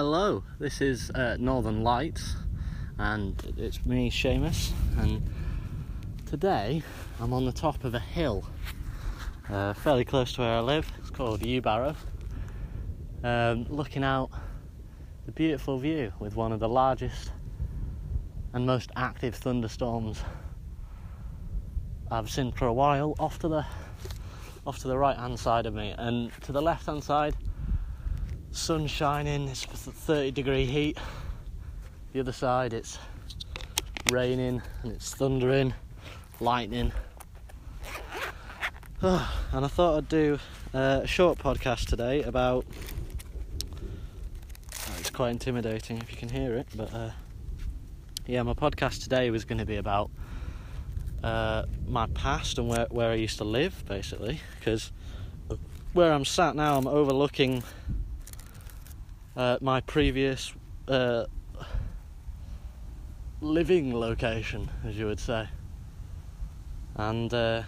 Hello, this is uh, Northern Lights, and it's me, Seamus. And today I'm on the top of a hill, uh, fairly close to where I live. It's called Yewbarrow. Um, looking out the beautiful view with one of the largest and most active thunderstorms I've seen for a while. Off to the off to the right hand side of me, and to the left hand side sun shining, it's 30 degree heat. The other side, it's raining and it's thundering, lightning. Oh, and I thought I'd do a short podcast today about. Oh, it's quite intimidating if you can hear it, but uh, yeah, my podcast today was going to be about uh, my past and where, where I used to live, basically, because where I'm sat now, I'm overlooking uh, my previous uh, living location, as you would say. And uh,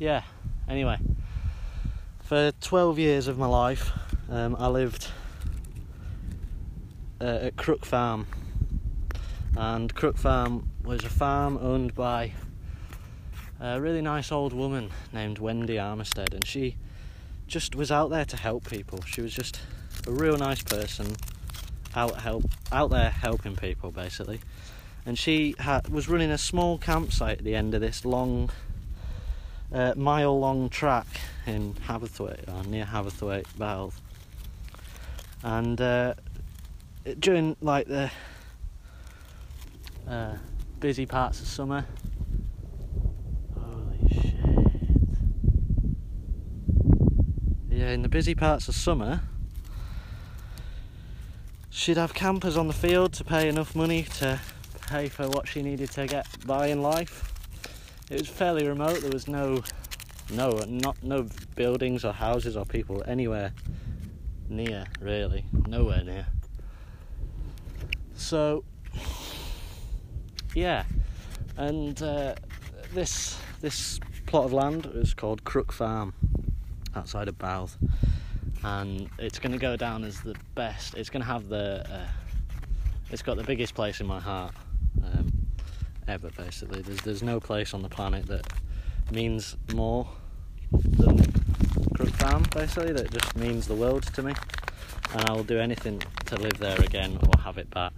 yeah, anyway, for 12 years of my life, um, I lived uh, at Crook Farm. And Crook Farm was a farm owned by a really nice old woman named Wendy Armistead, and she just was out there to help people. She was just a real nice person, out help out there helping people basically. And she was running a small campsite at the end of this long, uh, mile long track in Haverthwaite, or near Haverthwaite, Bouth. And uh, during like the uh, busy parts of summer! Yeah, in the busy parts of summer, she'd have campers on the field to pay enough money to pay for what she needed to get by in life. It was fairly remote. There was no, no, not no buildings or houses or people anywhere near. Really, nowhere near. So, yeah, and uh, this this plot of land is called Crook Farm, outside of Bouth and it's going to go down as the best. It's going to have the. Uh, it's got the biggest place in my heart um, ever. Basically, there's there's no place on the planet that means more than Crook Farm. Basically, that just means the world to me, and I will do anything to live there again or have it back.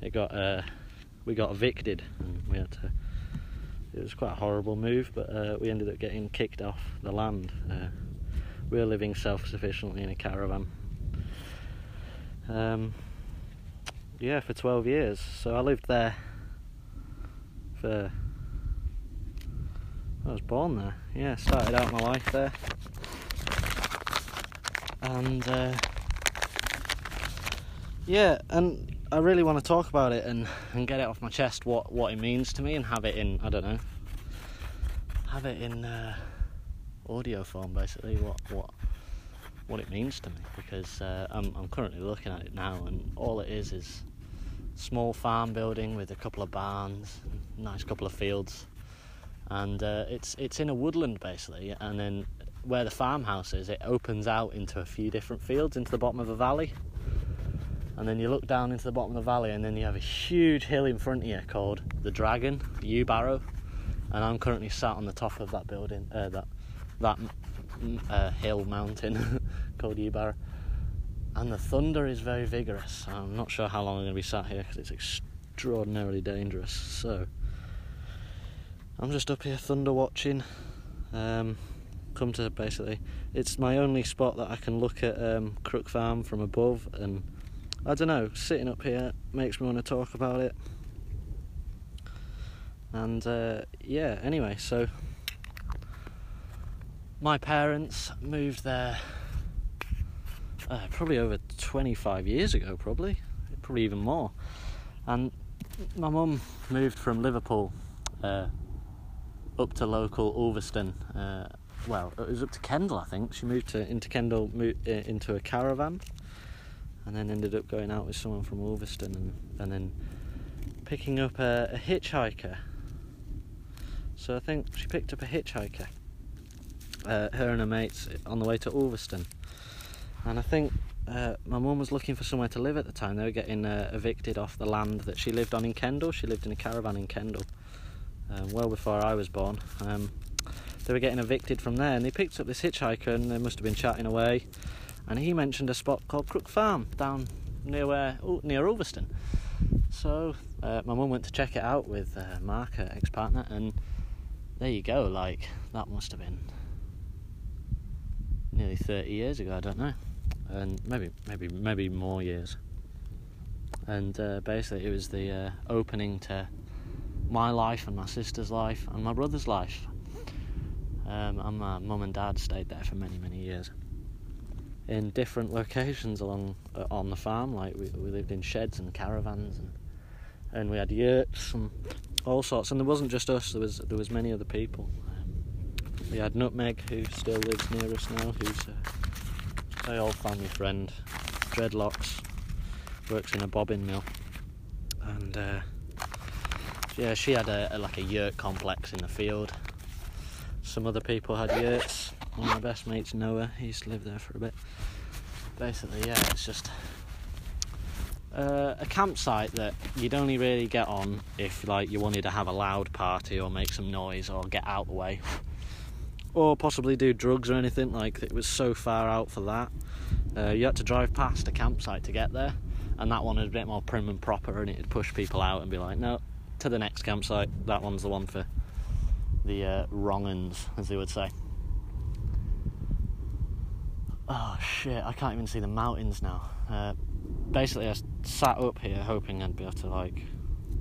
It got uh, we got evicted, and we had to. It was quite a horrible move, but uh, we ended up getting kicked off the land. We're living self-sufficiently in a caravan. Um, yeah, for 12 years. So I lived there for. I was born there. Yeah, started out my life there, and uh, yeah, and I really want to talk about it and, and get it off my chest what what it means to me and have it in I don't know, have it in. Uh, audio form basically what what what it means to me because uh, I'm, I'm currently looking at it now and all it is is small farm building with a couple of barns nice couple of fields and uh, it's it's in a woodland basically and then where the farmhouse is it opens out into a few different fields into the bottom of a valley and then you look down into the bottom of the valley and then you have a huge hill in front of you called the dragon Yewbarrow. and I'm currently sat on the top of that building uh, that that uh, hill mountain called Yewbarrow. And the thunder is very vigorous. I'm not sure how long I'm going to be sat here because it's extraordinarily dangerous. So I'm just up here thunder watching. Um, come to basically, it's my only spot that I can look at um, Crook Farm from above, and I don't know, sitting up here makes me want to talk about it. And uh, yeah, anyway, so my parents moved there uh, probably over 25 years ago, probably, probably even more. And my mum moved from Liverpool uh, up to local Ulverston. Uh, well, it was up to Kendal, I think. She moved to into Kendal, uh, into a caravan, and then ended up going out with someone from Ulverston, and, and then picking up a, a hitchhiker. So I think she picked up a hitchhiker uh, her and her mates on the way to Ulverston. And I think uh, my mum was looking for somewhere to live at the time. They were getting uh, evicted off the land that she lived on in Kendal. She lived in a caravan in Kendal, um, well before I was born. Um, they were getting evicted from there, and they picked up this hitchhiker, and they must have been chatting away. And he mentioned a spot called Crook Farm down near where oh, near Ulverston. So uh, my mum went to check it out with uh, Mark, her ex-partner, and there you go. Like that must have been nearly 30 years ago. I don't know and maybe maybe maybe more years. And uh, basically, it was the uh, opening to my life and my sister's life and my brother's life. Um, and my mum and dad stayed there for many many years in different locations along uh, on the farm. Like we, we lived in sheds and caravans, and and we had yurts and all sorts. And there wasn't just us. There was there was many other people. We had Nutmeg, who still lives near us now, who's uh, my old family friend, dreadlocks, works in a bobbin mill, and uh, yeah, she had a, a, like a yurt complex in the field. Some other people had yurts. One of my best mates, Noah, he used to live there for a bit. Basically, yeah, it's just uh, a campsite that you'd only really get on if like you wanted to have a loud party or make some noise or get out the way or possibly do drugs or anything like it was so far out for that. Uh, you had to drive past a campsite to get there and that one was a bit more prim and proper and it'd push people out and be like no to the next campsite. That one's the one for the uh, wrong uns as they would say. Oh shit i can't even see the mountains now. Uh, basically i sat up here hoping i'd be able to like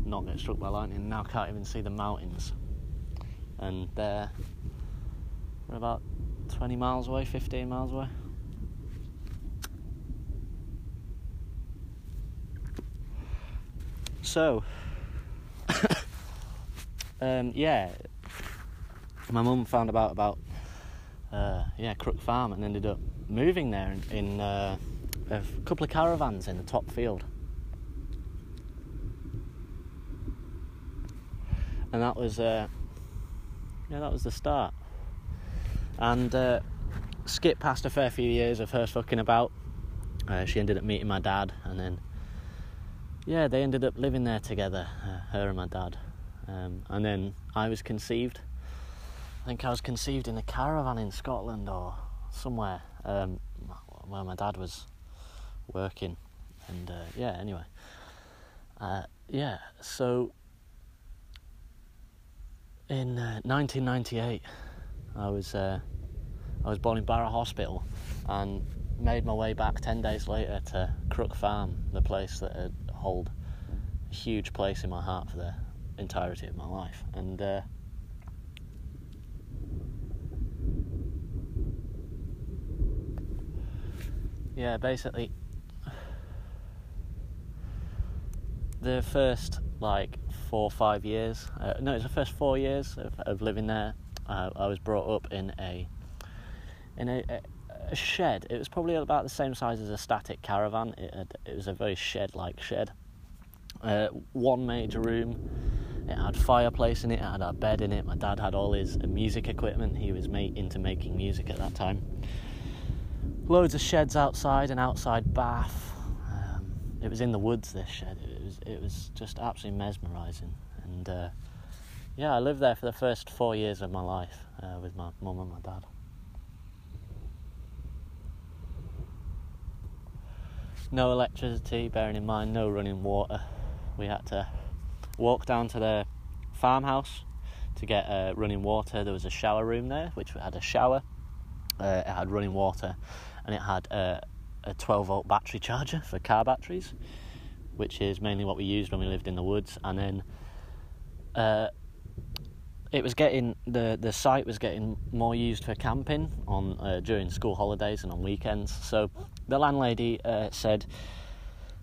not get struck by lightning now can't even see the mountains. And they're we're about 20 miles away, 15 miles away. So, um, yeah, my mum found about about uh, yeah Crook Farm and ended up moving there in, in uh, a couple of caravans in the top field. And that was uh, yeah, that was the start and uh, skip past a fair few years of her fucking about. Uh, she ended up meeting my dad, and then yeah, they ended up living there together, uh, her and my dad. Um, and then I was conceived. I think I was conceived in a caravan in Scotland or somewhere um, where my dad was working. And uh, yeah, anyway, uh, yeah. So in 1998. I was uh, I was born in Barrow Hospital and made my way back ten days later to Crook Farm, the place that had hold a huge place in my heart for the entirety of my life. And uh, yeah, basically the first like four or five years, uh, no, it's the first four years of, of living there uh, I was brought up in a in a, a, shed. It was probably about the same size as a static caravan. It, had, it was a very shed-like shed. Uh, one major room. It had fireplace in it. It had a bed in it. My dad had all his music equipment. He was made into making music at that time. Loads of sheds outside, an outside bath. Um, it was in the woods. This shed. It was it was just absolutely mesmerising and. Uh, yeah, I lived there for the first four years of my life uh, with my mum and my dad. No electricity, bearing in mind no running water. We had to walk down to the farmhouse to get uh, running water. There was a shower room there, which had a shower. Uh, it had running water, and it had uh, a 12 volt battery charger for car batteries, which is mainly what we used when we lived in the woods. And then uh, it was getting the the site was getting more used for camping on uh, during school holidays and on weekends. So the landlady uh, said,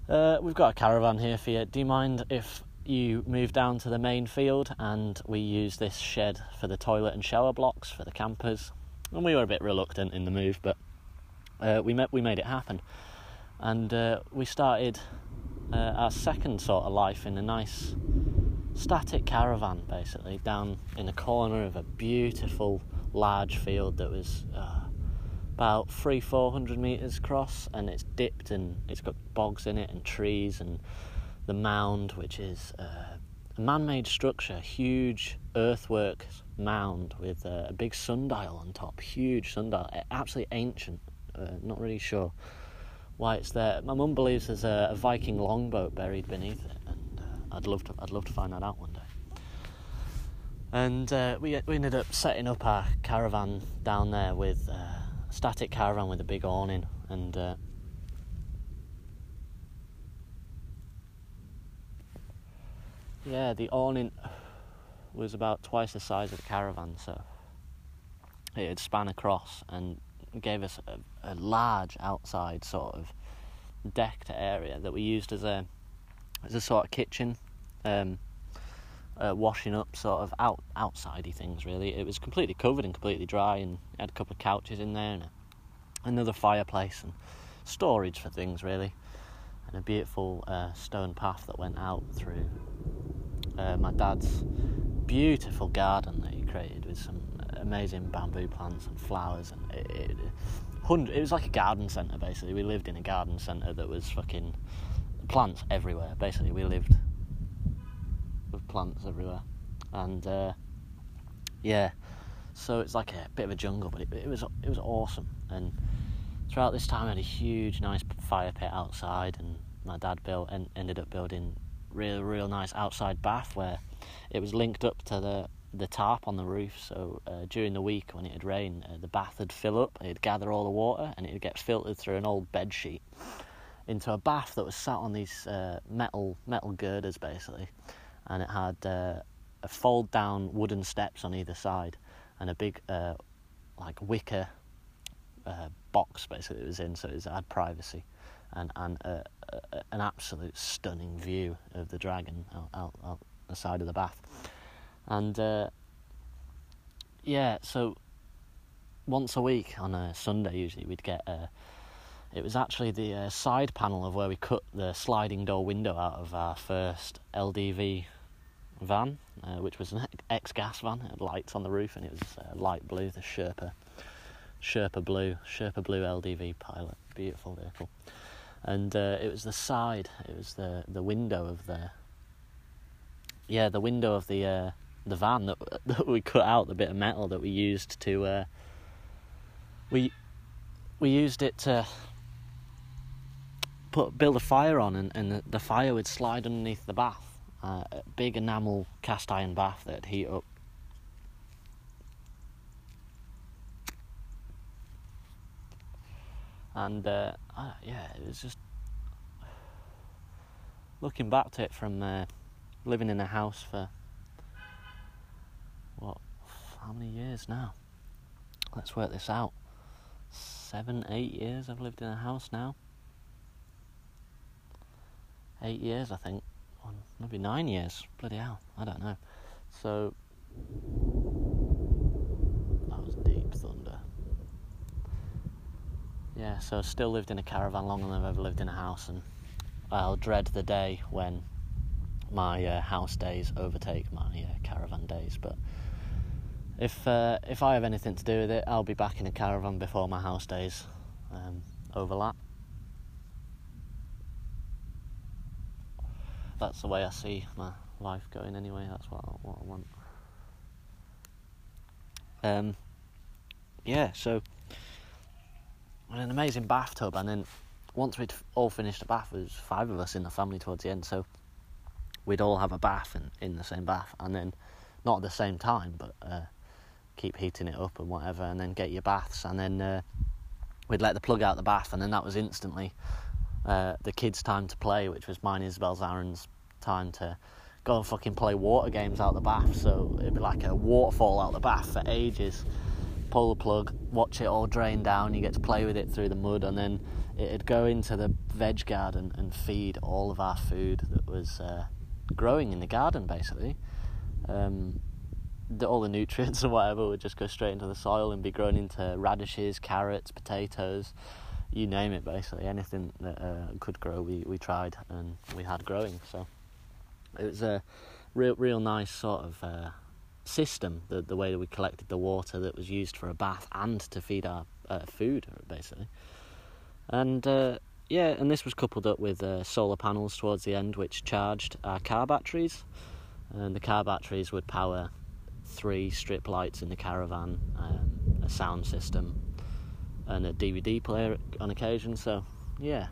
uh, "We've got a caravan here for you. Do you mind if you move down to the main field and we use this shed for the toilet and shower blocks for the campers?" And we were a bit reluctant in the move, but uh, we met we made it happen, and uh, we started uh, our second sort of life in a nice static caravan basically down in a corner of a beautiful large field that was uh, about three, four hundred meters across, and it's dipped and it's got bogs in it and trees and the mound, which is uh, a man-made structure, huge earthwork mound with uh, a big sundial on top, huge sundial, absolutely ancient. Uh, not really sure why it's there. My mum believes there's a, a, Viking longboat buried beneath it, and I'd love to. I'd love to find that out one day. And uh, we we ended up setting up our caravan down there with uh, a static caravan with a big awning, and uh, yeah, the awning was about twice the size of the caravan, so it had span across and gave us a, a large outside sort of decked area that we used as a as a sort of kitchen, um, uh, washing up sort of out outsidey things. Really, it was completely covered and completely dry, and had a couple of couches in there and another fireplace and storage for things really, and a beautiful uh, stone path that went out through uh, my dad's beautiful garden that he created with some amazing bamboo plants and flowers and it, it, it was like a garden centre basically we lived in a garden centre that was fucking plants everywhere basically we lived with plants everywhere and uh, yeah so it's like a bit of a jungle but it, it, was it was awesome and throughout this time I had a huge nice fire pit outside and my dad built and ended up building real real nice outside bath where it was linked up to the the tarp on the roof. So uh, during the week when it had rained, uh, the bath would fill up. It'd gather all the water and it'd get filtered through an old bed sheet into a bath that was sat on these uh, metal metal girders basically, and it had uh, a fold down wooden steps on either side and a big uh, like wicker uh, box basically it was in, so it, had privacy and and an absolute stunning view of the dragon out, out, out the side of the bath. And uh, yeah, so once a week on a Sunday, usually we'd get a. It was actually the uh, side panel of where we cut the sliding door window out of our first LDV van, uh, which was an ex-gas van. It had lights on the roof, and it was uh, light blue, the Sherpa, Sherpa blue, Sherpa blue LDV pilot, beautiful vehicle. And uh, it was the side, it was the the window of the. Yeah, the window of the uh, the van that that we cut out the bit of metal that we used to uh, we we used it to put build a fire on and, and the, the fire would slide underneath the bath uh, a big enamel cast iron bath that'd heat up and uh, yeah it was just looking back to it from uh, living in a house for what, how many years now? Let's work this out. Seven, eight years I've lived in a house now. Eight years, I think. maybe nine years. Bloody hell. I don't know. So, that was deep thunder. Yeah, so still lived in a caravan longer than I've ever lived in a house, and I'll dread the day when my uh, house days overtake my uh, caravan days. But if uh, if I have anything to do with it, I'll be back in a caravan before my house days um, overlap. That's the way I see my life going. Anyway, that's what I, what I want. Um, yeah, so an amazing bathtub, and then once we'd all finished the bath, there was five of us in the family towards the end, so we'd all have a bath in, in the same bath, and then not at the same time, but uh, keep heating it up and whatever, and then get your baths, and then uh, we'd let the plug out the bath, and then that was instantly uh, the kids' time to play, which was mine, Isabel's, Aaron's time to go and fucking play water games out the bath. So it'd be like a waterfall out the bath for ages. Pull the plug, watch it all drain down. You get to play with it through the mud, and then it'd go into the veg garden and feed all of our food that was uh, growing in the garden, basically. Um, the, all the nutrients and whatever would just go straight into the soil and be grown into radishes, carrots, potatoes, you name it. Basically, anything that uh, could grow, we we tried and we had growing. So it was a real real nice sort of uh, system, the the way that we collected the water that was used for a bath and to feed our uh, food, basically. And uh, yeah, and this was coupled up with uh, solar panels towards the end, which charged our car batteries. And the car batteries would power three strip lights in the caravan, um, a sound system, and a DVD player on occasion. So, yeah.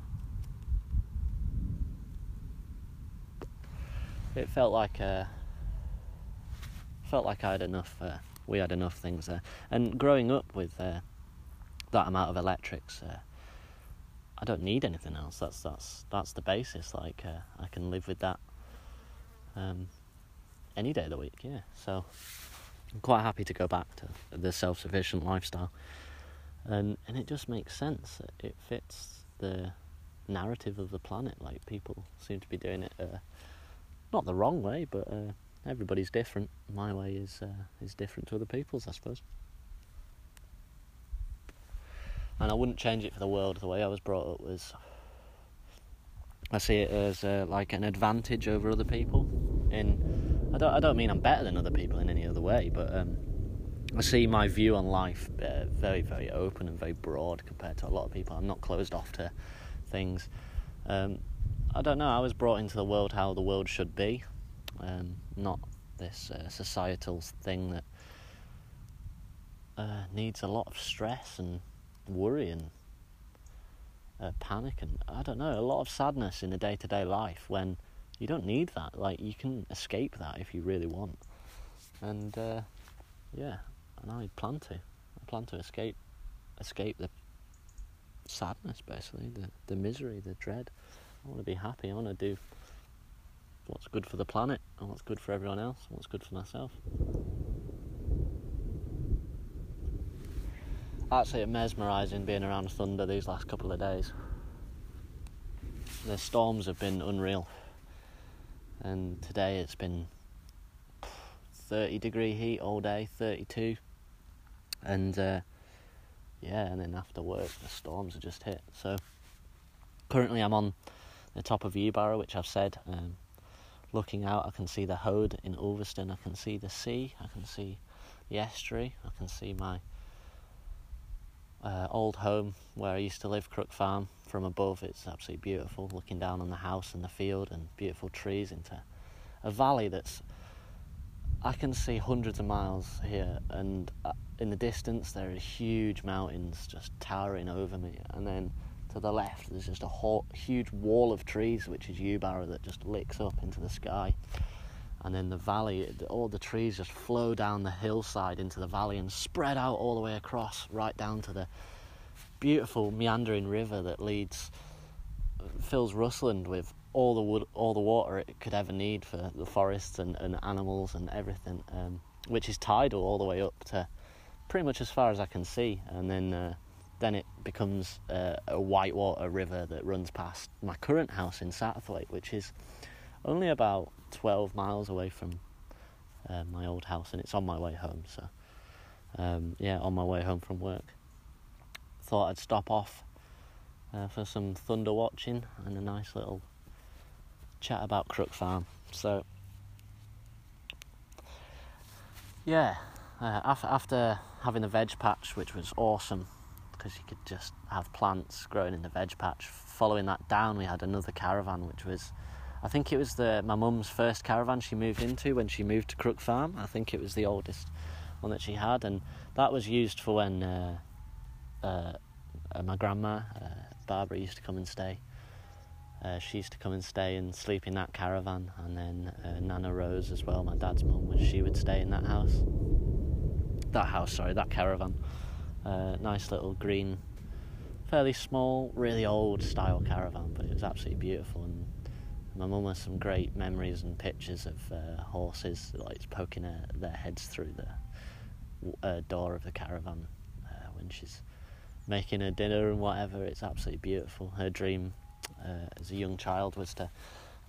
It felt like uh, felt like I had enough. Uh, we had enough things there, and growing up with uh, that amount of electrics, uh, I don't need anything else. That's that's that's the basis. Like uh, I can live with that um, any day of the week. Yeah, so I'm quite happy to go back to the self-sufficient lifestyle, and and it just makes sense. It fits the narrative of the planet. Like people seem to be doing it, not the wrong way, but uh, everybody's different. My way is uh, is different to other people's, I suppose. And I wouldn't change it for the world. The way I was brought up was, I see it as uh, like an advantage over other people. In I don't I don't mean I'm better than other people in any other way, but um, I see my view on life uh, very very open and very broad compared to a lot of people. I'm not closed off to things. Um, I don't know. I was brought into the world how the world should be, um, not this uh, societal thing that uh, needs a lot of stress and worry and uh, panic and I don't know a lot of sadness in the day to day life when you don't need that. Like you can escape that if you really want, and uh, yeah, and I plan to. I plan to escape, escape the sadness, basically the the misery, the dread. I want to be happy. I want to do what's good for the planet and what's good for everyone else and what's good for myself. Actually, it's mesmerising being around thunder these last couple of days. The storms have been unreal, and today it's been 30 degree heat all day, 32, and uh, yeah, and then after work the storms have just hit. So currently I'm on the top of Yewbarrow, which I've said um, looking out, I can see the Hoad in Ulverston. I can see the sea. I can see the estuary. I can see my uh, old home where I used to live, Crook Farm. From above, it's absolutely beautiful. Looking down on the house and the field and beautiful trees into a valley that's I can see hundreds of miles here, and uh, in the distance there are huge mountains just towering over me, and then to the left, there's just a huge wall of trees, which is Yewbarrow, that just licks up into the sky. And then the valley, all the trees just flow down the hillside into the valley and spread out all the way across, right down to the beautiful meandering river that leads, fills Rusland with all the wood, all the water it could ever need for the forests and, and animals and everything, um, which is tidal all the way up to pretty much as far as I can see. And then uh, then it becomes a whitewater river that runs past my current house in Satterthwaite, which is only about 12 miles away from uh, my old house, and it's on my way home. So, um, yeah, on my way home from work, thought I'd stop off uh, for some thunder watching and a nice little chat about Crook Farm. So, yeah, uh, after having the veg patch, which was awesome, because you could just have plants growing in the veg patch. Following that down, we had another caravan, which was, I think it was the my mum's first caravan she moved into when she moved to Crook Farm. I think it was the oldest one that she had, and that was used for when uh, uh, uh my grandma uh, Barbara used to come and stay. Uh, she used to come and stay and sleep in that caravan, and then uh, Nana Rose as well, my dad's mum, she would stay in that house. That house, sorry, that caravan. Uh, nice little green, fairly small, really old style caravan, but it was absolutely beautiful. And my mum has some great memories and pictures of uh, horses like poking their, their heads through the uh, door of the caravan uh, when she's making her dinner and whatever. It's absolutely beautiful. Her dream uh, as a young child was to,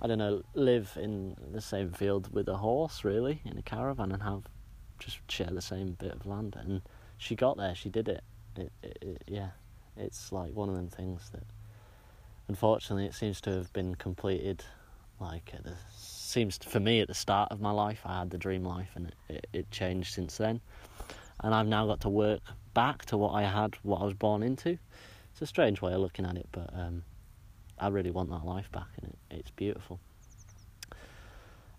I don't know, live in the same field with a horse, really, in a caravan, and have just share the same bit of land. And she got there. She did it. It, it, it. Yeah, it's like one of them things that, unfortunately, it seems to have been completed like the seems for me at the start of my life I had the dream life, and it, it, it changed since then. And I've now got to work back to what I had, what I was born into. It's a strange way of looking at it, but um, I really want that life back, and it, it's beautiful.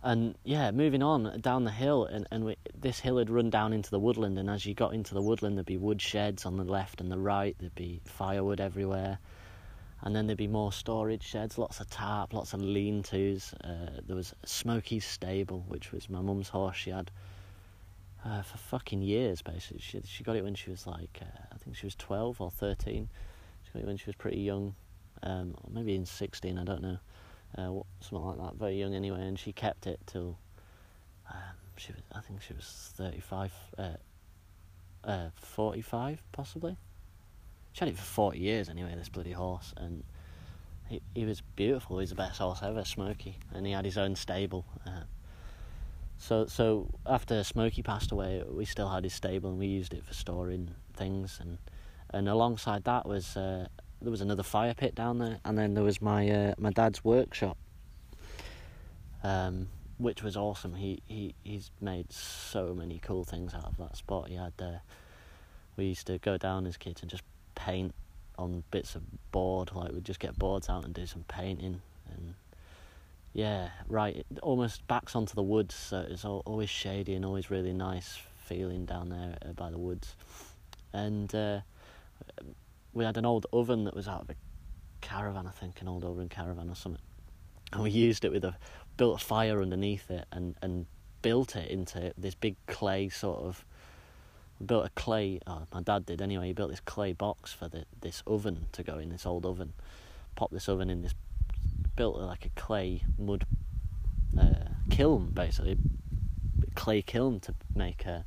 And yeah, moving on down the hill, and, and we, this hill had run down into the woodland. And as you got into the woodland, there'd be wood sheds on the left and the right. There'd be firewood everywhere, and then there'd be more storage sheds, lots of tarp, lots of lean-tos. Uh, there was Smokey's stable, which was my mum's horse. She had uh, for fucking years, basically. She she got it when she was like, uh, I think she was twelve or thirteen. She got it when she was pretty young, um, maybe in sixteen. I don't know uh, something like that, very young anyway, and she kept it till um, she was, I think she was 35, uh, uh, 45 possibly. She had it for 40 years anyway, this bloody horse, and he, he was beautiful. He was the best horse ever, Smokey, and he had his own stable. Uh, so, so after Smokey passed away, we still had his stable, and we used it for storing things, and and alongside that was uh, there was another fire pit down there, and then there was my uh, my dad's workshop, um, which was awesome. He he he's made so many cool things out of that spot. He had uh, we used to go down as kids and just paint on bits of board. Like we'd just get boards out and do some painting, and yeah, right, it almost backs onto the woods. So it's all, always shady and always really nice feeling down there uh, by the woods, and. Uh, we had an old oven that was out of a caravan, I think, an old oven caravan or something, and we used it with a built a fire underneath it and and built it into this big clay sort of. Built a clay. Oh, my dad did anyway. He built this clay box for the this oven to go in this old oven. Popped this oven in this, built like a clay mud uh, kiln basically, clay kiln to make a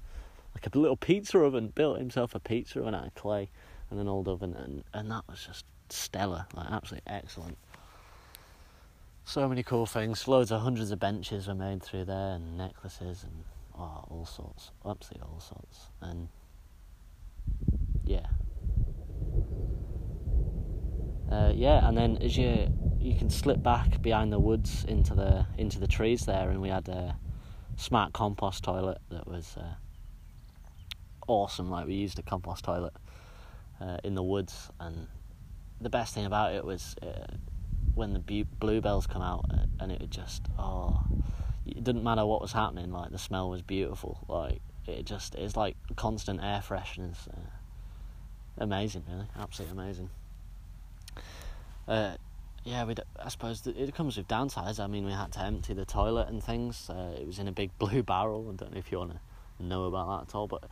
like a little pizza oven. Built himself a pizza oven out of clay and an old oven, and, and that was just stellar, like absolutely excellent. So many cool things. Loads of hundreds of benches were made through there, and necklaces, and oh, all sorts, absolutely all sorts, and yeah. Uh, yeah, and then as you you can slip back behind the woods into the into the trees there, and we had a smart compost toilet that was uh, awesome. Like we used a compost toilet uh, in the woods, and the best thing about it was uh, when the bu- bluebells come out, uh, and it just oh, it didn't matter what was happening. Like the smell was beautiful. Like it just it's like constant air freshness. Uh, amazing, really, absolutely amazing. Uh, yeah, we. I suppose it comes with downsides. I mean, we had to empty the toilet and things. Uh, it was in a big blue barrel. I don't know if you want to know about that at all, but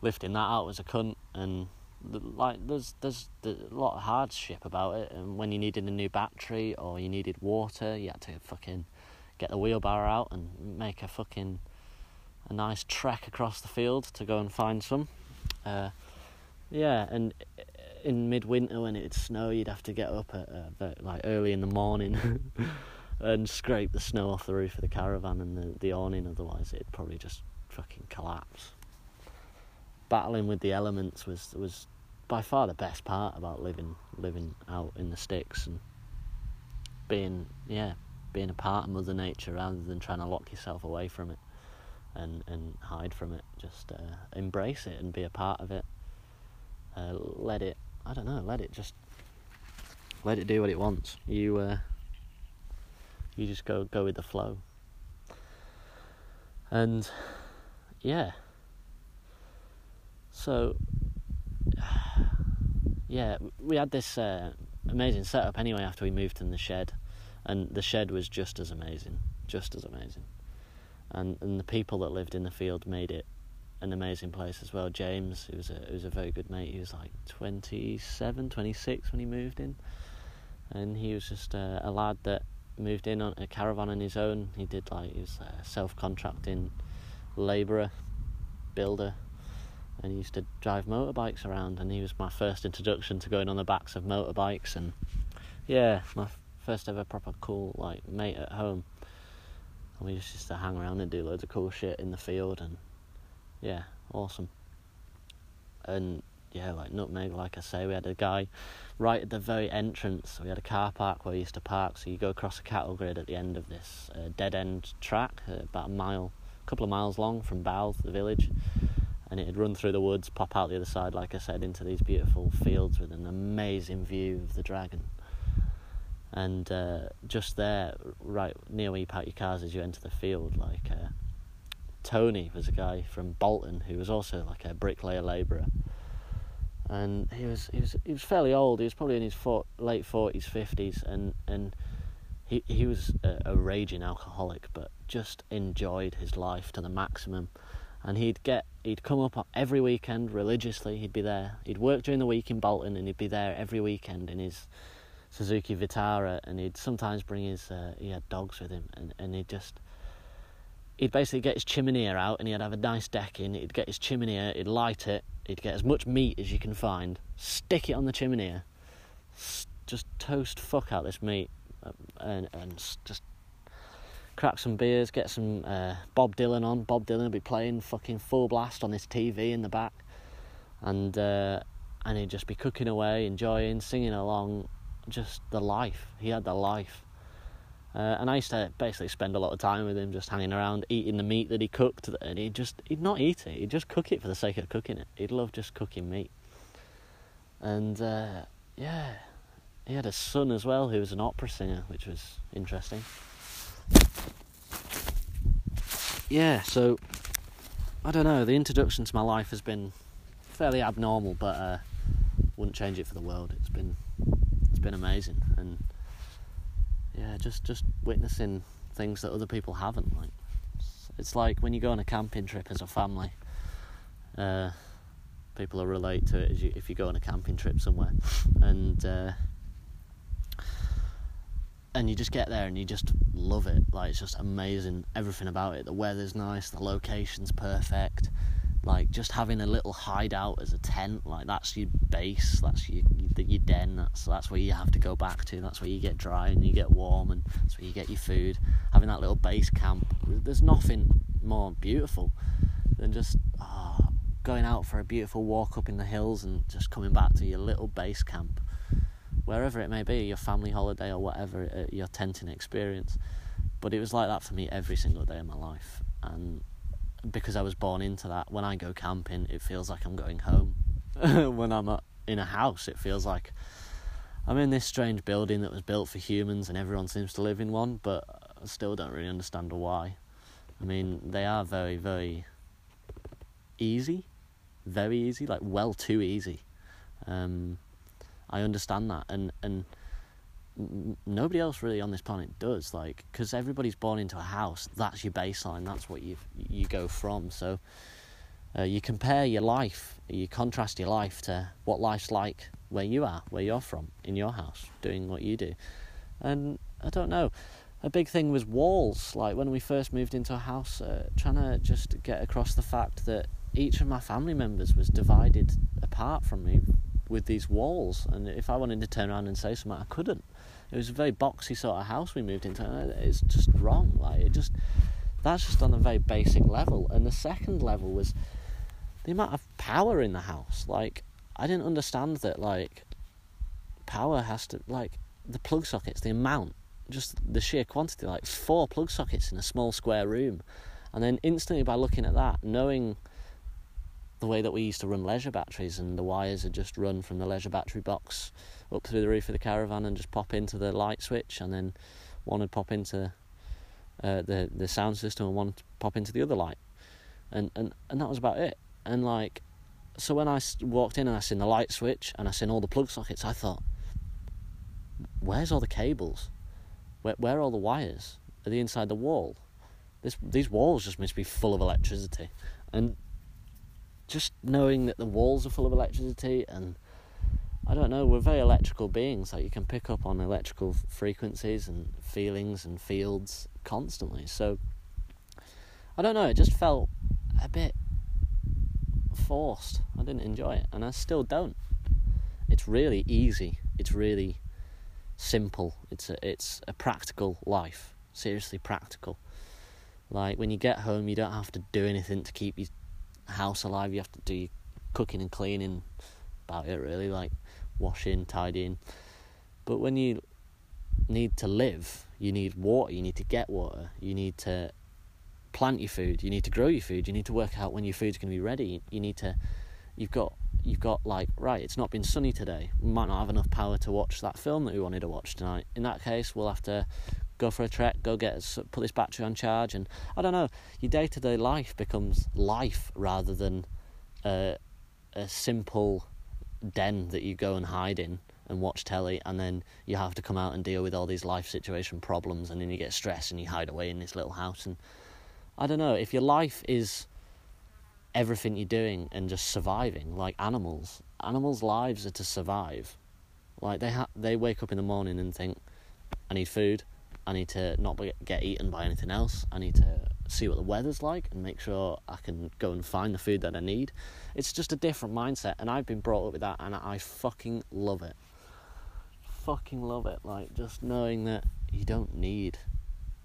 lifting that out was a cunt, and like there's there's a lot of hardship about it and when you needed a new battery or you needed water you had to fucking get the wheelbarrow out and make a fucking a nice trek across the field to go and find some. Uh, yeah and in midwinter when it'd snow you'd have to get up at uh, like early in the morning and scrape the snow off the roof of the caravan and the, the awning otherwise it'd probably just fucking collapse. Battling with the elements was was by far the best part about living living out in the sticks and being yeah being a part of Mother Nature rather than trying to lock yourself away from it and and hide from it. Just uh, embrace it and be a part of it. Uh, let it I don't know. Let it just let it do what it wants. You uh, you just go go with the flow. And yeah. So yeah, we had this uh, amazing setup anyway after we moved in the shed, and the shed was just as amazing, just as amazing, and and the people that lived in the field made it an amazing place as well. James, who was a who was a very good mate, he was like 27, 26 when he moved in, and he was just a, a lad that moved in on a caravan on his own. He did like he was a self contracting labourer, builder, and he used to drive motorbikes around and he was my first introduction to going on the backs of motorbikes and yeah my first ever proper cool like mate at home and we just used to hang around and do loads of cool shit in the field and yeah awesome and yeah, like nutmeg. Like I say, we had a guy right at the very entrance. We had a car park where we used to park. So you go across a cattle grid at the end of this uh, dead end track, uh, about a mile, a couple of miles long from Bouth, the village, and it'd run through the woods, pop out the other side, like I said, into these beautiful fields with an amazing view of the dragon. And uh, just there, right near where you park your cars as you enter the field, like uh, Tony was a guy from Bolton who was also like a bricklayer labourer, and he was he was he was fairly old. He was probably in his for, late forties, fifties, and and he he was a, a raging alcoholic, but just enjoyed his life to the maximum. And he'd get he'd come up every weekend religiously. He'd be there. He'd work during the week in Bolton, and he'd be there every weekend in his Suzuki Vitara, and he'd sometimes bring his uh, he had dogs with him, and and he'd just he'd basically get his chimney out and he'd have a nice deck in. He'd get his chimney, he'd light it, he'd get as much meat as you can find, stick it on the chimney, just toast fuck out this meat, um, and and just crack some beers, get some uh, Bob Dylan on. Bob Dylan would be playing fucking full blast on this TV in the back, and uh, and he'd just be cooking away, enjoying, singing along, just the life. He had the life. Uh, and I used to basically spend a lot of time with him, just hanging around, eating the meat that he cooked. And he'd just, he'd not eat it, he'd just cook it for the sake of cooking it. He'd love just cooking meat. And uh, yeah, he had a son as well who was an opera singer, which was interesting. Yeah, so I don't know. The introduction to my life has been fairly abnormal, but uh, wouldn't change it for the world. It's been it's been amazing, and yeah, just just witnessing things that other people haven't. Like it's like when you go on a camping trip as a family. Uh, people will relate to it as you, if you go on a camping trip somewhere, and uh, and you just get there and you just love it. Like it's just amazing, everything about it. The weather's nice, the location's perfect like just having a little hideout as a tent like that's your base that's your your den that's that's where you have to go back to that's where you get dry and you get warm and that's where you get your food having that little base camp there's nothing more beautiful than just oh, going out for a beautiful walk up in the hills and just coming back to your little base camp wherever it may be your family holiday or whatever uh, your tenting experience but it was like that for me every single day of my life and because I was born into that. When I go camping, it feels like I'm going home. when I'm in a house, it feels like I'm in this strange building that was built for humans and everyone seems to live in one, but I still don't really understand why. I mean, they are very, very easy. Very easy, like well too easy. Um, I understand that, and and nobody else really on this planet does like because everybody's born into a house that's your baseline that's what you you go from so uh, you compare your life you contrast your life to what life's like where you are where you're from in your house doing what you do. And i don't know a big thing was walls like when we first moved into a house uh, trying to just get across the fact that each of my family members was divided apart from me with these walls and if i wanted to turn around and say something i couldn't it was a very boxy sort of house we moved into. It's just wrong. Like it just that's just on a very basic level. And the second level was the amount of power in the house. Like I didn't understand that like power has to like the plug sockets, the amount, just the sheer quantity, like four plug sockets in a small square room. And then instantly by looking at that, knowing the way that we used to run leisure batteries and the wires are just run from the leisure battery box up through the roof of the caravan and just pop into the light switch and then one would pop into uh, the the sound system and one would pop into the other light. And, and and that was about it. And like so when I walked in and I seen the light switch and I seen all the plug sockets I thought where's all the cables? Where, where are all the wires? Are they inside the wall? This these walls just must be full of electricity. And just knowing that the walls are full of electricity and I don't know, we're very electrical beings. Like you can pick up on electrical frequencies and feelings and fields constantly. So I don't know, it just felt a bit forced. I didn't enjoy it and I still don't. It's really easy. It's really simple. It's a it's a practical life. Seriously practical. Like when you get home you don't have to do anything to keep your house alive. You have to do cooking and cleaning about it really, like washing, tidying. But when you need to live, you need water, you need to get water, you need to plant your food, you need to grow your food, you need to work out when your food's going to be ready. You need to, you've got, you've got like, right, it's not been sunny today. We might not have enough power to watch that film that we wanted to watch tonight. In that case, we'll have to go for a trek, go get, put this battery on charge, and I don't know. Your day to day life becomes life rather than a, a simple den that you go and hide in and watch telly, and then you have to come out and deal with all these life situation problems, and then you get stressed and you hide away in this little house. And I don't know if your life is everything you're doing and just surviving, like animals. Animals' lives are to survive. Like they ha- they wake up in the morning and think, I need food. I need to not get eaten by anything else. I need to see what the weather's like and make sure I can go and find the food that I need. It's just a different mindset, and I've been brought up with that, and I fucking love it. Fucking love it. Like, just knowing that you don't need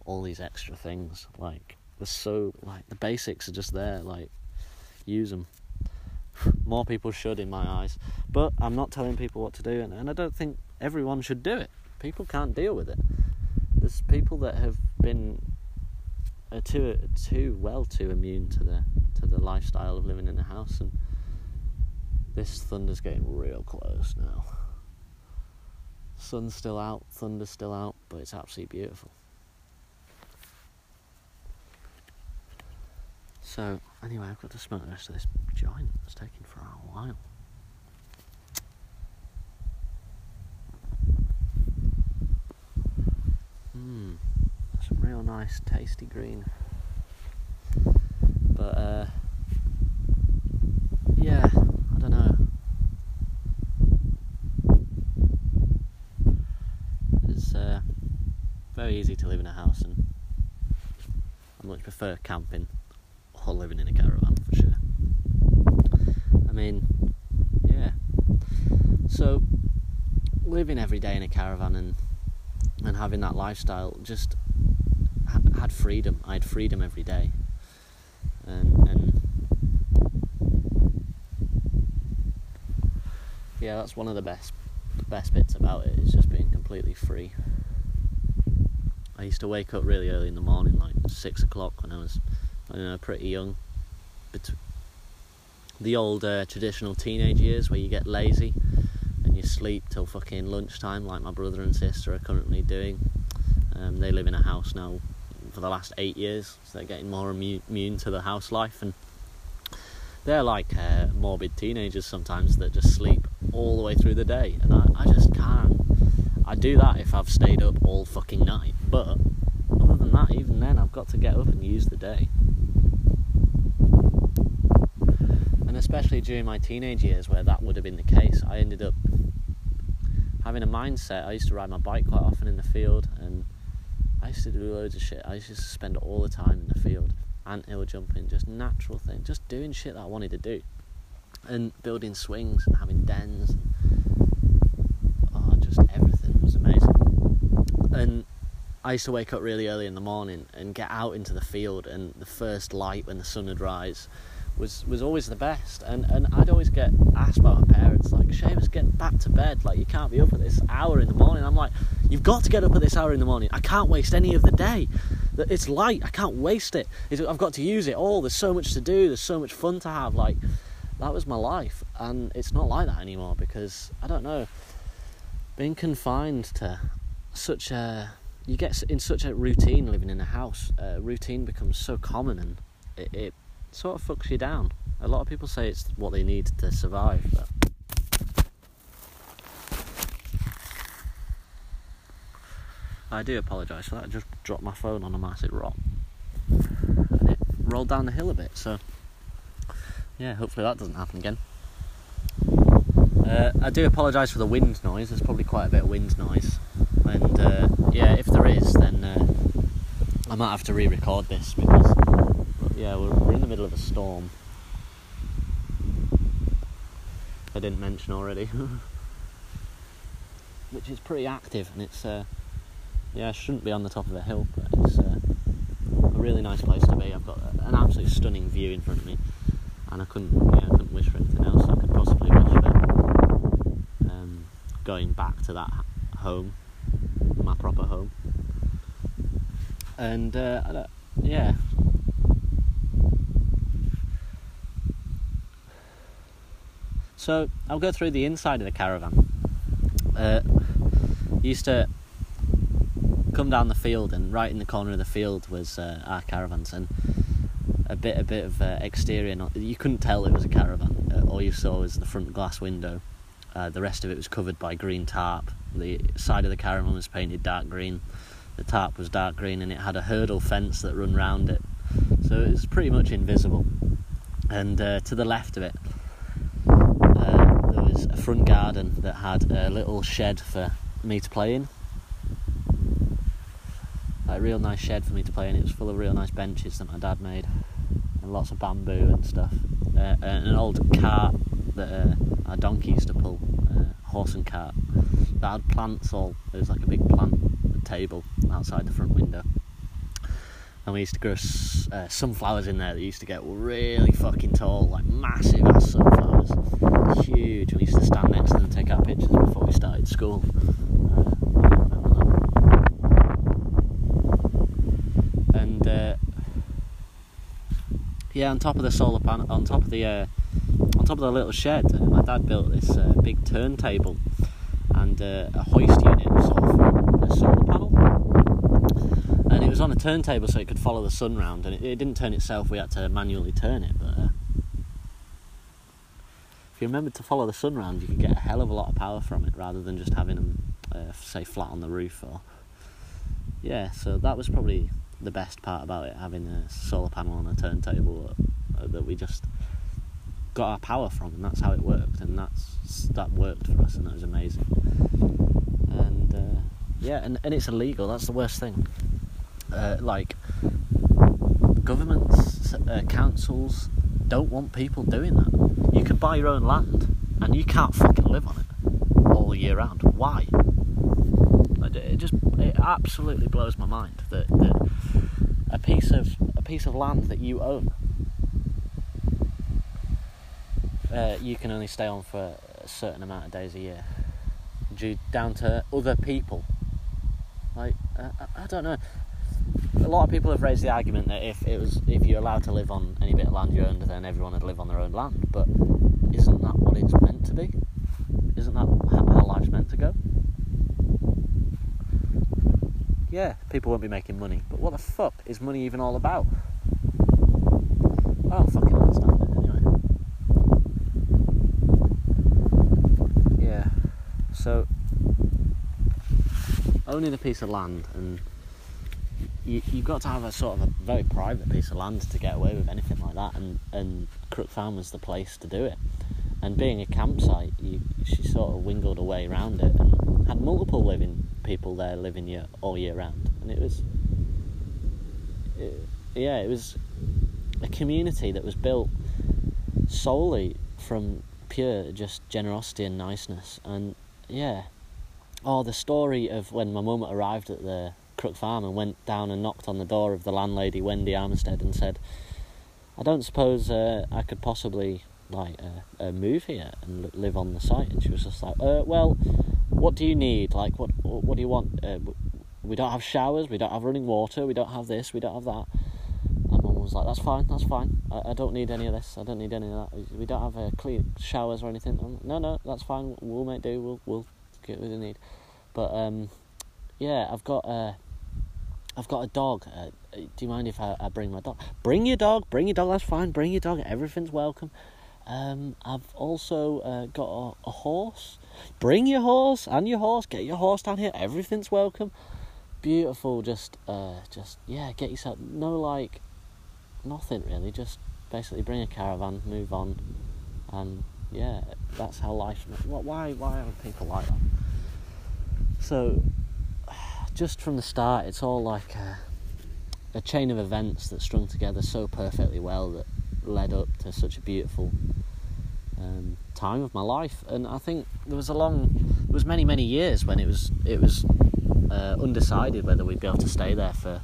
all these extra things. Like, they're so, like, the basics are just there. Like, use them. More people should, in my eyes. But I'm not telling people what to do, and, and I don't think everyone should do it. People can't deal with it. There's people that have been are too too well too immune to the to the lifestyle of living in a house, and this thunder's getting real close now. Sun's still out, thunder's still out, but it's absolutely beautiful. So anyway, I've got to smoke the rest of this joint. It's taking for a while. Mmm some real nice tasty green. But uh, yeah I don't know. It's uh, very easy to live in a house and I much prefer camping or living in a caravan for sure. I mean yeah. So living every day in a caravan and and having that lifestyle just had freedom. I had freedom every day, and, and yeah, that's one of the best best bits about it is just being completely free. I used to wake up really early in the morning, like six o'clock when I was, I know, pretty young. But the old uh, traditional teenage years where you get lazy sleep till fucking lunchtime, like my brother and sister are currently doing. Um, they live in a house now for the last eight years, so they're getting more immune to the house life, and they're like uh, morbid teenagers sometimes that just sleep all the way through the day, and I, I just can't. I do that if I've stayed up all fucking night, but other than that, even then, I've got to get up and use the day. And especially during my teenage years, where that would have been the case, I ended up having a mindset. I used to ride my bike quite often in the field, and I used to do loads of shit. I used to spend all the time in the field, ant hill jumping, just natural thing, just doing shit that I wanted to do, and building swings and having dens. And, oh, just everything was amazing. And I used to wake up really early in the morning and get out into the field, and the first light when the sun would rise was was always the best. And and I'd always get asked by my parents like, "Seamus, get back to bed. Like you can't be up at this hour in the morning." I'm like, "You've got to get up at this hour in the morning. I can't waste any of the day. It's light. I can't waste it. I've got to use it all. There's so much to do. There's so much fun to have. Like that was my life, and it's not like that anymore because I don't know. Being confined to such a you get in such a routine living in a house. Uh, routine becomes so common and it, it sort of fucks you down. A lot of people say it's what they need to survive, but I do apologise for that. I just dropped my phone on a massive rock. And it rolled down the hill a bit, so yeah, hopefully that doesn't happen again. Uh, I do apologise for the wind noise, there's probably quite a bit of wind noise. And uh, yeah, if there is, then uh, I might have to re record this because yeah, we're, we're in the middle of a storm. I didn't mention already, which is pretty active, and it's uh, yeah, shouldn't be on the top of a hill, but it's uh, a really nice place to be. I've got an absolutely stunning view in front of me, and I couldn't yeah, I couldn't wish for anything else I could possibly wish for. going back to that home, my proper home. And uh, yeah. So I'll go through the inside of the caravan. Uh, used to come down the field, and right in the corner of the field was uh, our caravans, and a bit a bit of uh, exterior. Not, you couldn't tell it was a caravan. Uh, all you saw was the front glass window. Uh, the rest of it was covered by green tarp. The side of the caravan was painted dark green. The tarp was dark green, and it had a hurdle fence that run round it, so it was pretty much invisible. And uh, to the left of it, uh, a front garden that had a little shed for me to play in like a real nice shed for me to play in. It was full of real nice benches that my dad made, and lots of bamboo and stuff. Uh, and an old cart that uh, our donkey used to pull, uh, horse and cart. That had plants all. There was like a big plant table outside the front window. And we used to grow uh, sunflowers in there that used to get really fucking tall, like massive ass sunflowers, huge. We used to stand next to them and take our pictures before we started school. And yeah, on top of the solar panel, on top of the uh, on top of the little shed, uh, my dad built this uh, big turntable and uh, a hoist unit sort of a solar panel, it was on a turntable so it could follow the sun round, and it, it didn't turn itself. We had to manually turn it, but uh, if you remembered to follow the sun round, you could get a hell of a lot of power from it rather than just having them uh, say flat on the roof or yeah. So that was probably the best part about it, having a solar panel on a turntable that, uh, that we just got our power from, and that's how it worked, and that's that worked for us, and that was amazing. And uh, yeah, and, and it's illegal. That's the worst thing. Uh, like governments, uh, councils don't want people doing that. You can buy your own land, and you can't fucking live on it all year round. Why? It just it absolutely blows my mind that, that a piece of a piece of land that you own uh, you can only stay on for a certain amount of days a year due down to other people like I don't know a lot of people have raised the argument that if it was if you're allowed to live on any bit of land you owned then everyone would live on their own land but isn't that what it's meant to be isn't that how life's meant to go yeah, people won't be making money. But what the fuck is money even all about? I don't fucking understand it anyway. Yeah. So owning a piece of land and you, you've got to have a sort of a very private piece of land to get away with anything like that and, and Crook Farm was the place to do it. And being a campsite you, she sort of wingled away around it and had multiple living people there living year, all year round, and it was, it, yeah, it was a community that was built solely from pure just generosity and niceness, and yeah, oh, the story of when my mum arrived at the Crook Farm and went down and knocked on the door of the landlady Wendy Armistead and said, "I don't suppose uh, I could possibly." like uh, uh, move here and live on the site and she was just like uh, well what do you need? Like, what what do you want? Uh, we don't have showers, we don't have running water, we don't have this, we don't have that. And mum was like, that's fine, that's fine. I, I don't need any of this. I don't need any of that. We don't have uh, clean showers or anything. Like, no, no, that's fine. We'll make do. We'll we'll get what we need. But um, yeah, I've got uh, I've got a dog. Uh, do you mind if I, I bring my dog? Bring your dog. Bring your dog. That's fine. Bring your dog. Everything's welcome. Um, I've also uh, got a, a, horse. Bring your horse and your horse. Get your horse down here. Everything's welcome. Beautiful. Just, uh, just yeah. Get yourself no like, nothing really. Just basically bring a caravan, move on, and yeah, that's how life. Why, why are people like that? So, just from the start, it's all like a, a chain of events that strung together so perfectly well that led up to such a beautiful um, time of my life. And I think there was a long, there was many many years when it was it was uh, undecided whether we'd be able to stay there for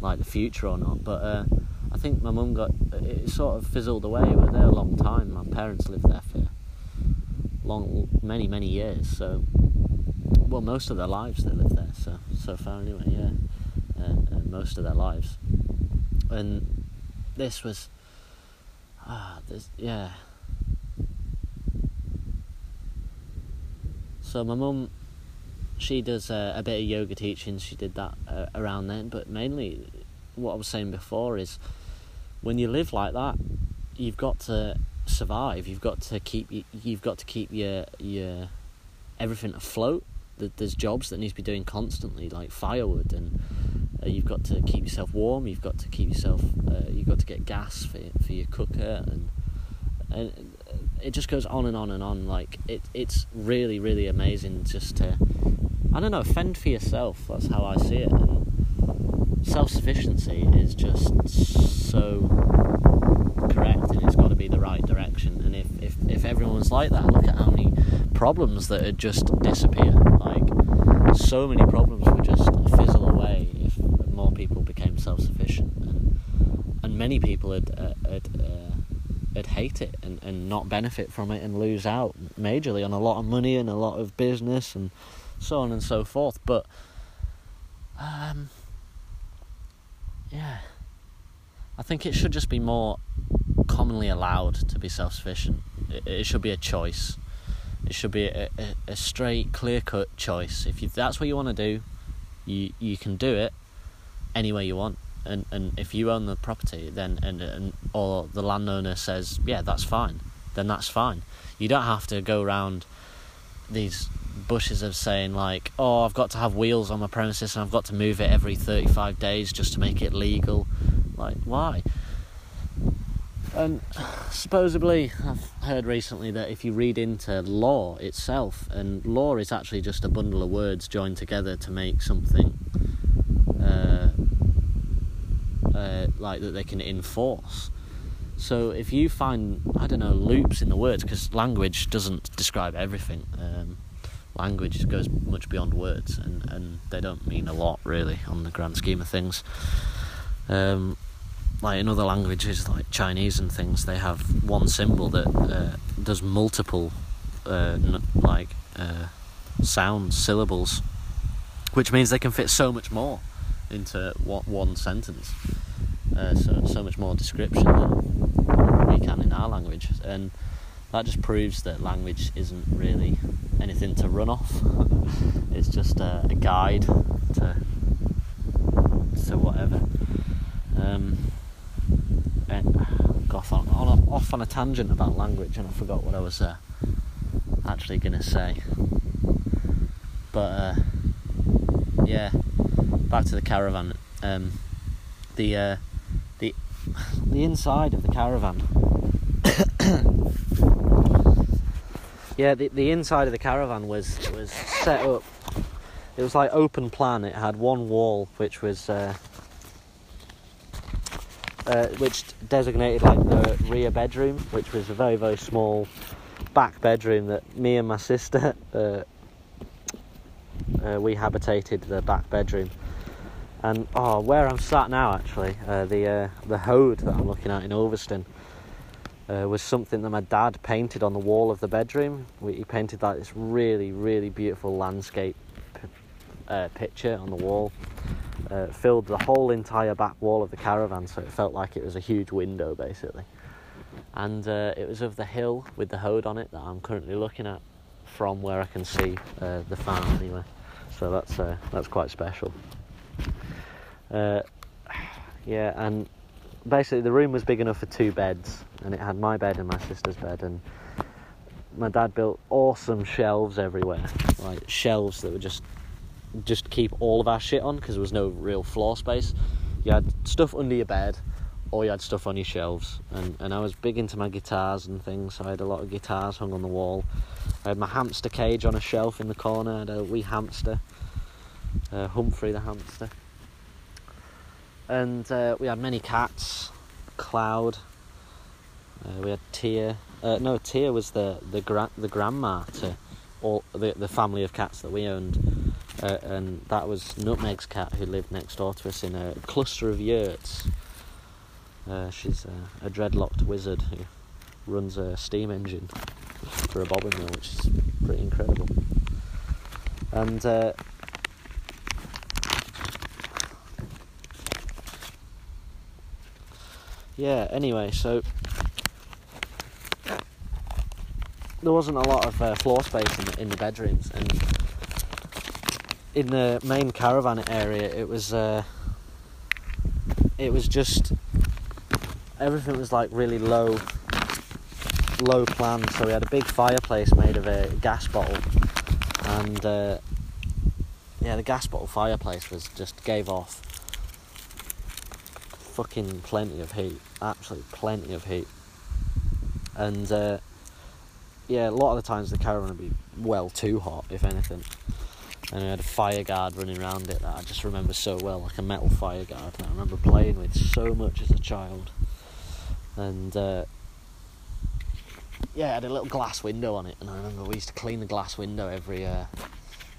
like the future or not. But uh, I think my mum got it sort of fizzled away. We were there a long time. My parents lived there for long, many many years. So well, most of their lives they live there. So so far anyway, yeah, uh, uh, most of their lives, and this was ah, this yeah. So my mum, she does uh, a bit of yoga teaching. She did that uh, around then, but mainly, what I was saying before is, when you live like that, you've got to survive. You've got to keep you've got to keep your your everything afloat. There's jobs that need to be doing constantly, like firewood, and uh, you've got to keep yourself warm. You've got to keep yourself. Uh, you've got to get gas for for your cooker, and and it just goes on and on and on. Like it, it's really really amazing just to, I don't know, fend for yourself. That's how I see it. And self sufficiency is just so correct and it's got to be the right direction. And if, if, if everyone's like that look at how many problems that would just disappear like so many problems would just fizzle away if more people became self-sufficient. And, and many people would, uh, would, uh, would hate it and, and not benefit from it and lose out majorly on a lot of money and a lot of business and so on and so forth. But um, yeah I think it should just be more commonly allowed to be self sufficient. It, it, should be a choice. It should be a, a, a straight, clear cut choice. If you, that's what you want to do, you you can do it any way you want. And and if you own the property, then and and or the landowner says, yeah, that's fine, then that's fine. You don't have to go around these bushes of saying like, oh, I've got to have wheels on my premises and I've got to move it every 35 days just to make it legal. Like, why? And supposedly, I've heard recently that if you read into law itself, and law is actually just a bundle of words joined together to make something uh, uh, like that they can enforce. So if you find, I don't know, loops in the words, because language doesn't describe everything. Um, language goes much beyond words, and, and they don't mean a lot really on the grand scheme of things. Um, like in other languages like Chinese and things, they have one symbol that uh, does multiple uh, n- like uh, sounds, syllables, which means they can fit so much more into what one sentence. Uh, so so much more description than we can in our language, and that just proves that language isn't really anything to run off. it's just a, a guide to to whatever. Um, off on, on a, off on a tangent about language, and I forgot what I was uh, actually going to say. But uh, yeah, back to the caravan. Um, the uh, the the inside of the caravan. yeah, the the inside of the caravan was was set up. It was like open plan. It had one wall which was uh, uh, which designated like the rear bedroom, which was a very very small back bedroom that me and my sister uh, uh, we habitated the back bedroom. And oh, where I'm sat now, actually, uh, the uh, the Hoad that I'm looking at in Ulverston uh, was something that my dad painted on the wall of the bedroom. He painted like this really really beautiful landscape picture on the wall uh, filled the whole entire back wall of the caravan, so it felt like it was a huge window basically. And uh, it was of the hill with the Hoad on it that I'm currently looking at from where I can see uh, the farm anyway. So that's uh, that's quite special. Uh, yeah, and basically the room was big enough for two beds, and it had my bed and my sister's bed, and my dad built awesome shelves everywhere, like shelves that would just just keep all of our shit on because there was no real floor space. You had stuff under your bed, or you had stuff on your shelves. And, and I was big into my guitars and things, so I had a lot of guitars hung on the wall. I had my hamster cage on a shelf in the corner. I had a wee hamster, uh, Humphrey the hamster. And uh, we had many cats, Cloud. Uh, we had Tia. Uh, no, Tia was the the gra- the grandma to all the the family of cats that we owned uh, and that was Nutmeg's cat who lived next door to us in a cluster of yurts. Uh, she's a, a, dreadlocked wizard who runs a steam engine for a bobbin mill, which is pretty incredible. and yeah. Anyway, so there wasn't a lot of uh, floor space in the, in the bedrooms, and in the main caravan area, it was uh, it was just everything was like really low low planned. So we had a big fireplace made of a gas bottle, and uh, yeah, the gas bottle fireplace was just gave off fucking plenty of heat, absolutely plenty of heat, and uh, yeah, a lot of the times the caravan would be well too hot, if anything. And we had a fire guard running around it that I just remember so well, like a metal fire guard that I remember playing with so much as a child. And uh, yeah, it had a little glass window on it, and I remember we used to clean the glass window every uh,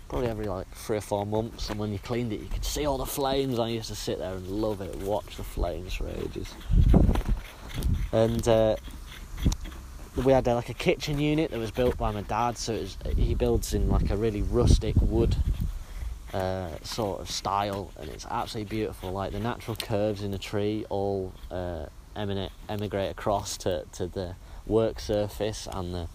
probably every like three or four months. And when you cleaned it, you could see all the flames. I used to sit there and love it, watch the flames for ages. And uh, we had uh, like a kitchen unit that was built by my dad. So was, he builds in like a really rustic wood uh, sort of style, and it's absolutely beautiful. Like the natural curves in the tree all uh, emigrate across to, to the work surface and the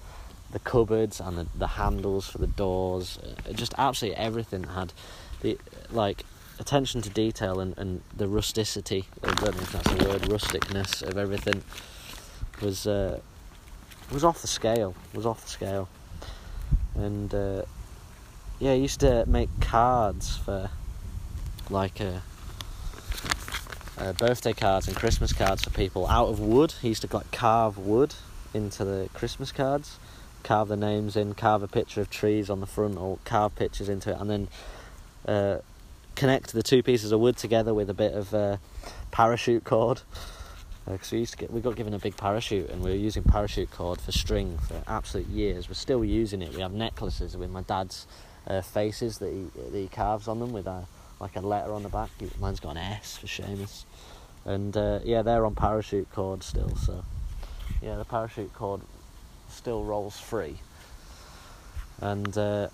the cupboards and the, the handles for the doors. Uh, just absolutely everything had the like attention to detail and, and the rusticity. I don't know if that's a word, rusticness of everything was. Uh, was off the scale. Was off the scale, and uh, yeah, I used to make cards for like uh, uh, birthday cards and Christmas cards for people out of wood. He used to like carve wood into the Christmas cards, carve the names in, carve a picture of trees on the front, or carve pictures into it, and then uh, connect the two pieces of wood together with a bit of uh, parachute cord because uh, we used to get we got given a big parachute and we were using parachute cord for string for absolute years. We're still using it. We have necklaces with my dad's uh, faces that he that he carves on them with a like a letter on the back. Mine's got an S for Seamus, and uh, yeah, they're on parachute cord still. So yeah, the parachute cord still rolls free, and uh,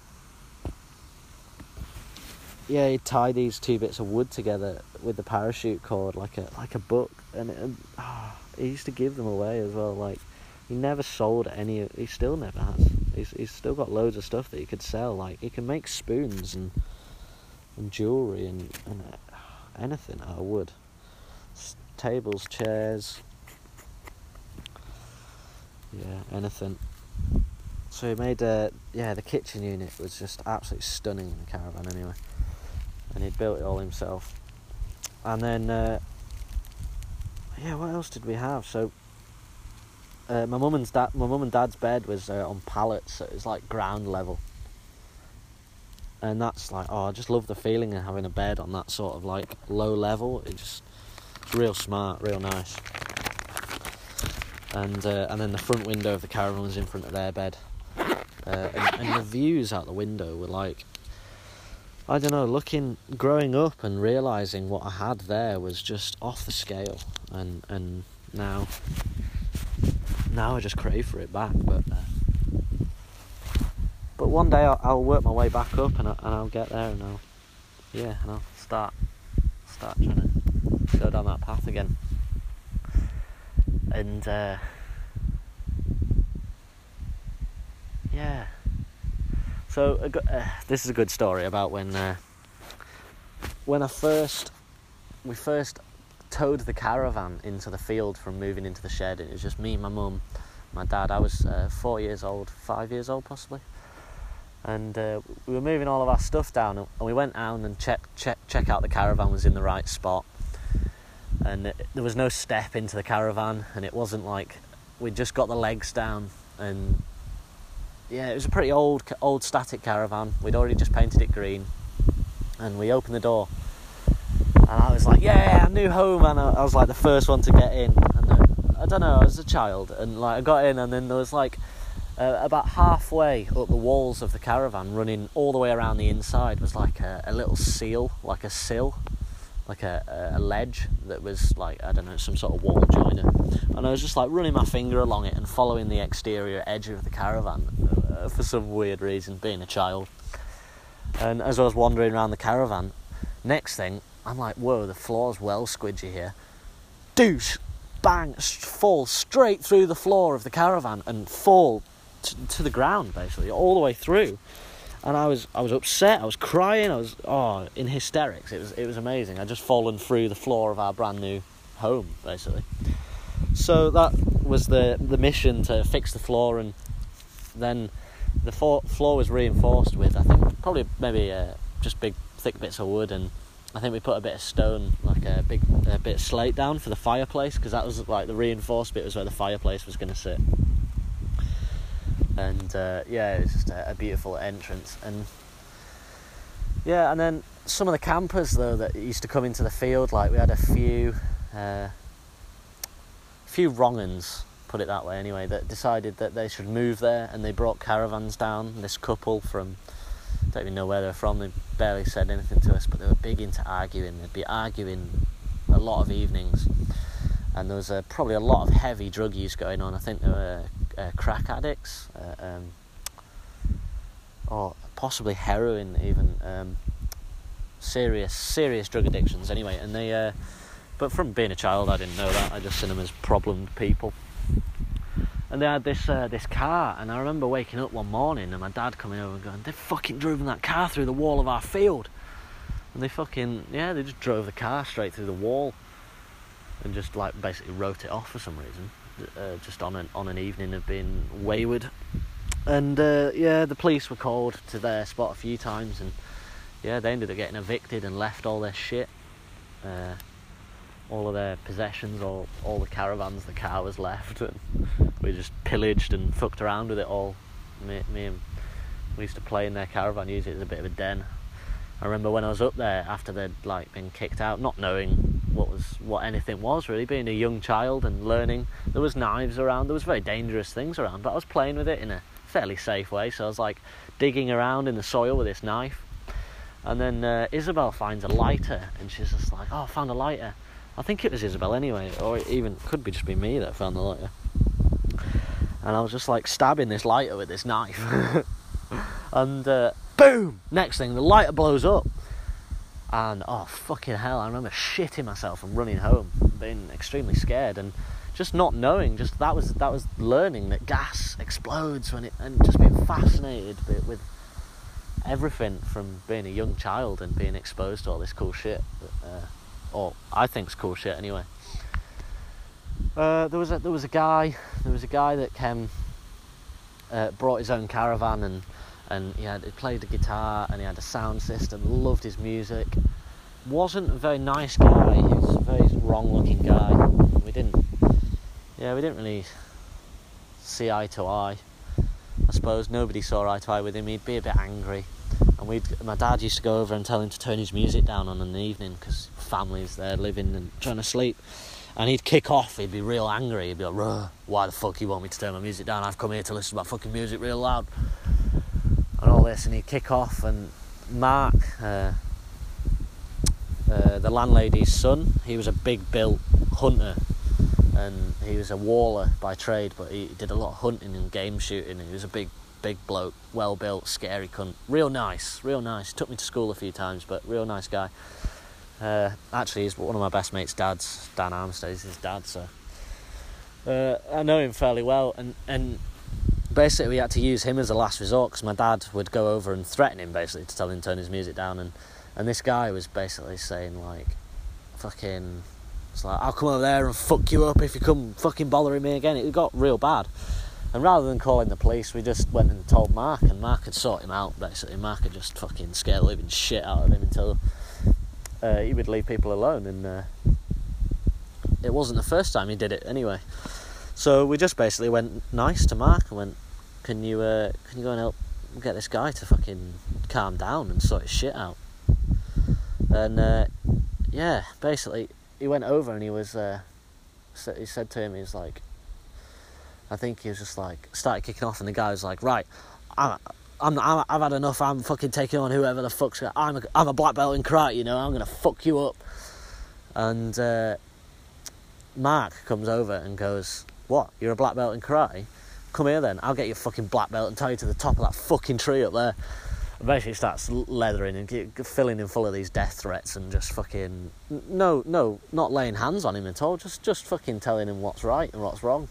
yeah, he'd tie these two bits of wood together with the parachute cord like a like a book, and, and oh, he used to give them away as well. Like he never sold any. He still never has. He's he's still got loads of stuff that he could sell. Like he can make spoons and and jewelry and, and uh, anything out of wood. Tables, chairs. Yeah, anything. So he made a yeah the kitchen unit was just absolutely stunning in the caravan anyway and he'd built it all himself. And then, uh, yeah, what else did we have? So, uh, my mum and dad, my mum and dad's bed was uh, on pallets, so it was like ground level. And that's like, oh, I just love the feeling of having a bed on that sort of like low level. It just, it's real smart, real nice. And uh, and then the front window of the caravan was in front of their bed, uh, and, and the views out the window were like I don't know, looking, growing up and realizing what I had there was just off the scale, and and now, now I just crave for it back. But uh, but one day I'll, I'll, work my way back up, and, I, and I'll get there, and I'll yeah, and I'll start start trying to go down that path again, and uh, yeah. So uh, this is a good story about when uh, when I first we first towed the caravan into the field from moving into the shed. It was just me, my mum, my dad. I was uh, four years old, five years old possibly, and uh, we were moving all of our stuff down. And we went down and check check check out the caravan was in the right spot. And there was no step into the caravan, and it wasn't like we'd just got the legs down and yeah, it was a pretty old, old static caravan. We'd already just painted it green, and we opened the door, and I was like, "Yeah, new home!" And I, was like the first one to get in. And I don't know, I was a child, and like I got in, and then there was like uh, about halfway up the walls of the caravan, running all the way around the inside, was like a, a little seal, like a sill, like a, a ledge that was like I don't know some sort of wall joiner, and I was just like running my finger along it and following the exterior edge of the caravan uh, for some weird reason, being a child. And as I was wandering around the caravan, next thing, I'm like, whoa, the floor's well squidgy here. Douche, bang, fall straight through the floor of the caravan and fall t- to the ground, basically, all the way through. And I was, I was upset. I was crying. I was, oh, in hysterics. It was, it was amazing. I'd just fallen through the floor of our brand new home, basically. So that was the the mission to fix the floor, and then the floor, floor was reinforced with, I think, probably maybe uh, just big thick bits of wood and I think we put a bit of stone, like a big a bit of slate down for the fireplace because that was like the reinforced bit was where the fireplace was going to sit. And uh, yeah, it was just a, a, beautiful entrance. And yeah, and then some of the campers though that used to come into the field, like we had a few, uh, few wrong'uns, put it that way anyway, that decided that they should move there, and they brought caravans down. This couple from don't even know where they're from. They barely said anything to us, but they were big into arguing. They'd be arguing a lot of evenings, and there was uh, probably a lot of heavy drug use going on. I think there were uh, crack addicts, uh, um, or possibly heroin, even um, serious serious drug addictions. Anyway, and they. Uh, but from being a child, I didn't know that. I just seen them as problem people and they had this uh, this car, and I remember waking up one morning and my dad coming over and going, "They've fucking driven that car through the wall of our field," and they fucking yeah, they just drove the car straight through the wall, and just like basically wrote it off for some reason, uh, just on an on an evening of being wayward, and uh, yeah, the police were called to their spot a few times, and yeah, they ended up getting evicted and left all their shit. Uh, all of their possessions, all all the caravans the car was left, and we just pillaged and fucked around with it all. Me, me and we used to play in their caravan, use it as a bit of a den. I remember when I was up there after they'd like been kicked out, not knowing what was what anything was really, being a young child and learning. There was knives around, there was very dangerous things around, but I was playing with it in a fairly safe way. So I was like digging around in the soil with this knife, and then uh, Isabel finds a lighter, and she's just like, "Oh, I found a lighter." I think it was Isabel anyway, or even could be just be me that found the lighter. And I was just like stabbing this lighter with this knife, and uh, boom! Next thing, the lighter blows up, and oh fucking hell! I remember shitting myself and running home, being extremely scared and just not knowing. Just that was that was learning that gas explodes when it, and just being fascinated with, everything from being a young child and being exposed to all this cool shit. uh, or I think's cool shit anyway. Uh, there was a there was a guy there was a guy that came uh, brought his own caravan and and he had he played the guitar and he had a sound system. Loved his music. wasn't a very nice guy. He was a very wrong looking guy. We didn't yeah we didn't really see eye to eye. I suppose nobody saw eye to eye with him. He'd be a bit angry and we my dad used to go over and tell him to turn his music down on an evening because families there living and trying to sleep and he'd kick off he'd be real angry he'd be like why the fuck you want me to turn my music down I've come here to listen to my fucking music real loud and all this and he'd kick off and Mark uh, uh, the landlady's son he was a big built hunter and he was a waller by trade but he did a lot of hunting and game shooting he was a big big bloke, well built, scary cunt. Real nice, real nice. Took me to school a few times, but real nice guy. Uh, actually, he's one of my best mates' dads. Dan Armistead is his dad, so uh, I know him fairly well. And and basically, we had to use him as a last resort because my dad would go over and threaten him, basically, to tell him to turn his music down. And and this guy was basically saying like, fucking. It's like I'll come over there and fuck you up if you come fucking bothering me again. It got real bad. And rather than calling the police, we just went and told Mark, and Mark had sort him out. Basically, Mark had just fucking scared the living shit out of him until uh, he would leave people alone. And uh, it wasn't the first time he did it anyway. So we just basically went nice to Mark and went, "Can you uh, can you go and help get this guy to fucking calm down and sort his shit out?" And uh, yeah, basically he went over and he was. Uh, he said to him, he's like, I think he was just like started kicking off, and the guy was like, "Right, I'm, I'm, i have had enough. I'm fucking taking on whoever the fuck's. I'm a, I'm a black belt in karate. You know, I'm gonna fuck you up." And uh, Mark comes over and goes, "What? You're a black belt in karate? Come here then. I'll get you a fucking black belt and tie you to the top of that fucking tree up there." And basically starts leathering and filling him full of these death threats and just fucking no no not laying hands on him at all just just fucking telling him what's right and what's wrong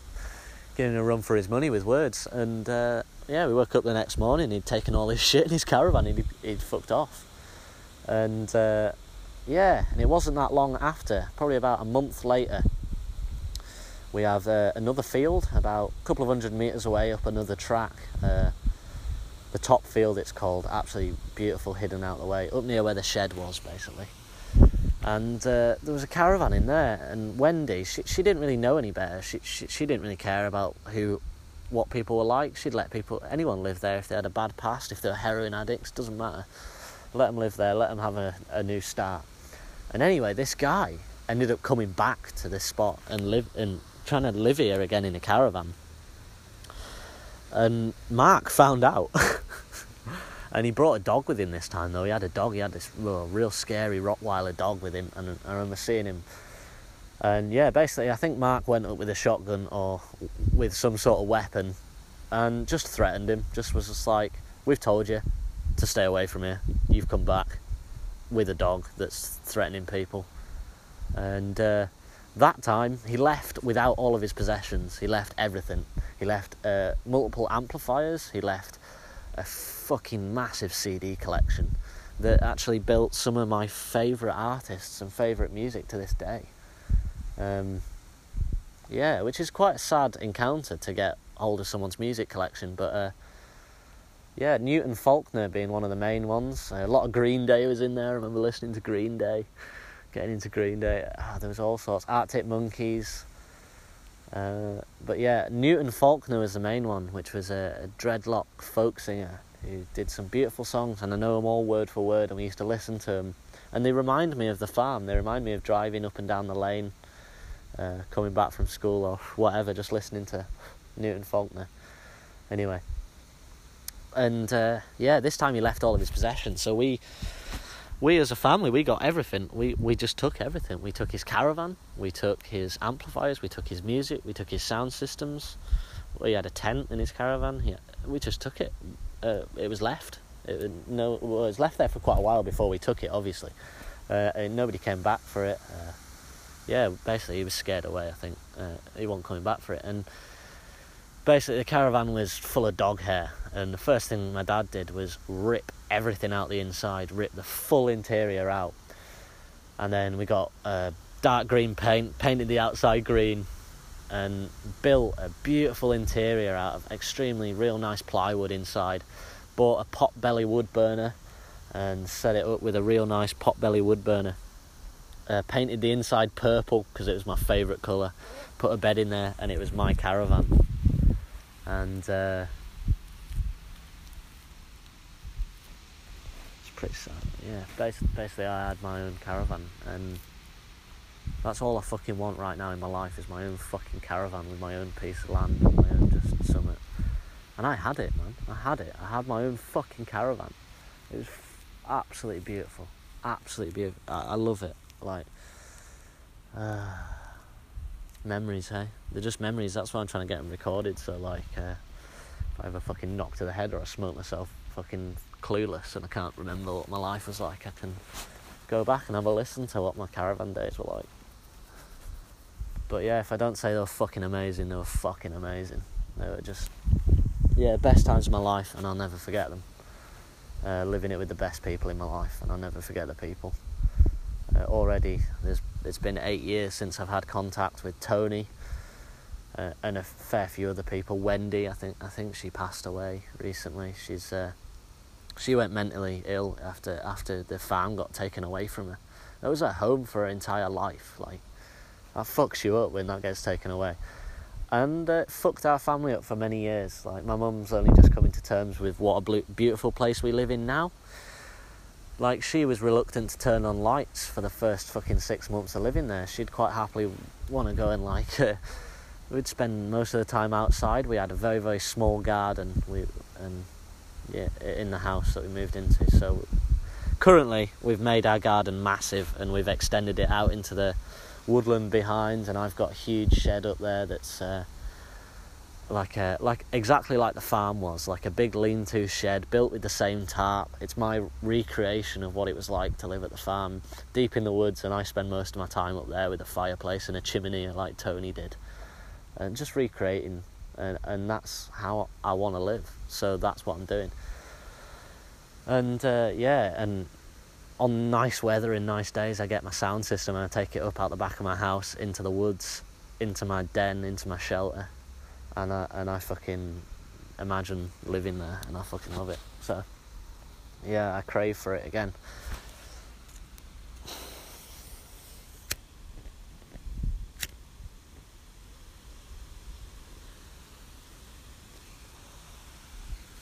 giving him a run for his money with words and uh, yeah we woke up the next morning he'd taken all his shit in his caravan he'd, he'd fucked off and uh, yeah and it wasn't that long after probably about a month later we have uh, another field about a couple of hundred meters away up another track uh, the top field it's called absolutely beautiful hidden out the way up near where the shed was basically. And uh, there was a caravan in there and wendy she, she didn't really know any better. She, she, she didn't really care about who what people were like. She'd let people anyone live there if they had a bad past if they were heroin addicts doesn't matter. Let them live there let them have a, a new start. And anyway this guy ended up coming back to this spot and live and trying to live here again in a caravan and Mark found out. and he brought a dog with him this time, though. He had a dog. He had this real, real scary Rottweiler dog with him. And I remember seeing him. And yeah, basically, I think Mark went up with a shotgun or with some sort of weapon and just threatened him. Just was just like, We've told you to stay away from here. You've come back with a dog that's threatening people. And uh, that time, he left without all of his possessions. He left everything. He left uh, multiple amplifiers. He left a fucking massive CD collection that actually built some of my favourite artists and favourite music to this day. Um, yeah, which is quite a sad encounter to get hold of someone's music collection, but uh, yeah, Newton Faulkner being one of the main ones. A lot of Green Day was in there. I remember listening to Green Day, getting into Green Day. Oh, there was all sorts. Arctic Monkeys. Uh, but yeah, Newton Faulkner was the main one, which was a, a, dreadlock folk singer who did some beautiful songs, and I know them all word for word, and we used to listen to them. And they remind me of the farm. They remind me of driving up and down the lane, uh, coming back from school or whatever, just listening to Newton Faulkner. Anyway, and uh, yeah, this time he left all of his possessions, so we we as a family we got everything. We we just took everything. We took his caravan we took his amplifiers we took his music we took his sound systems. We had a tent in his caravan. Yeah, we just took it. Uh, it was left. It, no it was left there for quite a while before we took it obviously. Uh, and nobody came back for it. Uh, yeah basically he was scared away I think. Uh, he wasn't coming back for it. And basically the caravan was full of dog hair and the first thing my dad did was rip everything out the inside, rip the full interior out, and then we got uh, dark green paint, painted the outside green, and built a beautiful interior out of extremely real nice plywood inside. Bought a pot belly wood burner and set it up with a real nice pot belly wood burner. Uh, painted the inside purple because it was my favourite colour. Put a bed in there and it was my caravan. And uh, it's pretty sad. Yeah, basically, basically, I had my own caravan, and that's all I fucking want right now in my life is my own fucking caravan with my own piece of land, and my own just summit. And I had it, man. I had it. I had my own fucking caravan. It was absolutely beautiful. Absolutely beautiful. I, I love it. Like, uh, memories, hey? They're just memories. That's why I'm trying to get them recorded. So, like, uh, if I ever fucking knock to the head or I smoke myself fucking clueless and I can't remember what my life was like, I can go back and have a listen to what my caravan days were like. But yeah, if I don't say they were fucking amazing, they were fucking amazing. They were just, yeah, best times of my life, and I'll never forget them. Uh, living it with the best people in my life, and I'll never forget the people. Uh, already, it's been eight years since I've had contact with Tony uh, and a fair few other people. Wendy, I think, I think she passed away recently. She's uh, she went mentally ill after after the farm got taken away from her. That was at home for her entire life. Like that fucks you up when that gets taken away, and uh, fucked our family up for many years. Like my mum's only just coming to terms with what a beautiful place we live in now. Like she was reluctant to turn on lights for the first fucking six months of living there. She'd quite happily want to go and like. Uh, we'd spend most of the time outside. We had a very very small garden. We and yeah, in the house that we moved into. So currently we've made our garden massive and we've extended it out into the woodland behind and I've got a huge shed up there that's uh, like a like exactly like the farm was, like a big lean-to shed built with the same tarp. It's my recreation of what it was like to live at the farm, deep in the woods, and I spend most of my time up there with a fireplace and a chimney, like Tony did, and just recreating, and and that's how I want to live. So that's what I'm doing. And uh, yeah, and on nice weather and nice days, I get my sound system and I take it up out the back of my house into the woods, into my den, into my shelter and I and I fucking imagine living there, and I fucking love it. So, yeah, I crave for it again.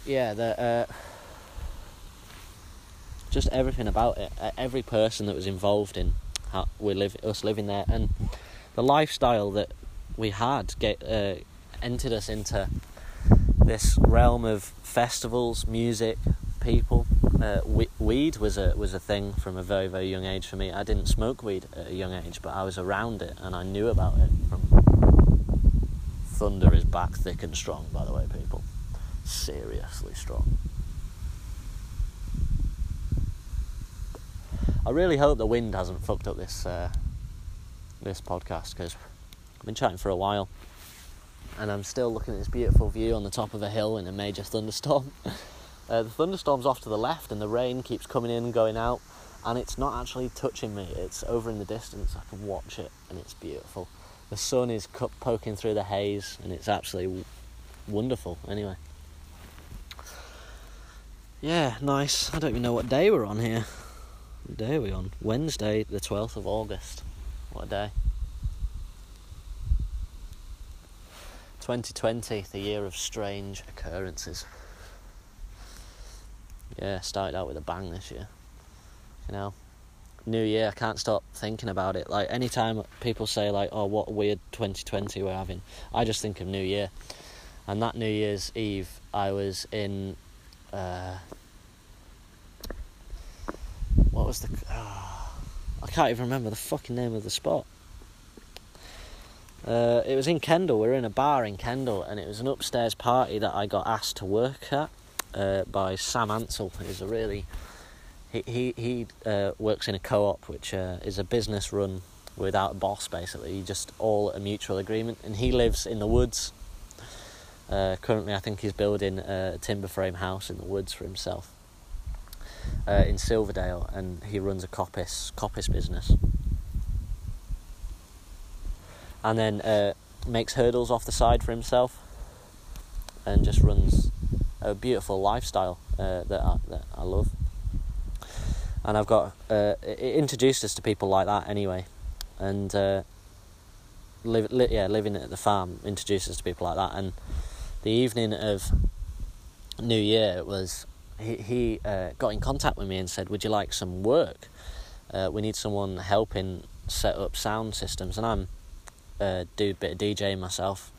Yeah, the uh, just everything about it. Every person that was involved in how we live, us living there, and the lifestyle that we had get uh, entered us into this realm of festivals, music, people. Uh, weed was a was a thing from a very very young age for me. I didn't smoke weed at a young age, but I was around it and I knew about it. From thunder is back thick and strong, by the way, people. Seriously strong. I really hope the wind hasn't fucked up this uh, this podcast because I've been chatting for a while and I'm still looking at this beautiful view on the top of a hill in a major thunderstorm. uh, the thunderstorm's off to the left, and the rain keeps coming in and going out, and it's not actually touching me. It's over in the distance. I can watch it, and it's beautiful. The sun is poking through the haze, and it's absolutely wonderful. Anyway, yeah, nice. I don't even know what day we're on here. What day are we on? Wednesday, the twelfth of August. What a day! 2020, the year of strange occurrences. Yeah, started out with a bang this year. You know, New Year, I can't stop thinking about it. Like anytime people say like, "Oh, what a weird 2020 we're having," I just think of New Year. And that New Year's Eve, I was in. Uh, what was the? Oh, I can't even remember the fucking name of the spot. Uh, it was in Kendal. We were in a bar in Kendal, and it was an upstairs party that I got asked to work at uh, by Sam Ansell. He's a really he he he uh, works in a co-op, which uh, is a business run without a boss. Basically, just all a mutual agreement, and he lives in the woods. Uh, currently, I think he's building a timber frame house in the woods for himself uh, in Silverdale, and he runs a coppice coppice business and then uh, makes hurdles off the side for himself and just runs a beautiful lifestyle uh, that, I, that I love. And I've got uh, it introduced us to people like that anyway, and uh, live, li- yeah, living at the farm introduced us to people like that. And the evening of New Year was he he uh, got in contact with me and said, "Would you like some work? Uh, we need someone helping set up sound systems." And I'm uh, do a bit of DJing myself,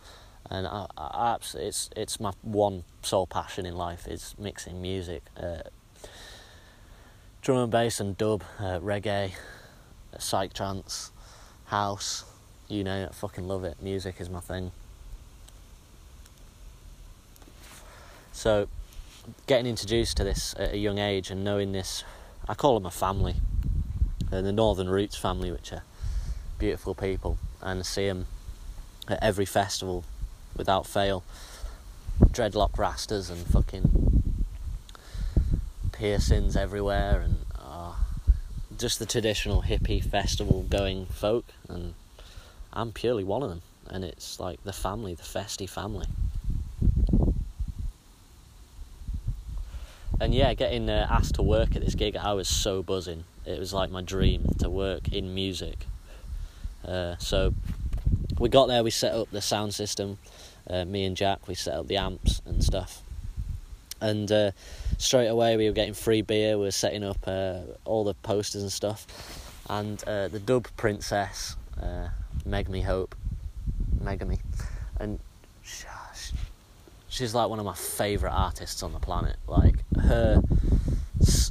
and I, I absolutely, it's it's my one sole passion in life is mixing music, uh, drum and bass and dub, uh, reggae, psych trance, house, you know, I fucking love it. Music is my thing. So, getting introduced to this at a young age and knowing this, I call them a family, uh, the Northern Roots family, which are beautiful people and see them at every festival without fail. Dreadlock rastas and fucking piercings everywhere, and uh, just the traditional hippie festival going folk. And I'm purely one of them, and it's like the family, the festy family. And yeah, getting uh, asked to work at this gig, I was so buzzing. It was like my dream to work in music uh, so we got there, we set up the sound system. Uh, me and Jack, we set up the amps and stuff. And uh, straight away, we were getting free beer. We were setting up uh, all the posters and stuff. And uh, the dub princess, uh, Meg Me Hope, Megami, and she's like one of my favourite artists on the planet. Like her,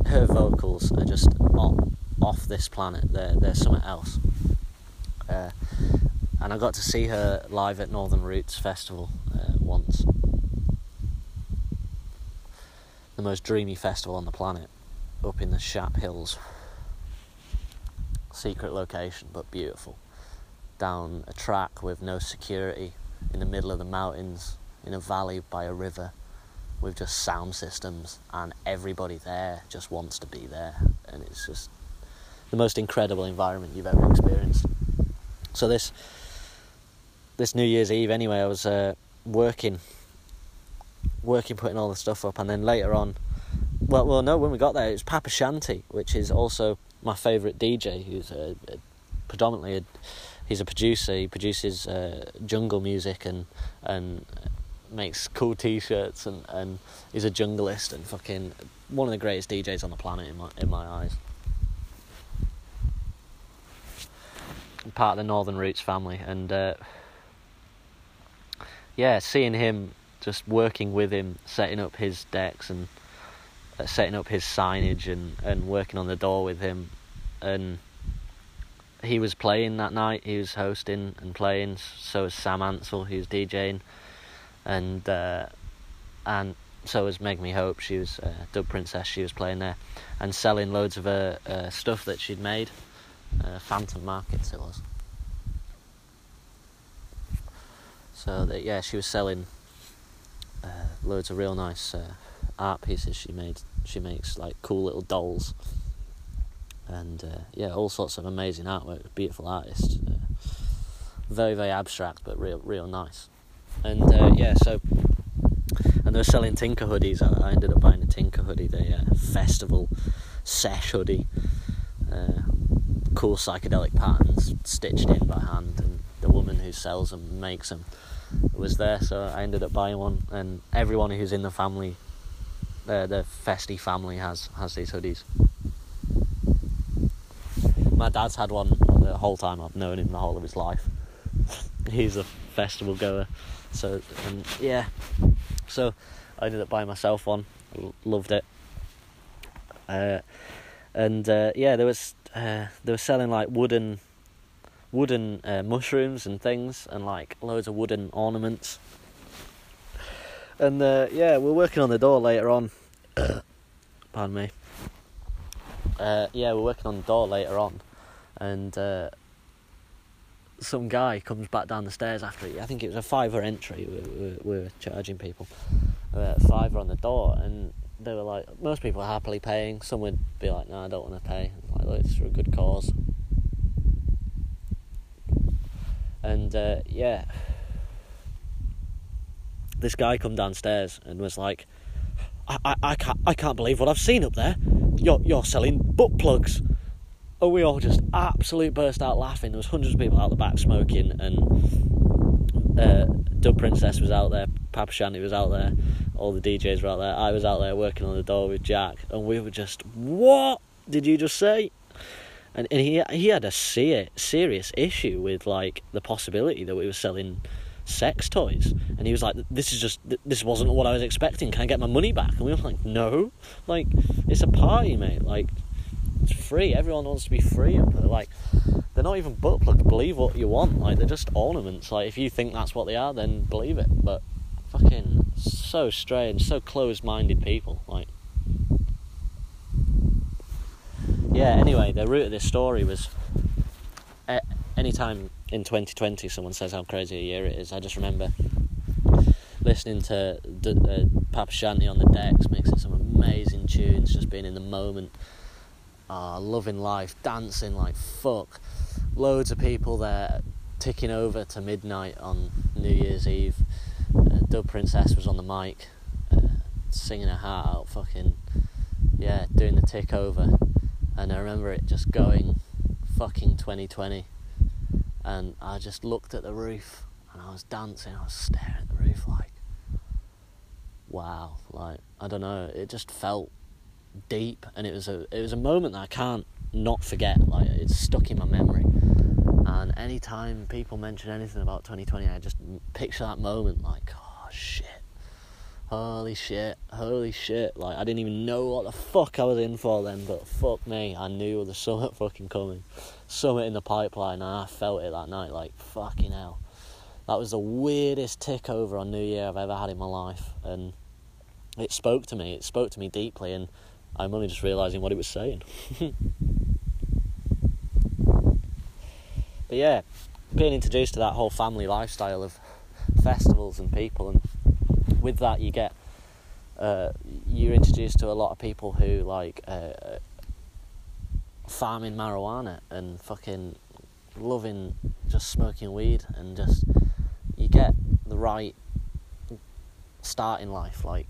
her vocals are just off, off this planet. They're they're something else. Uh, and I got to see her live at Northern Roots Festival, uh, once. The most dreamy festival on the planet, up in the Shap Hills. Secret location, but beautiful. Down a track with no security, in the middle of the mountains, in a valley by a river, with just sound systems, and everybody there just wants to be there, and it's just the most incredible environment you've ever experienced. So this this New Year's Eve, anyway, I was uh, working, working, putting all the stuff up, and then later on, well, well, no, when we got there, it was Papa Shanti, which is also my favourite DJ, who's a, a, predominantly a, he's a producer. He produces uh, jungle music and and makes cool T-shirts and and he's a junglist and fucking one of the greatest DJs on the planet in my in my eyes. Part of the Northern Roots family, and uh, yeah, seeing him just working with him, setting up his decks and uh, setting up his signage and and working on the door with him, and he was playing that night. He was hosting and playing. So was Sam Ansell, he was DJing, and uh, and so was Meg Me Hope. She was uh, Dub Princess. She was playing there and selling loads of her uh, stuff that she'd made uh, Phantom Markets it was. So that yeah, she was selling uh, loads of real nice uh, art pieces she made. She makes like cool little dolls, and uh, yeah, all sorts of amazing artwork. Beautiful artist, uh, very very abstract but real real nice. And uh, yeah, so and they were selling Tinker hoodies. I, I ended up buying a Tinker hoodie, the festival sesh hoodie cool psychedelic patterns stitched in by hand, and the woman who sells them makes them was there, so I ended up buying one. And everyone who's in the family, uh, the Festy family, has has these hoodies. My dad's had one the whole time I've known him, the whole of his life. He's a festival goer, so and yeah, so I ended up buying myself one. Loved it. Uh, and uh, yeah, there was uh, they were selling like wooden wooden uh, mushrooms and things, and like loads of wooden ornaments. And uh, yeah, we're working on the door later on. Pardon me. Uh, yeah, we're working on the door later on, and uh, some guy comes back down the stairs after it. I think it was a fiver entry. We, we, we were charging people uh, fiver on the door, and they were like, most people are happily paying. Some would be like, no, I don't want to pay. Like, it's for a good cause. And uh, yeah, this guy come downstairs and was like, I, I, I can't I can't believe what I've seen up there. You're you're selling butt plugs. And we all just absolutely burst out laughing. There was hundreds of people out the back smoking, and uh, Dub Princess was out there, Shanti was out there, all the DJs were out there. I was out there working on the door with Jack, and we were just, what did you just say? And, and he he had a ser- serious issue with like the possibility that we were selling sex toys, and he was like, "This is just this wasn't what I was expecting. Can I get my money back?" And we were like, "No, like it's a party, mate. Like it's free. Everyone wants to be free. Like they're not even butt plugs. Believe what you want. Like they're just ornaments. Like if you think that's what they are, then believe it. But fucking so strange, so closed-minded people. Like, yeah. Anyway, the root of this story was, anytime in 2020 someone says how crazy a year it is, I just remember listening to the, uh, Papa Shanti on the decks, mixing some amazing tunes, just being in the moment, uh, loving life, dancing like fuck. Loads of people there ticking over to midnight on New Year's Eve uh, Dub Princess was on the mic, uh, singing her heart out, fucking, yeah, doing the tick over. And I remember it just going fucking 2020. And I just looked at the roof and I was dancing, I was staring at the roof like, wow, like, I don't know, it just felt deep and it was a it was a moment that I can't not forget like it's stuck in my memory and anytime people mention anything about 2020, I just picture that moment like, oh shit. Holy shit, holy shit. Like, I didn't even know what the fuck I was in for then, but fuck me, I knew was something fucking coming. Summit in the pipeline, and I felt it that night, like, fucking hell. that was the weirdest tick over on New Year I've ever had in my life, and it spoke to me. It spoke to me deeply, and I'm only just realizing what it was saying. but yeah, being introduced to that whole family lifestyle of festivals and people, and with that you get uh, you're introduced to a lot of people who like uh, farming marijuana and fucking loving just smoking weed and just you get the right start in life like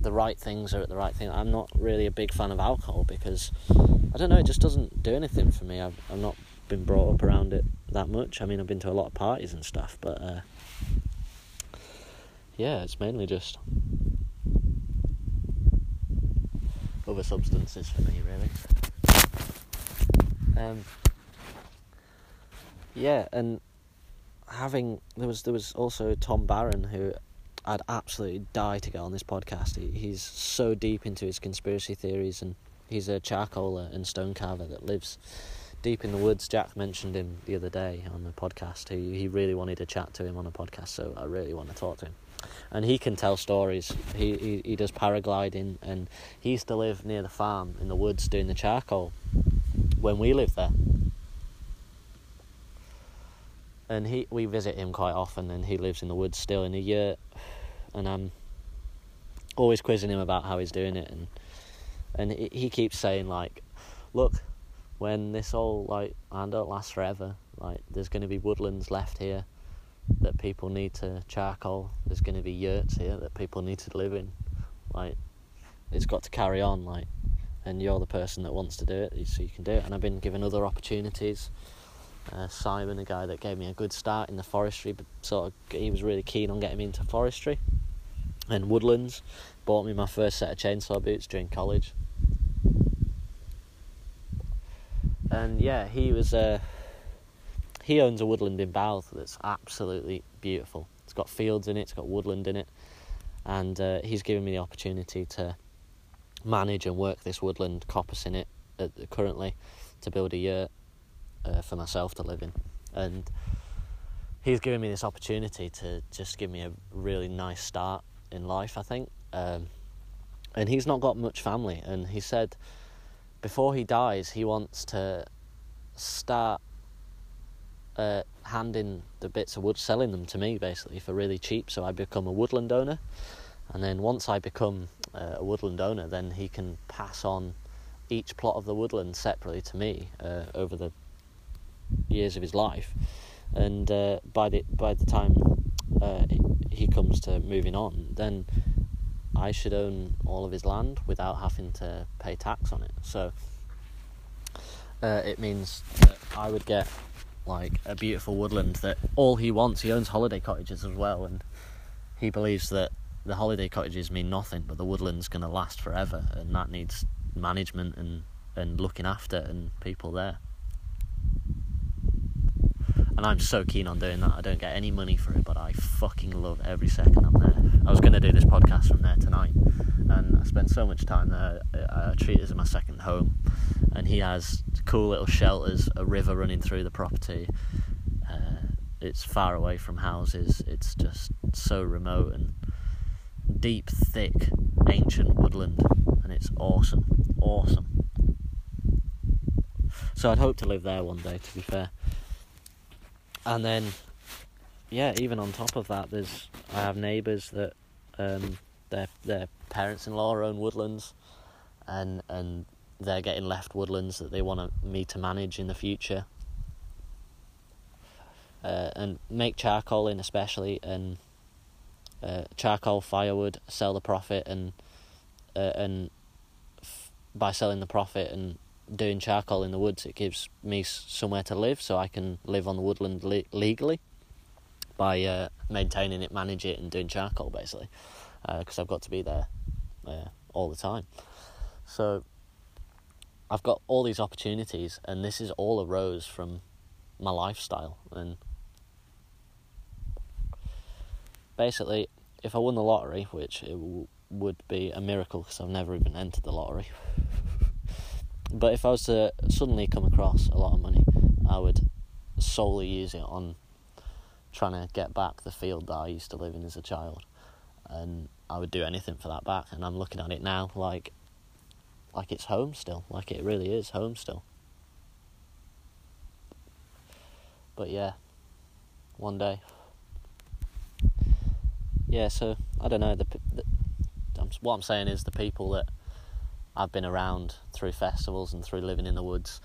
the right things are at the right thing. I'm not really a big fan of alcohol because i don't know it just doesn't do anything for me. I've, I've not been brought up around it that much. I mean i've been to a lot of parties and stuff but uh, yeah it's mainly just other substances for me really. Um, yeah, and having there was there was also Tom Barron who I'd absolutely die to get on this podcast. He, he's so deep into his conspiracy theories, and he's a charcoaler and stone carver that lives deep in the woods. Jack mentioned him the other day on the podcast. He he really wanted to chat to him on a podcast, so I really want to talk to him. And he can tell stories. He he, he does paragliding, and he used to live near the farm in the woods doing the charcoal when we lived there and he we visit him quite often, and he lives in the woods still in a year, and I'm always quizzing him about how he's doing it, and and he, keeps saying like, look, when this all like I don't last forever, like there's going to be woodlands left here that people need to charcoal. There's going to be yurts here that people need to live in, like it's got to carry on, like, and you're the person that wants to do it, so you can do it. And I've been given other opportunities uh, Simon, a guy that gave me a good start in the forestry, but sort of he was really keen on getting me into forestry and woodlands. Bought me my first set of chainsaw boots during college, and yeah, he was. Uh, he owns a woodland in Bouth that's absolutely beautiful. It's got fields in it, it's got woodland in it, and uh, he's given me the opportunity to manage and work this woodland, coppice in it uh, currently, to build a yurt uh, for myself to live in. And he's given me this opportunity to just give me a really nice start in life, I think. Um, and he's not got much family, and he said before he dies, he wants to start uh, handing the bits of wood, selling them to me basically for really cheap, so I become a woodland owner. And then once I become uh, a woodland owner, then he can pass on each plot of the woodland separately to me uh, over the years of his life, and uh, by the by the time uh, he comes to moving on, then I should own all of his land without having to pay tax on it. So uh, it means that I would get like a beautiful woodland that all he wants. He owns holiday cottages as well, and he believes that the holiday cottages mean nothing, but the woodland's going to last forever, and that needs management and and looking after and people there and I'm so keen on doing that. I don't get any money for it, but I fucking love every second I'm there. I was going to do this podcast from there tonight, and I spend so much time there. I treat it as my second home, and he has cool little shelters, a river running through the property. Uh, it's far away from houses. It's just so remote and deep, thick, ancient woodland, and it's awesome, awesome. So I'd hope to live there one day. To be fair and then yeah, even on top of that, there's I have neighbours that um, their their parents-in-law own woodlands, and and they're getting left woodlands that they want me to manage in the future, uh, and make charcoal in especially and uh, charcoal firewood, sell the profit and uh, and f- by selling the profit and doing charcoal in the woods, it gives me somewhere to live, so I can live on the woodland le- legally by uh, maintaining it, manage it, and doing charcoal basically, because uh, I've got to be there uh, all the time. So I've got all these opportunities, and this is all arose from my lifestyle. And basically, if I won the lottery, which it w- would be a miracle because I've never even entered the lottery. But if I was to suddenly come across a lot of money, I would solely use it on trying to get back the field that I used to live in as a child, and I would do anything for that back. And I'm looking at it now like like it's home still, like it really is home still. But yeah, one day. Yeah, so I don't know. The, the what I'm saying is the people that I've been around through festivals and through living in the woods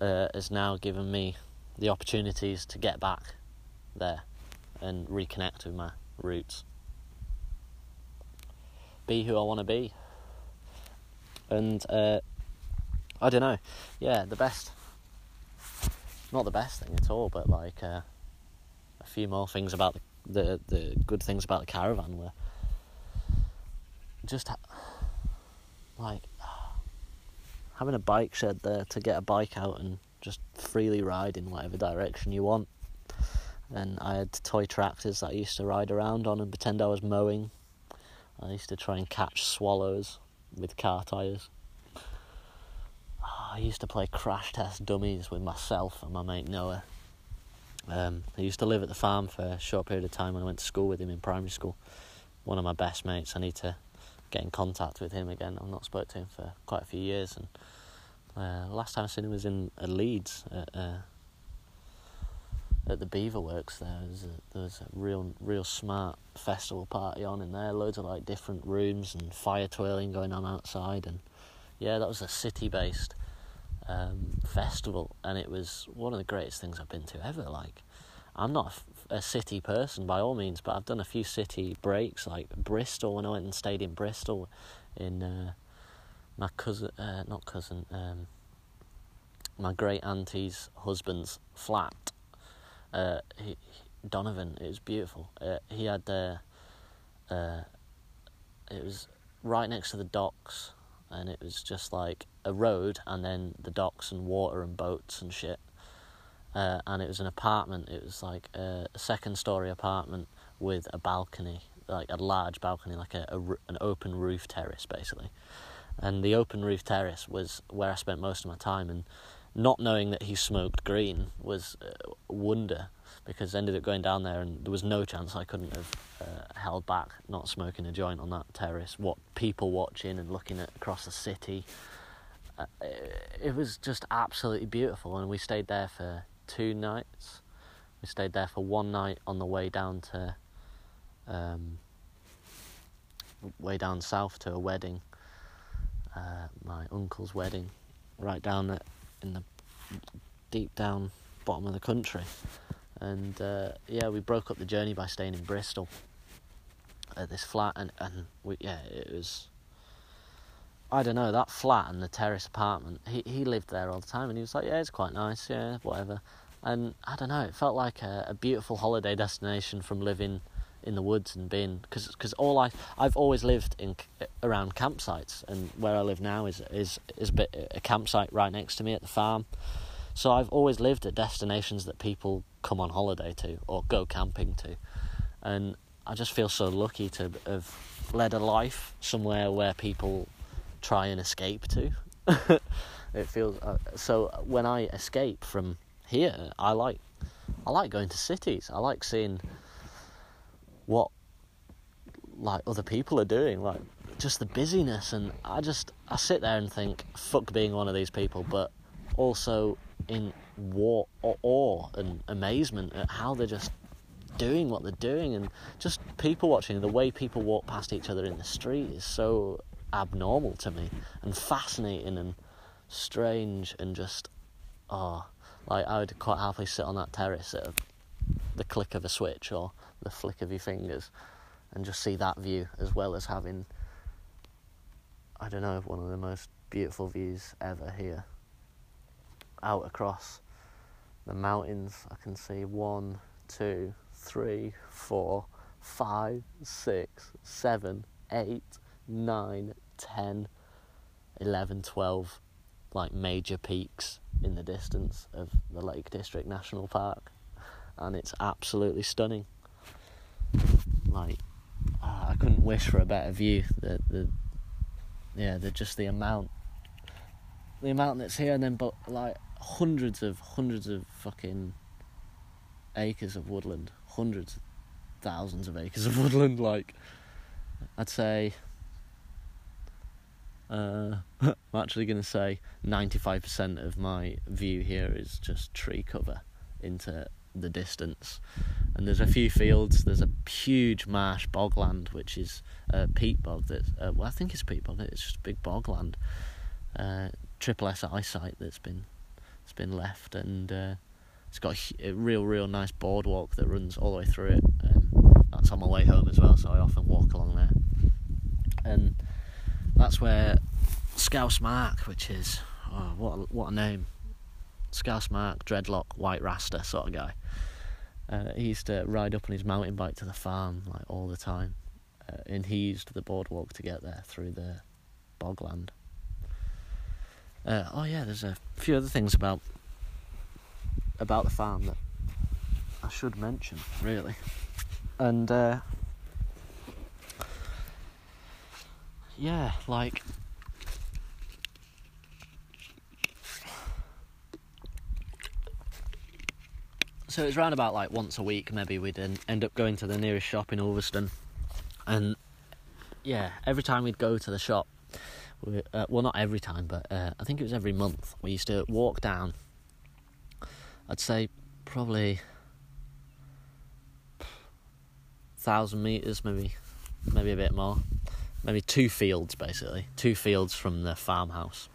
uh, has now given me the opportunities to get back there and reconnect with my roots. Be who I want to be. And uh, I don't know, yeah, the best, not the best thing at all, but like uh, a few more things about the, the, the good things about the caravan were just ha- like having a bike shed there to get a bike out and just freely ride in whatever direction you want. And I had toy tractors that I used to ride around on and pretend I was mowing. I used to try and catch swallows with car tyres. Oh, I used to play crash test dummies with myself and my mate Noah. Um, I used to live at the farm for a short period of time when I went to school with him in primary school. One of my best mates. I need to get in contact with him again. I've not spoke to him for quite a few years, and uh, last time I seen him was in uh, Leeds at, uh, at the Beaver Works. There was a, there was a real real smart festival party on in there. Loads of like different rooms and fire twirling going on outside, and yeah, that was a city based um, festival, and it was one of the greatest things I've been to ever. Like, I'm not a, a city person by all means, but I've done a few city breaks, like Bristol when I went and stayed in Bristol, in uh, my cousin, uh, not cousin, um, my great auntie's husband's flat. Uh, he, Donovan, it was beautiful. Uh, he had the, uh, it was right next to the docks, and it was just like a road, and then the docks and water and boats and shit. Uh, and it was an apartment. It was like a, second story apartment with a balcony, like a large balcony, like a, a an open roof terrace, basically. And the open roof terrace was where I spent most of my time. And not knowing that he smoked green was a wonder because I ended up going down there and there was no chance I couldn't have uh, held back not smoking a joint on that terrace. What people watching and looking at across the city. Uh, it was just absolutely beautiful, and we stayed there for two nights. We stayed there for one night on the way down to, um, way down south to a wedding, uh, my uncle's wedding, right down at, in the deep down bottom of the country. And uh, yeah, we broke up the journey by staying in Bristol at this flat, and and we yeah, it was. I don't know that flat and the terrace apartment. He he lived there all the time, and he was like, "Yeah, it's quite nice, yeah, whatever." And I don't know, it felt like a, a beautiful holiday destination from living in the woods and being because because all I I've always lived in around campsites, and where I live now is is is a, bit, a campsite right next to me at the farm. So I've always lived at destinations that people come on holiday to or go camping to, and I just feel so lucky to have led a life somewhere where people try and escape to. it feels uh, so when I escape from here, I like I like going to cities. I like seeing what like other people are doing, like just the busyness, and I just I sit there and think, fuck being one of these people, but also in awe, awe and amazement at how they're just doing what they're doing, and just people watching the way people walk past each other in the street is so abnormal to me and fascinating and strange and just oh like I would quite happily sit on that terrace at the click of a switch or the flick of your fingers and just see that view as well as having I don't know one of the most beautiful views ever here. Out across the mountains I can see one two three four five six seven eight nine ten eleven twelve like major peaks in the distance of the Lake District National Park, and it's absolutely stunning. Like, uh, I couldn't wish for a better view. The the yeah, the just the amount, the amount that's here, and then but like hundreds of hundreds of fucking acres of woodland, hundreds, thousands of acres of woodland. Like, I'd say, uh, I'm actually going to say 95% of my view here is just tree cover into the distance. And there's a few fields. There's a huge marsh bogland, which is a peat bog. That uh, well, I think it's peat bog. It's just big bogland, uh, triple S I site that's been it's been left, and uh, it's got a, a, real, real nice boardwalk that runs all the way through it. Um, that's on my way home as well, so I often walk along there. And that's where Scouse Mark, which is oh, what a, what a name, Scouse Mark, dreadlock, white rasta sort of guy. Uh, he used to ride up on his mountain bike to the farm like all the time, uh, and he used the boardwalk to get there through the bogland. Uh, oh yeah, there's a few other things about about the farm that I should mention, really, and uh, yeah, like so it's round about like once a week maybe we'd end up going to the nearest shop in Ulverston. And yeah every time we'd go to the shop we, uh, well not every time but uh, I think it was every month we used to walk down I'd say probably thousand meters maybe maybe a bit more maybe two fields basically two fields from the farmhouse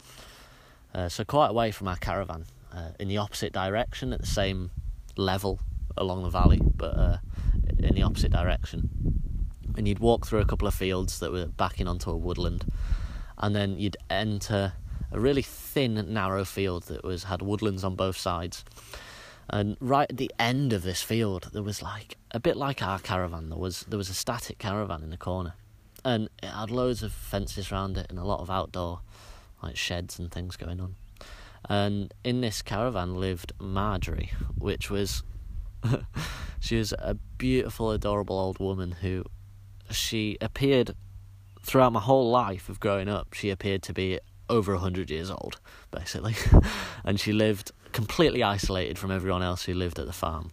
uh, so quite away from our caravan uh, in the opposite direction at the same level along the valley, but uh, in the opposite direction. And you'd walk through a couple of fields that were backing onto a woodland, and then you'd enter a really thin, narrow field that was had woodlands on both sides. And right at the end of this field, there was like a bit like our caravan. There was there was a static caravan in the corner, and it had loads of fences around it and a lot of outdoor like sheds and things going on. And in this caravan lived Marjorie, which was she was a beautiful, adorable old woman who she appeared throughout my whole life of growing up. She appeared to be over a hundred years old, basically, and she lived completely isolated from everyone else who lived at the farm.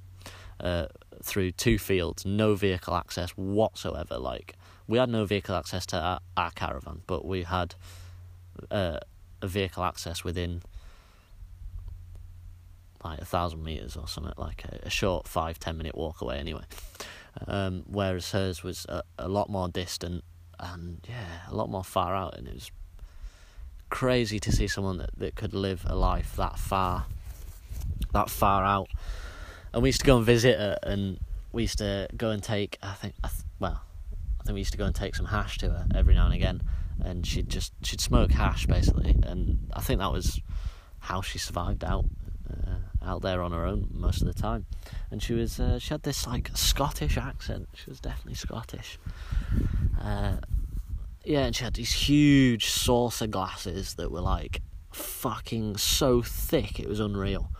Uh, through two fields, no vehicle access whatsoever. Like we had no vehicle access to our, our caravan, but we had uh, a vehicle access within like a thousand meters or something, like a, a, short five ten minute walk away anyway. Um, whereas hers was a, a, lot more distant and yeah, a lot more far out, and it was crazy to see someone that, that could live a life that far, that far out. And we used to go and visit her, and we used to go and take, I think, well, think we used to go and take some hash to her every now and again, and she'd just she'd smoke hash basically, and I think that was how she survived out uh, out there on her own most of the time. And she was uh, she had this like Scottish accent. She was definitely Scottish. Uh, yeah, and she had these huge saucer glasses that were like fucking so thick it was unreal.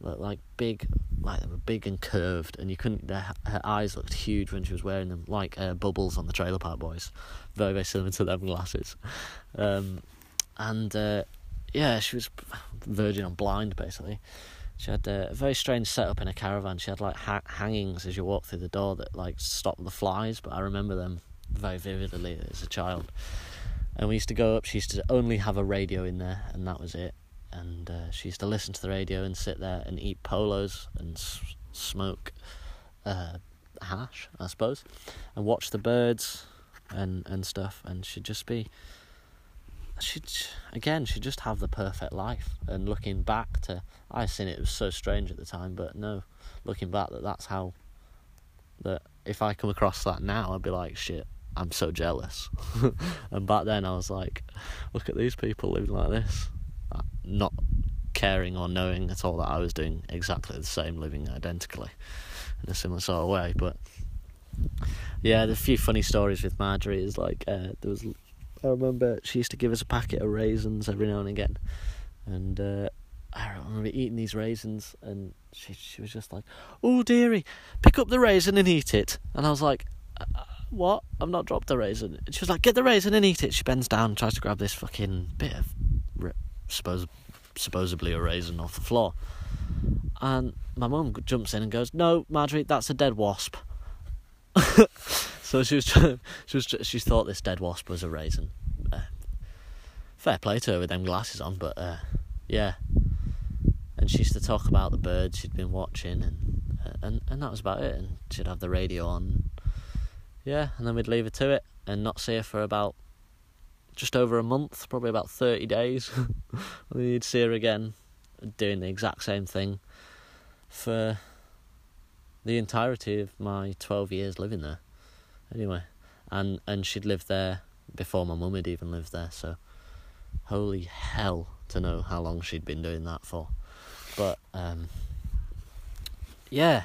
Like big, like they were big and curved, and you couldn't. Her, her eyes looked huge when she was wearing them, like uh, bubbles on the Trailer Park Boys. Very, very similar to them glasses. Um, and uh, yeah, she was verging on blind basically. She had a very strange setup in a caravan. She had like ha- hangings as you walk through the door that like stop the flies, but I remember them very vividly as a child. And we used to go up. She used to only have a radio in there, and that was it. And uh, she used to listen to the radio and sit there and eat polos and s- smoke uh, hash, I suppose, and watch the birds and and stuff. And she'd just be she'd again she'd just have the perfect life and looking back to i seen it, it was so strange at the time but no looking back that that's how that if i come across that now i'd be like shit i'm so jealous and back then i was like look at these people living like this not caring or knowing at all that i was doing exactly the same living identically in a similar sort of way but yeah, the few funny stories with Marjorie is like uh, there was I remember she used to give us a packet of raisins every now and again, and uh, I remember eating these raisins, and she she was just like, "Oh dearie, pick up the raisin and eat it," and I was like. Uh, what? I've not dropped the raisin. And she was like, get the raisin and eat it. She bends down, tries to grab this fucking bit of, suppose, supposedly a raisin off the floor. And my mum jumps in and goes, "No, Marjorie, that's a dead wasp." so she was trying, she was she thought this dead wasp was a raisin. Uh, fair play to her with them glasses on, but uh, yeah. And she used to talk about the birds she'd been watching, and uh, and and that was about it. And she'd have the radio on, yeah, and then we'd leave her to it and not see her for about just over a month, probably about thirty days. and you'd see her again, doing the exact same thing for the entirety of my 12 years living there. Anyway, and and she'd lived there before my mum had even lived there, so holy hell to know how long she'd been doing that for. But um, yeah.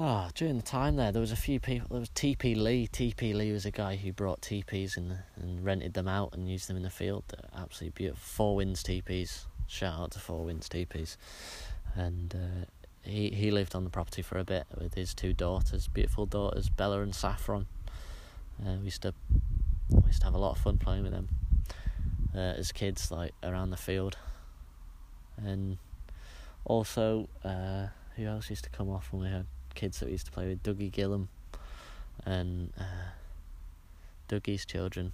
Oh, during the time there, there was a few people. There was TP Lee. TP Lee was a guy who brought teepees and and rented them out and used them in the field. They're absolutely beautiful. Four Winds teepees. Shout out to Four Winds teepees. And uh, he he lived on the property for a bit with his two daughters, beautiful daughters, Bella and Saffron. Uh, we used to we used to have a lot of fun playing with them uh, as kids, like around the field, and also uh, who else used to come off when we had kids that we used to play with? Dougie Gillam and uh, Dougie's children,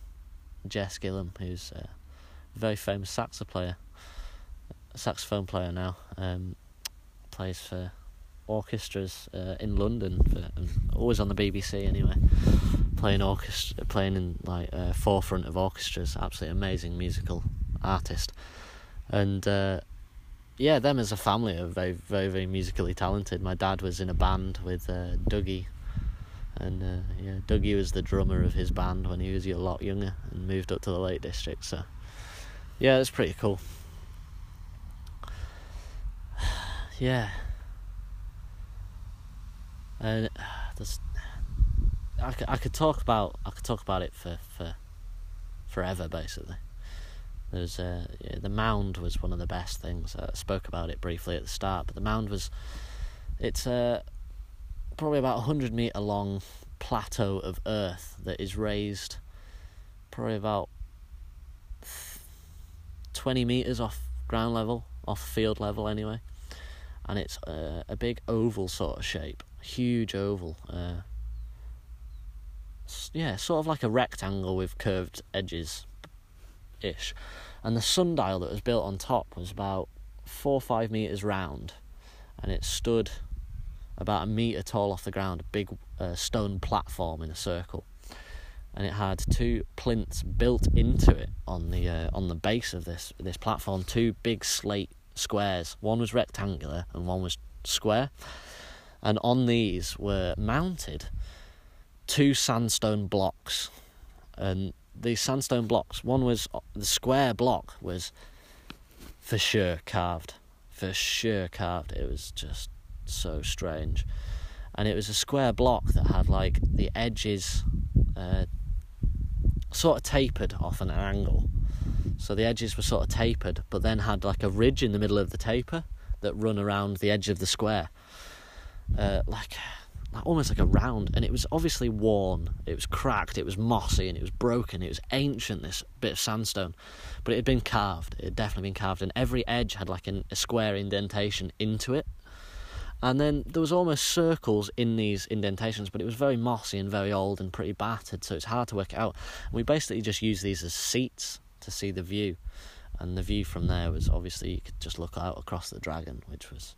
Jess Gillam, who's a very famous saxophone player, saxophone player now. Um, plays for orchestras uh, in London, for, always on the BBC anyway. Playing orchestra, playing in like uh, forefront of orchestras, absolutely amazing musical artist, and uh, yeah, them as a family are very, very, very musically talented. My dad was in a band with uh, Dougie, and uh, yeah, Dougie was the drummer of his band when he was a lot younger and moved up to the Lake District. So yeah, it's pretty cool. yeah. And there's, I I could talk about I could talk about it for, for forever basically. Uh, the mound was one of the best things. I spoke about it briefly at the start, but the mound was it's uh, probably about a hundred meter long plateau of earth that is raised probably about twenty meters off ground level, off field level anyway and it's uh, a big oval sort of shape, huge oval. Uh, yeah, sort of like a rectangle with curved edges, ish. And the sundial that was built on top was about four or five meters round, and it stood about a meter tall off the ground, a big uh, stone platform in a circle. And it had two plinths built into it on the uh, on the base of this this platform, two big slate squares. One was rectangular and one was square. And on these were mounted two sandstone blocks. And these sandstone blocks, one was the square block was for sure carved. For sure carved. It was just so strange. And it was a square block that had like the edges uh, sort of tapered off an angle so the edges were sort of tapered, but then had like a ridge in the middle of the taper that run around the edge of the square, uh, like almost like a round. And it was obviously worn. It was cracked. It was mossy, and it was broken. It was ancient. This bit of sandstone, but it had been carved. It had definitely been carved, and every edge had like an, a square indentation into it. And then there was almost circles in these indentations, but it was very mossy and very old and pretty battered, so it's hard to work out. And we basically just used these as seats to see the view. And the view from there was obviously you could just look out across the dragon, which was.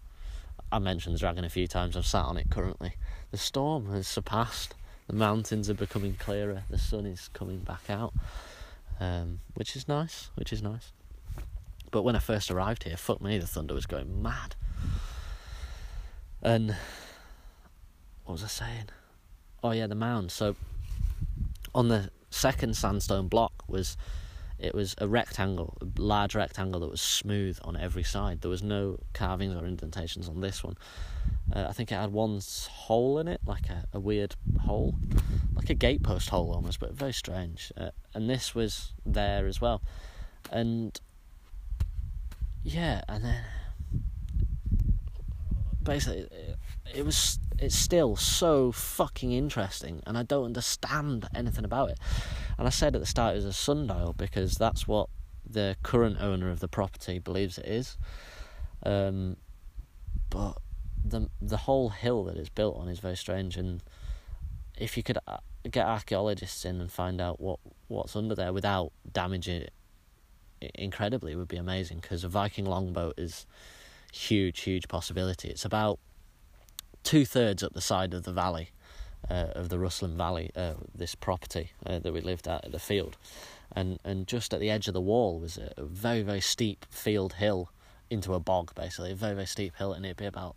I mentioned the dragon a few times, I've sat on it currently. The storm has surpassed, the mountains are becoming clearer, the sun is coming back out, um, which is nice, which is nice. But when I first arrived here, fuck me, the thunder was going mad. And what was I saying? Oh yeah, the mound. So on the second sandstone block was it was a rectangle, a large rectangle that was smooth on every side. There was no carvings or indentations on this one. Uh, I think it had one hole in it, like a, a, weird hole, like a gatepost hole almost, but very strange. Uh, and this was there as well. And yeah, and then basically it, was it's still so fucking interesting, and I don't understand anything about it. And I said at the start it was a sundial because that's what the current owner of the property believes it is. Um, but the the whole hill that it's built on is very strange, and if you could uh, get archaeologists in and find out what what's under there without damaging it incredibly, it would be amazing. Because a Viking longboat is huge, huge possibility. It's about two thirds up the side of the valley. Uh, of the Rusland Valley, uh, this property uh, that we lived at at the field, and and just at the edge of the wall was a, very very steep field hill into a bog, basically a very very steep hill, and it'd be about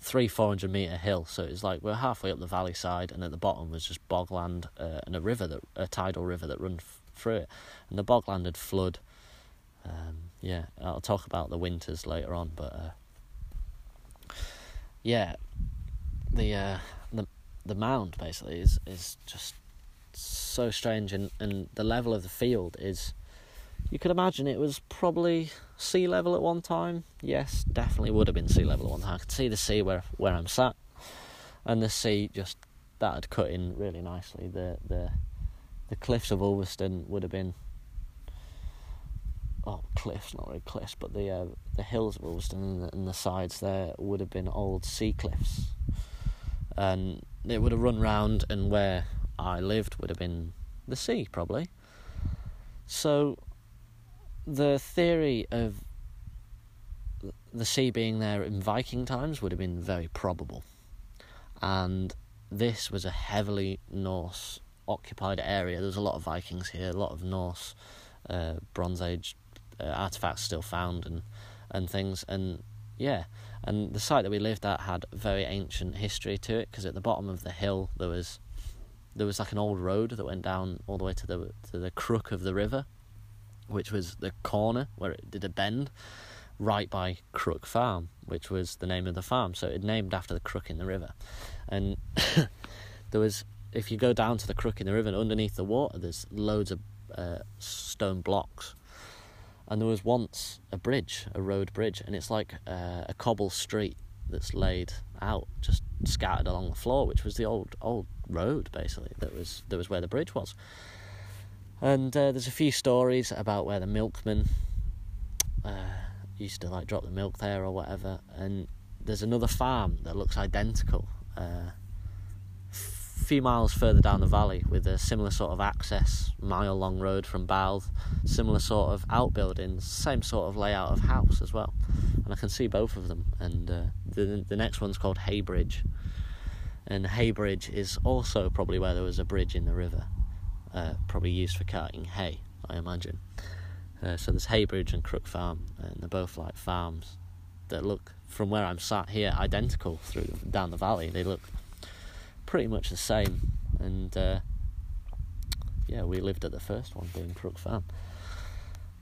three four hundred meter hill. So it was like we're halfway up the valley side, and at the bottom was just bogland uh, and a river that a tidal river that run f- through it, and the bogland had flood. Um, yeah, I'll talk about the winters later on, but uh, yeah, the uh, the the mound basically is is just so strange, and and the level of the field is you could imagine it was probably sea level at one time. Yes, definitely would have been sea level at one time. I could see the sea where where I'm sat, and the sea just that had cut in really nicely. The the the cliffs of Ulverston would have been oh cliffs, not really cliffs, but the uh, the hills of Ulverston and the, and the sides there would have been old sea cliffs, and it would have run round, and where I lived would have been the sea probably. So the theory of the sea being there in Viking times would have been very probable. And this was a heavily Norse occupied area. There's a lot of Vikings here, a lot of Norse uh, Bronze Age uh, artifacts still found and and things. And yeah, and the site that we lived at had very ancient history to it because at the bottom of the hill there was there was like an old road that went down all the way to the to the crook of the river which was the corner where it did a bend right by Crook Farm, which was the name of the farm. So it named after the crook in the river. And there was, if you go down to the crook in the river, and underneath the water, there's loads of uh, stone blocks. And there was once a bridge, a road bridge, and it's like uh, a cobble street that's laid out, just scattered along the floor, which was the old old road basically. That was that was where the bridge was. And uh, there's a few stories about where the milkman uh, used to like drop the milk there or whatever. And there's another farm that looks identical, uh, few miles further down the valley, with a similar sort of access, mile long road from Bouth, similar sort of outbuildings, same sort of layout of house as well. And I can see both of them. And uh, the the next one's called Heybridge, and Heybridge is also probably where there was a bridge in the river uh, probably used for carting hay, I imagine. Uh, so there's Heybridge and Crook Farm, and they're both like farms that look, from where I'm sat here, identical through down the valley. They look pretty much the same, and uh, yeah, we lived at the first one, being Crook Farm,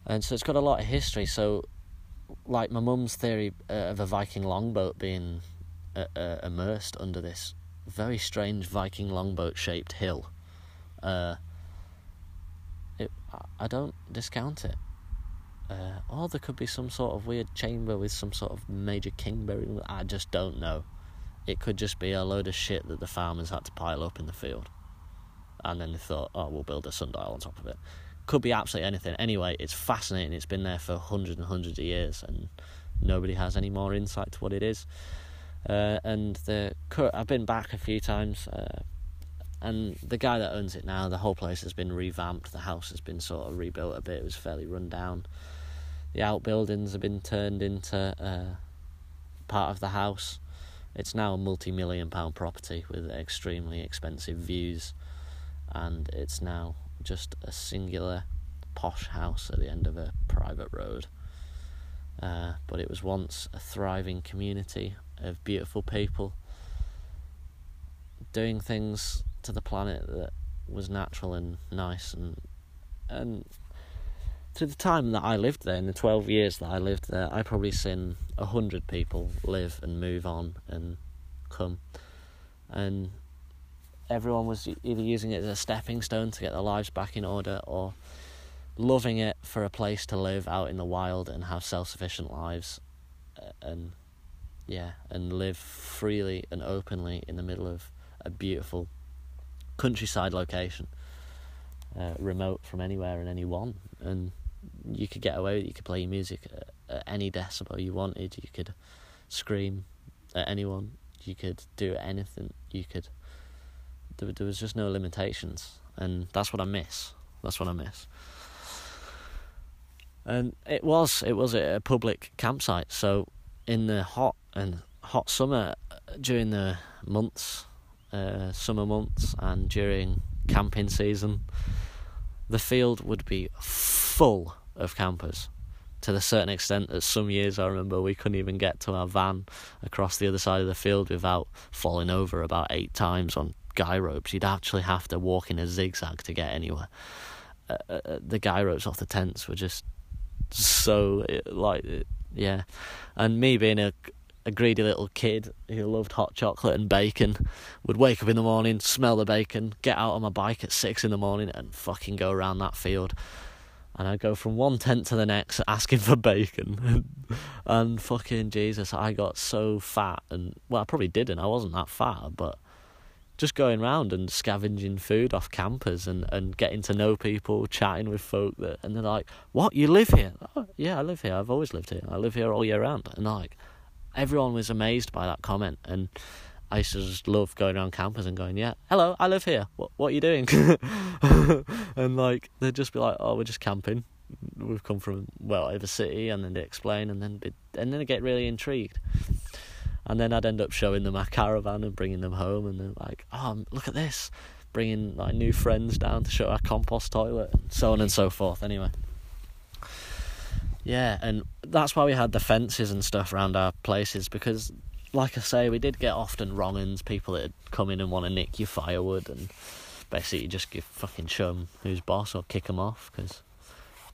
and so it's got a lot of history. So, like my mum's theory uh, of a Viking longboat being uh, uh, immersed under this very strange Viking longboat shaped hill. Uh, it, I don't discount it. Uh, or there could be some sort of weird chamber with some sort of major king buried. I just don't know. It could just be a load of shit that the farmers had to pile up in the field, and then they thought, "Oh, we'll build a sundial on top of it." Could be absolutely anything. Anyway, it's fascinating. It's been there for hundreds and hundreds of years, and nobody has any more insight to what it is. Uh, and the I've been back a few times. Uh, and the guy that owns it now, the whole place has been revamped. The house has been sort of rebuilt a bit. It was fairly run down. The outbuildings have been turned into uh, part of the house. It's now a multi-million pound property with extremely expensive views, and it's now just a singular posh house at the end of a private road. Uh, but it was once a thriving community of beautiful people doing things to the planet that was natural and nice and and to the time that I lived there, in the twelve years that I lived there, I probably seen a hundred people live and move on and come, and everyone was either using it as a stepping stone to get their lives back in order, or loving it for a place to live out in the wild and have self-sufficient lives, and yeah, and live freely and openly in the middle of a beautiful countryside location, uh, remote from anywhere and anyone. And you could get away with it. You could play your music at, at any decibel you wanted. You could scream at anyone. You could do anything. You could. There, there was just no limitations, and that's what I miss. That's what I miss. And it was it was a public campsite, so in the hot and hot summer during the months, uh, summer months, and during camping season, the field would be full of campers to the certain extent that some years I remember we couldn't even get to our van across the other side of the field without falling over about eight times on guy ropes. You'd actually have to walk in a zigzag to get anywhere. Uh, uh, uh the guy ropes off the tents were just so like yeah, and me being a a greedy little kid who loved hot chocolate and bacon would wake up in the morning, smell the bacon, get out on my bike at six in the morning, and fucking go around that field. And I'd go from one tent to the next asking for bacon. and, fucking Jesus, I got so fat. And, well, I probably didn't. I wasn't that fat, but just going around and scavenging food off campers and, and getting to know people, chatting with folk that, and they're like, "What? You live here?" Oh, yeah, I live here. I've always lived here. I live here all year round. And like, everyone was amazed by that comment, and I used to just love going around campus and going, "Yeah, hello, I live here. What what are you doing?" and like they'd just be like, "Oh, we're just camping. We've come from well, over city," and then they explain, and then and then they get really intrigued. And then I'd end up showing them our caravan and bringing them home, and they're like, "Oh, look at this." Bringing like new friends down to show our compost toilet, and so on and so forth. Anyway, yeah, and that's why we had the fences and stuff around our places because, like I say, we did get often wrong uns, people that come in and want to nick your firewood, and basically just give fucking show them who's boss or kick them off because.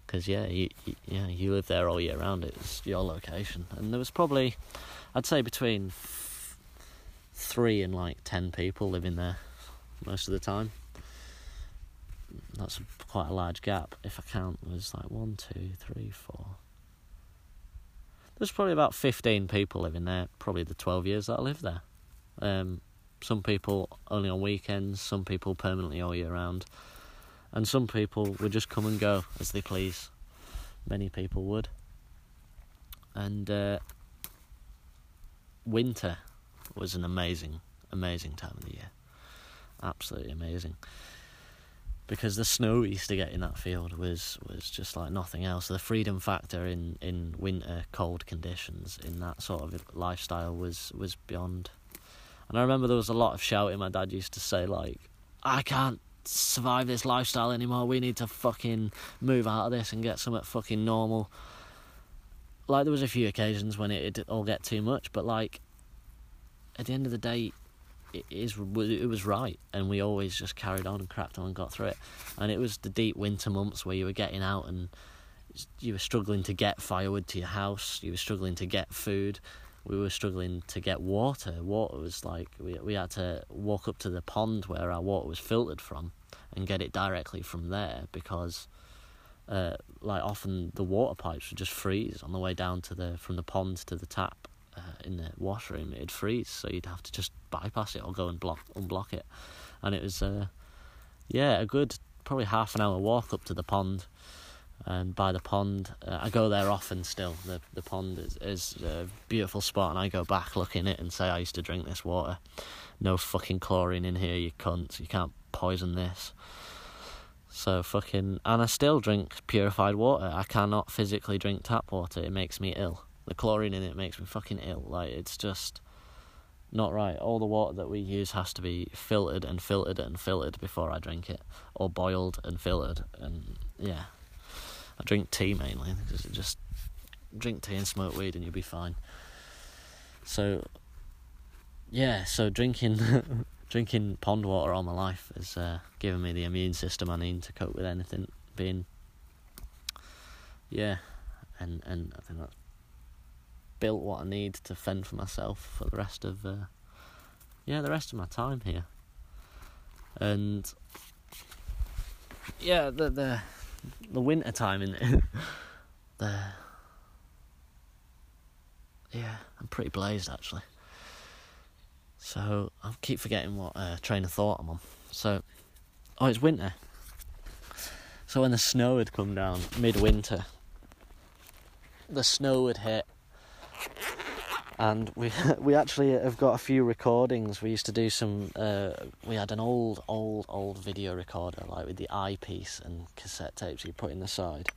Because yeah, you, you, yeah, you live there all year round. It's your location, and there was probably, I'd say between three and like ten people living there most of the time that's quite a large gap. If I count, there's like one, two, three, four. There's probably about 15 people living there, probably the 12 years that I lived there. Um, some people only on weekends, some people permanently all year round, and some people would just come and go as they please. Many people would. And uh, winter was an amazing, amazing time of the year. Absolutely amazing because the snow we used to get in that field was was just like nothing else. The freedom factor in, in winter cold conditions in that sort of lifestyle was was beyond. And I remember there was a lot of shouting. My dad used to say like, "I can't survive this lifestyle anymore. We need to fucking move out of this and get something fucking normal." Like there was a few occasions when it all get too much, but like at the end of the day, it is it was right, and we always just carried on and cracked on and got through it. And it was the deep winter months where you were getting out and you were struggling to get firewood to your house. You were struggling to get food. We were struggling to get water. Water was like we we had to walk up to the pond where our water was filtered from and get it directly from there because. Uh, like often the water pipes would just freeze on the way down to the from the pond to the tap, uh, in the washroom, it'd freeze, so you'd have to just bypass it or go and block unblock it. And it was, uh, yeah, a good probably half an hour walk up to the pond. And by the pond, uh, I go there often still. The the pond is, is a beautiful spot, and I go back looking it and say I used to drink this water. No fucking chlorine in here, you cunts. You can't poison this. So fucking, and I still drink purified water. I cannot physically drink tap water. It makes me ill. The chlorine in it makes me fucking ill. Like it's just not right. All the water that we use has to be filtered and filtered and filtered before I drink it, or boiled and filtered. And yeah, I drink tea mainly just drink tea and smoke weed and you'll be fine. So yeah, so drinking drinking pond water all my life has uh, given me the immune system I need to cope with anything. Being yeah, and and I think that's built what I need to fend for myself for the rest of uh, yeah the rest of my time here. And yeah, the the the winter time in the yeah, I'm pretty blazed actually. So I keep forgetting what uh, train of thought I'm on. So, oh, it's winter. So when the snow had come down midwinter, the snow had hit, and we we actually have got a few recordings. We used to do some. Uh, we had an old, old, old video recorder, like with the eyepiece and cassette tapes you put in the side.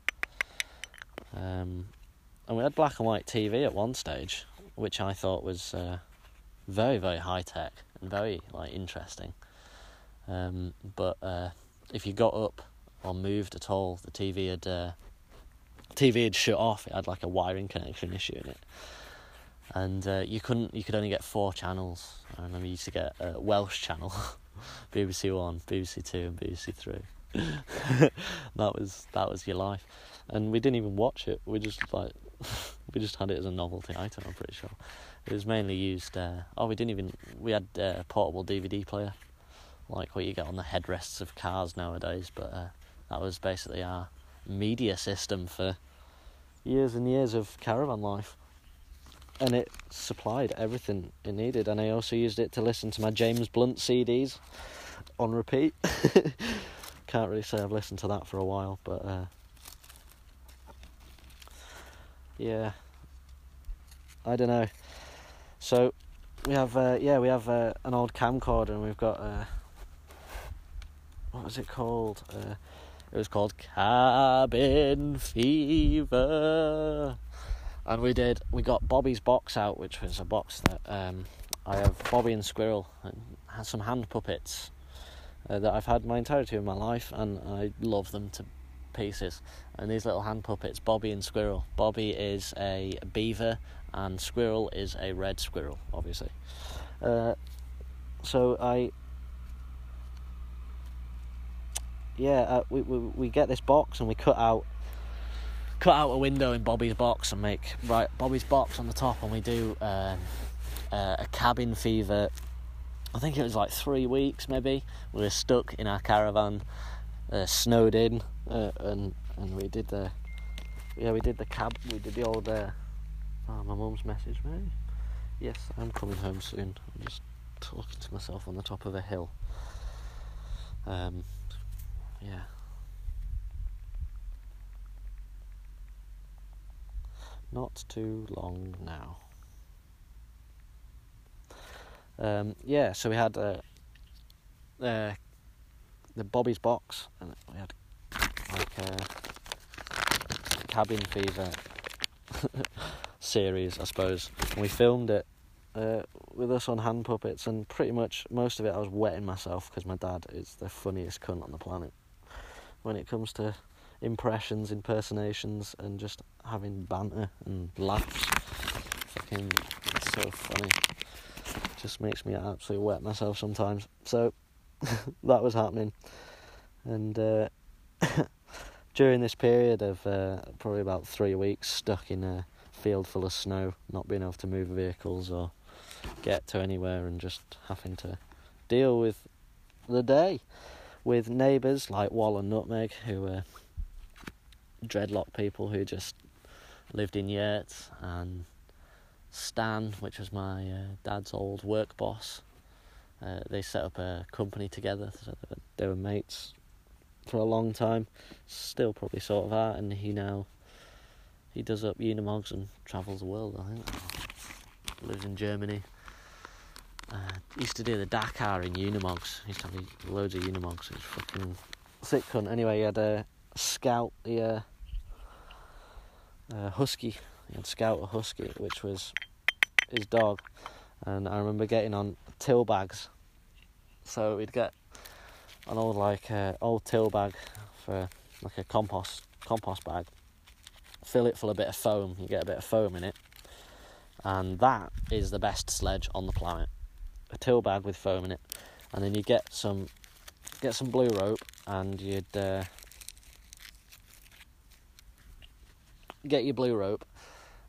Um, and we had black and white TV at one stage, which I thought was uh, very, very high tech and very like interesting. Um, but uh, if you got up or moved at all, the TV had uh, TV had shut off. It had like a wiring connection issue in it, and uh, you couldn't. You could only get four channels. I remember you used to get a Welsh channel, BBC One, BBC Two, and BBC Three. that was that was your life, and we didn't even watch it. We just like we just had it as a novelty item. I'm pretty sure it was mainly used. Uh, oh, we didn't even. We had uh, a portable DVD player, like what you get on the headrests of cars nowadays. But uh, that was basically our media system for years and years of caravan life. And it supplied everything it needed. And I also used it to listen to my James Blunt CDs on repeat. Can't really say I've listened to that for a while, but uh, yeah, I don't know. So we have, uh, yeah, we have uh, an old camcorder, and we've got uh, what was it called? It was called Cabin Fever. And we did, we got Bobby's box out, which was a box that um, I have Bobby and Squirrel and has some hand puppets uh, that I've had my entirety of my life, and I love them to pieces. And these little hand puppets, Bobby and Squirrel. Bobby is a beaver, and Squirrel is a red squirrel, obviously. Uh, so I yeah, uh, we, we we get this box and we cut out cut out a window in Bobby's box and make right Bobby's box on the top, and we do um, uh, a cabin fever. I think it was like three weeks, maybe. We were stuck in our caravan, uh, snowed in, uh, and and we did the yeah we did the cab we did the old uh, oh my mum's message me yes I'm coming home soon I'm just talking to myself on the top of a hill um, yeah. Not too long now. Um, yeah, so we had uh, uh, the Bobby's box, and we had like a cabin fever series, I suppose. And we filmed it uh, with us on hand puppets, and pretty much most of it I was wetting myself because my dad is the funniest cunt on the planet when it comes to impressions, impersonations, and just having banter and laughs. Fucking, it's so funny. Just makes me absolutely wet myself sometimes. So that was happening, and uh, during this period of uh, probably about three weeks, stuck in a field full of snow, not being able to move vehicles or get to anywhere, and just having to deal with the day with neighbours like Wall and Nutmeg, who were dreadlock people who just lived in yurts, and Stan, which was my uh, dad's old work boss. Uh, they set up a company together, so they were, mates for a long time. Still probably sort of are, and he now he does up Unimogs and travels the world. I think lives in Germany. Uh, used to do the Dakar in Unimogs. Used to have loads of Unimogs. It was fucking sick cunt. Anyway, he had a Scout, the uh, uh, Husky. He had Scout a Husky, which was his dog. And I remember getting on till bags. So we'd get an old like uh, old till bag for like a compost compost bag. Fill it full of a bit of foam. You get a bit of foam in it, and that is the best sledge on the planet a till bag with foam in it, and then you get some get some blue rope, and you'd uh, get your blue rope,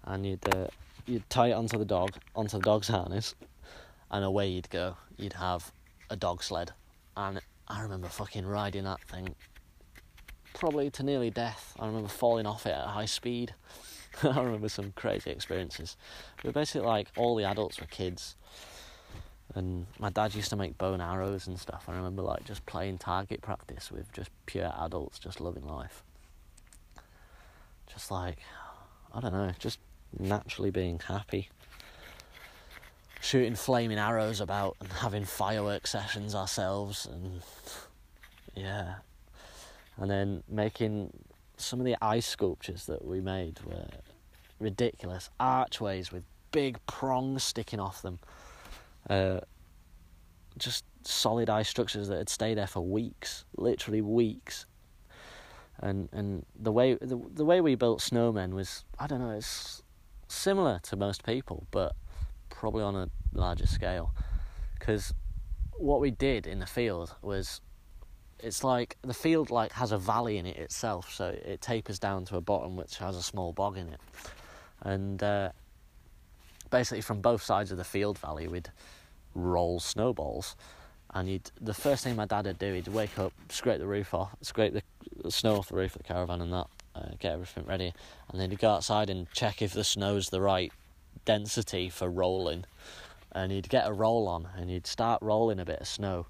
and you'd uh, you'd tie it onto the dog, onto the dog's harness, and away you'd go. You'd have a dog sled, and I remember fucking riding that thing, probably to nearly death. I remember falling off it at high speed. I remember some crazy experiences. But basically, like all the adults were kids, and my dad used to make bow and arrows and stuff. I remember like just playing target practice with just pure adults, just loving life. Just like I don't know, just naturally being happy. Shooting flaming arrows about and having firework sessions ourselves, and yeah. And then making some of the ice sculptures that we made were ridiculous archways with big prongs sticking off them. Uh, just solid ice structures that had stayed there for weeks, literally weeks. And and the way the, the way we built snowmen was I don't know it's similar to most people, but probably on a larger scale. Because what we did in the field was it's like the field like has a valley in it itself, so it tapers down to a bottom which has a small bog in it, and uh, basically from both sides of the field valley we'd roll snowballs. And you'd, the first thing my dad would do, he'd wake up, scrape the roof off, scrape the snow off the roof of the caravan and that, uh, get everything ready, and then he'd go outside and check if the snow's the right density for rolling. And he'd get a roll on, and he'd start rolling a bit of snow.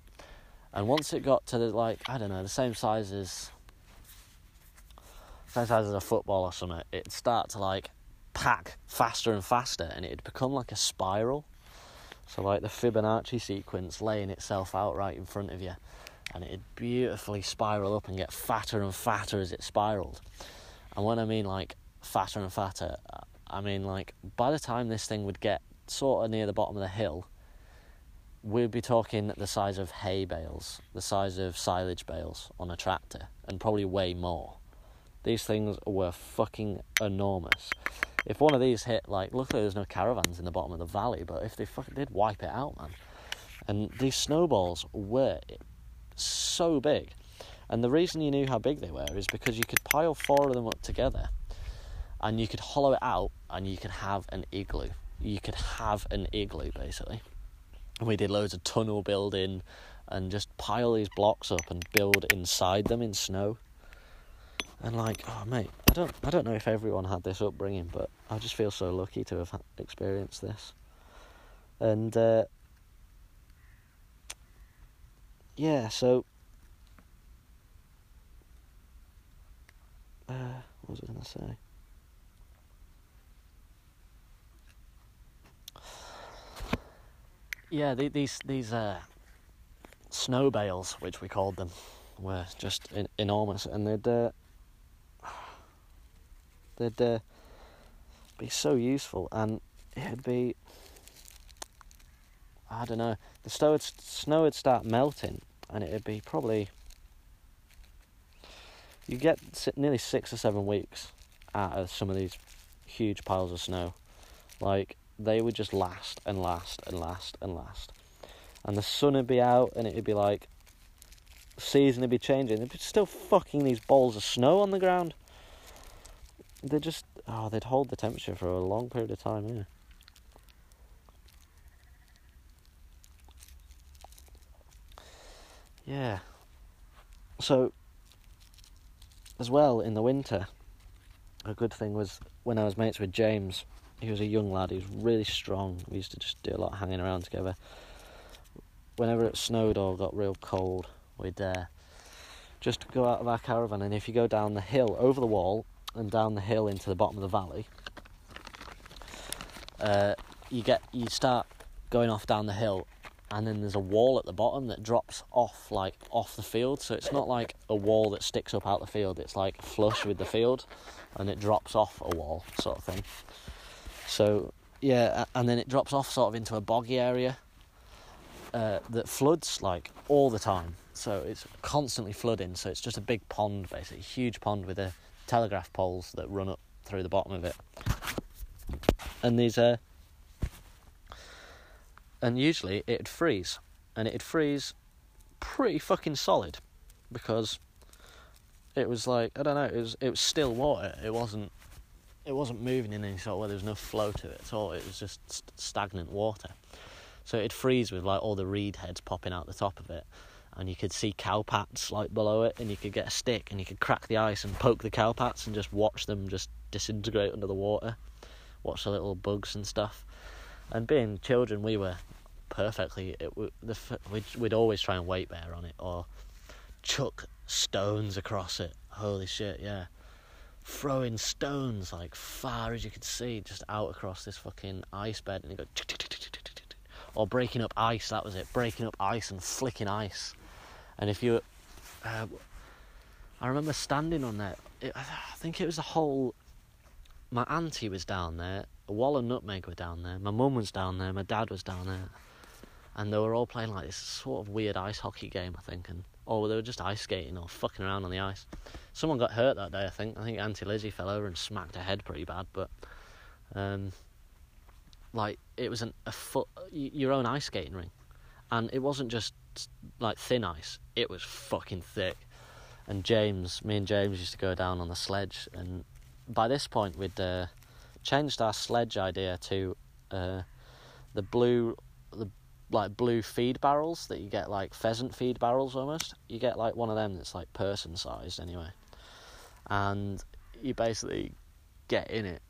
And once it got to the like, I don't know, the same size as same size as a football or something, it'd start to like pack faster and faster, and it'd become like a spiral. So like the Fibonacci sequence laying itself out right in front of you, and it'd beautifully spiral up and get fatter and fatter as it spiraled. And when I mean like fatter and fatter, I mean like by the time this thing would get sort of near the bottom of the hill, we'd be talking the size of hay bales, the size of silage bales on a tractor, and probably way more. These things were fucking enormous. If one of these hit, like, luckily there's no caravans in the bottom of the valley, but if they fucking did wipe it out, man. And these snowballs were so big. And the reason you knew how big they were is because you could pile four of them up together and you could hollow it out and you could have an igloo. You could have an igloo basically. And we did loads of tunnel building and just pile these blocks up and build inside them in snow. And like, oh mate, I don't, I don't know if everyone had this upbringing, but I just feel so lucky to have experienced this. And uh, yeah, so uh, what was I going to say? Yeah, these these uh, snow bales, which we called them, were just in, enormous, and they'd uh, they'd uh, be so useful, and it'd be I don't know. The snow would, snow would start melting, and it'd be probably you get nearly six or seven weeks out of some of these huge piles of snow. Like they would just last and last and last and last, and the sun would be out, and it'd be like season would be changing. There'd be still fucking these balls of snow on the ground. They just oh, they'd hold the temperature for a long period of time. Yeah. Yeah. So, as well in the winter, a good thing was when I was mates with James. He was a young lad. He was really strong. We used to just do a lot of hanging around together. Whenever it snowed or got real cold, we'd uh, just go out of our caravan. And if you go down the hill over the wall and down the hill into the bottom of the valley, uh, you get you start going off down the hill and then there's a wall at the bottom that drops off like off the field. So it's not like a wall that sticks up out the field. It's like flush with the field and it drops off a wall sort of thing. So yeah and then it drops off sort of into a boggy area uh, that floods like all the time. So it's constantly flooding. So it's just a big pond basically huge pond with a telegraph poles that run up through the bottom of it and these uh and usually it'd freeze, and it'd freeze pretty fucking solid because it was like I don't know, it was it was still water. It wasn't it wasn't moving in any sort of way. There was no flow to it at all. It was just st- stagnant water. So it'd freeze with like all the reed heads popping out the top of it, and you could see cowpats like below it, and you could get a stick and you could crack the ice and poke the cowpats and just watch them just disintegrate under the water, watch the little bugs and stuff. And being children, we were perfectly. It the we'd, we'd always try and weight bear on it or chuck stones across it. Holy shit, yeah. throwing stones like far as you could see, just out across this fucking ice bed, and you go, or breaking up ice. That was it, breaking up ice and flicking ice. And if you, uh, I remember standing on there. It, I think it was a whole. My auntie was down there. Wall and Nutmeg were down there. My mum was down there. My dad was down there, and they were all playing like this sort of weird ice hockey game. I think, and or they were just ice skating or fucking around on the ice. Someone got hurt that day, I think. I think Auntie Lizzie fell over and smacked her head pretty bad, but um, like it was an, a foot your own ice skating ring, and it wasn't just like thin ice; it was fucking thick. And James, me and James used to go down on the sledge, and by this point we'd uh, changed our sledge idea to uh, the blue the like blue feed barrels that you get like pheasant feed barrels almost. You get like one of them that's like person sized anyway. And you basically get in it.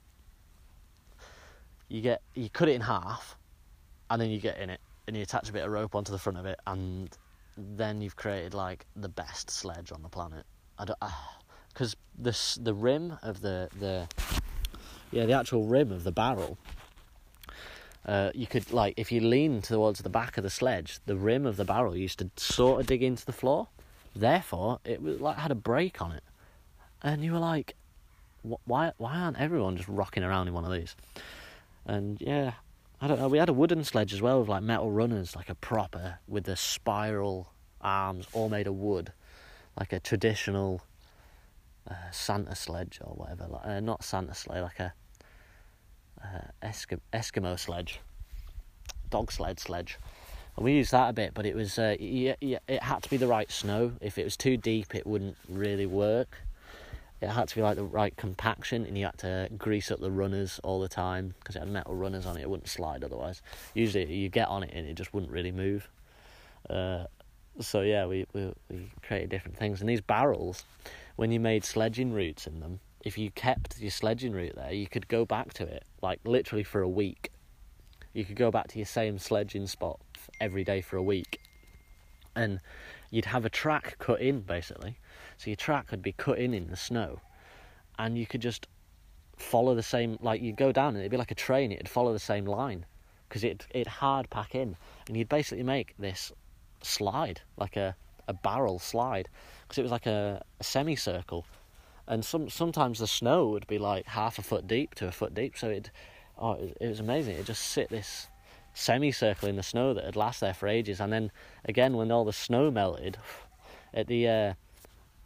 You get you cut it in half and then you get in it and you attach a bit of rope onto the front of it and then you've created like the best sledge on the planet. I don't because uh, the the rim of the the yeah the actual rim of the barrel uh, you could like if you lean towards the back of the sledge, the rim of the barrel used to sort of dig into the floor. Therefore, it was like had a brake on it, and you were like, "Why? Why aren't everyone just rocking around in one of these?" And yeah, I don't know. We had a wooden sledge as well with like metal runners, like a proper with the spiral arms, all made of wood, like a traditional uh, Santa sledge or whatever. Like, uh, not Santa sleigh, like a uh, Eskimo sledge, dog sled sledge. And we used that a bit, but it was uh, yeah, yeah, it had to be the right snow. If it was too deep, it wouldn't really work. It had to be like the right compaction, and you had to grease up the runners all the time because it had metal runners on it. It wouldn't slide otherwise. Usually, you get on it and it just wouldn't really move. Uh, so yeah, we, we we created different things, and these barrels, when you made sledging routes in them, if you kept your sledging route there, you could go back to it like literally for a week. You could go back to your same sledging spot every day for a week, and you'd have a track cut in basically. So your track would be cut in in the snow, and you could just follow the same. Like you'd go down and it'd be like a train. It'd follow the same line because it it hard pack in, and you'd basically make this slide like a a barrel slide because it was like a, a semicircle and some sometimes the snow would be like half a foot deep to a foot deep. So it, oh, it, it was amazing. It just sit this semicircle in the snow that had last there for ages, and then again when all the snow melted, at the uh,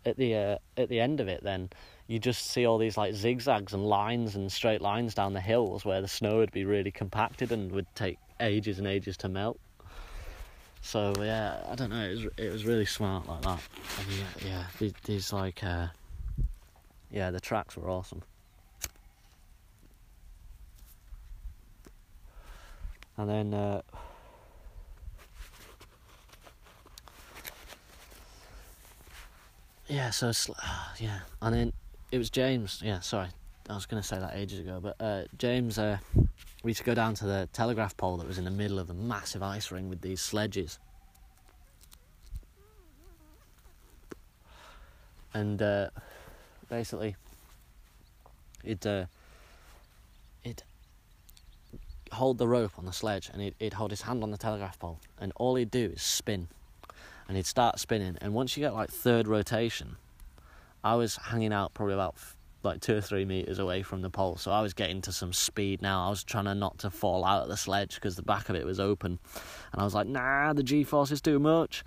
at the uh, at the end of it, then you just see all these like zigzags and lines and straight lines down the hills where the snow would be really compacted and would take ages and ages to melt. So yeah, I don't know. It was it was really smart like that. And yeah, yeah, these, these like uh, yeah, the tracks were awesome. And then uh, yeah, so yeah, and then it was James. Yeah, sorry, I was going to say that ages ago, but uh, James, uh, we used to go down to the telegraph pole that was in the middle of the massive ice ring with these sledges. And uh, basically. It uh, it hold the rope on the sledge and he'd, he'd hold his hand on the telegraph pole and all he'd do is spin and he'd start spinning. And once you get like third rotation I was hanging out probably about like two or three meters away from the pole. So I was getting to some speed now. I was trying to not to fall out of the sledge because the back of it was open. And I was like nah the g-force is too much.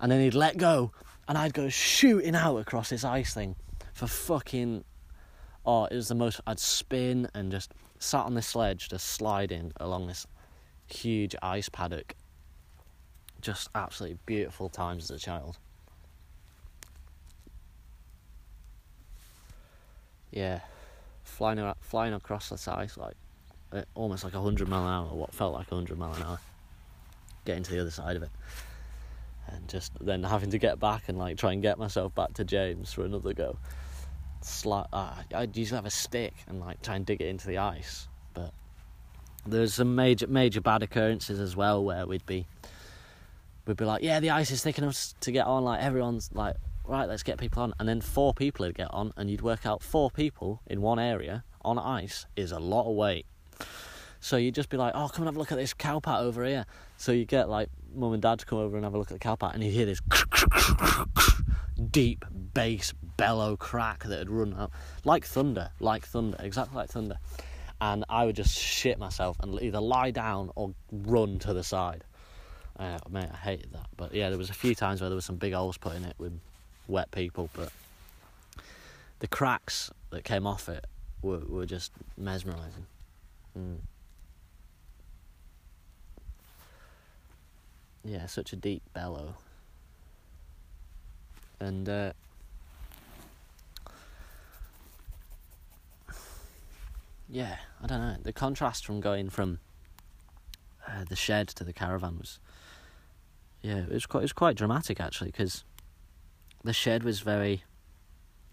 And then he'd let go and I'd go shooting out across this ice thing for fucking oh it was the most I'd spin and just sat on the sledge just sliding along this huge ice paddock just absolutely beautiful times as a child yeah flying flying across the ice like almost like 100 mile an hour what felt like 100 mile an hour getting to the other side of it and just then having to get back and like try and get myself back to James for another go. Sli- uh, I'd usually have a stick and like try and dig it into the ice, but there's some major major bad occurrences as well where we'd be we'd be like, yeah, the ice is thick enough to get on. Like everyone's like right, let's get people on, and then four people would get on, and you'd work out four people in one area on ice is a lot of weight. So you'd just be like, oh, come and have a look at this cow pat over here. So you get like mum and dad to come over and have a look at the cow pat, and you hear this deep bass bellow crack that had run out like thunder, like thunder, exactly like thunder. And I would just shit myself and either lie down or run to the side. Uh, mate, I hated that. But yeah, there was a few times where there was some big holes put in it with wet people, but the cracks that came off it were, were just mesmerising. Mm. Yeah, such a deep bellow. And uh, yeah, I don't know. The contrast from going from uh, the shed to the caravan was yeah, it was quite it was quite dramatic actually because the shed was very.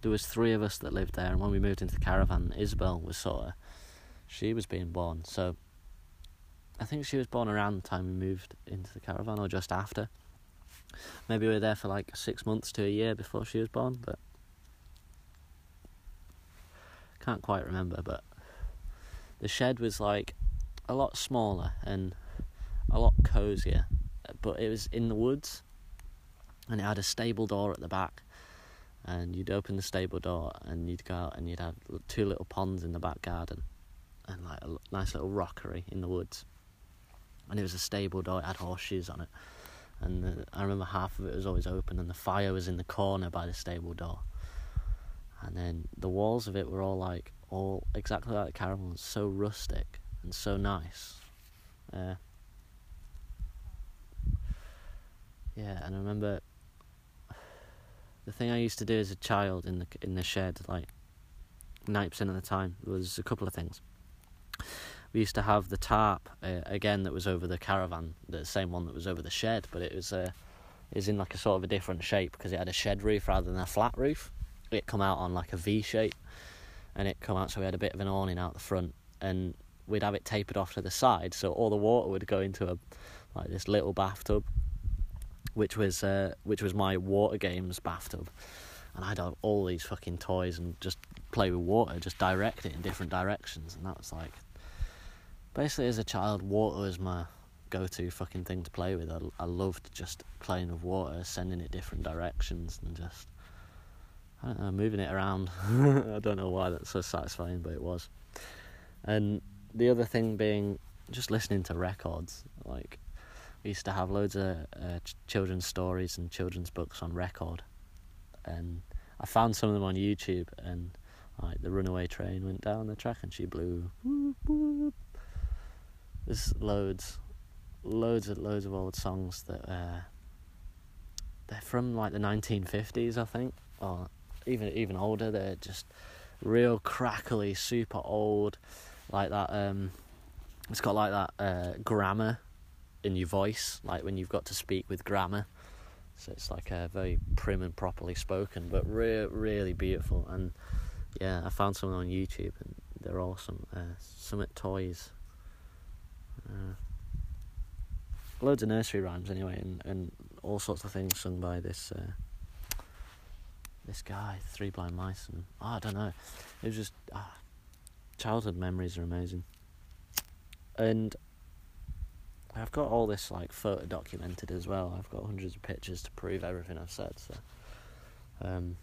There was three of us that lived there, and when we moved into the caravan, Isabel was sort of, she was being born. So, I think she was born around the time we moved into the caravan, or just after. Maybe we were there for like six months to a year before she was born, but can't quite remember. But the shed was like a lot smaller and a lot cozier but it was in the woods and it had a stable door at the back and you'd open the stable door and you'd go out and you'd have two little ponds in the back garden and like a nice little rockery in the woods. And it was a stable door it had horseshoes on it and the, I remember half of it was always open and the fire was in the corner by the stable door. And then the walls of it were all like all exactly like the caravan so rustic and so nice. Uh, Yeah, and I remember the thing I used to do as a child in the in the shed, like ninety percent of the time, was a couple of things. We used to have the tarp uh, again that was over the caravan, the same one that was over the shed, but it was uh, it was in like a sort of a different shape because it had a shed roof rather than a flat roof. It come out on like a V shape, and it come out so we had a bit of an awning out the front, and we'd have it tapered off to the side, so all the water would go into a like this little bathtub which was uh, which was my water games bathtub, and I'd have all these fucking toys and just play with water, just direct it in different directions, and that was like basically as a child, water was my go-to fucking thing to play with. I, I loved just playing with water, sending it different directions, and just I don't know, moving it around. I don't know why that's so satisfying, but it was. And the other thing being just listening to records, like we used to have loads of uh, children's stories and children's books on record, and I found some of them on YouTube. And like the runaway train went down the track and she blew. Whoop, whoop. There's loads, loads of loads of old songs that uh, they're from like the 1950s, I think, or even even older. They're just real crackly, super old, like that. Um, it's got like that uh, grammar in your voice, like when you've got to speak with grammar. So it's like a very prim and properly spoken, but re- really beautiful. And yeah, I found someone on YouTube, and they're awesome. Uh, Summit Toys. Uh, loads of nursery rhymes anyway, and, and all sorts of things sung by this uh, this guy, Three Blind Mice, and oh, I don't know. It was just ah, childhood memories are amazing. And I've got all this like photo documented as well. I've got hundreds of pictures to prove everything I've said. So, um,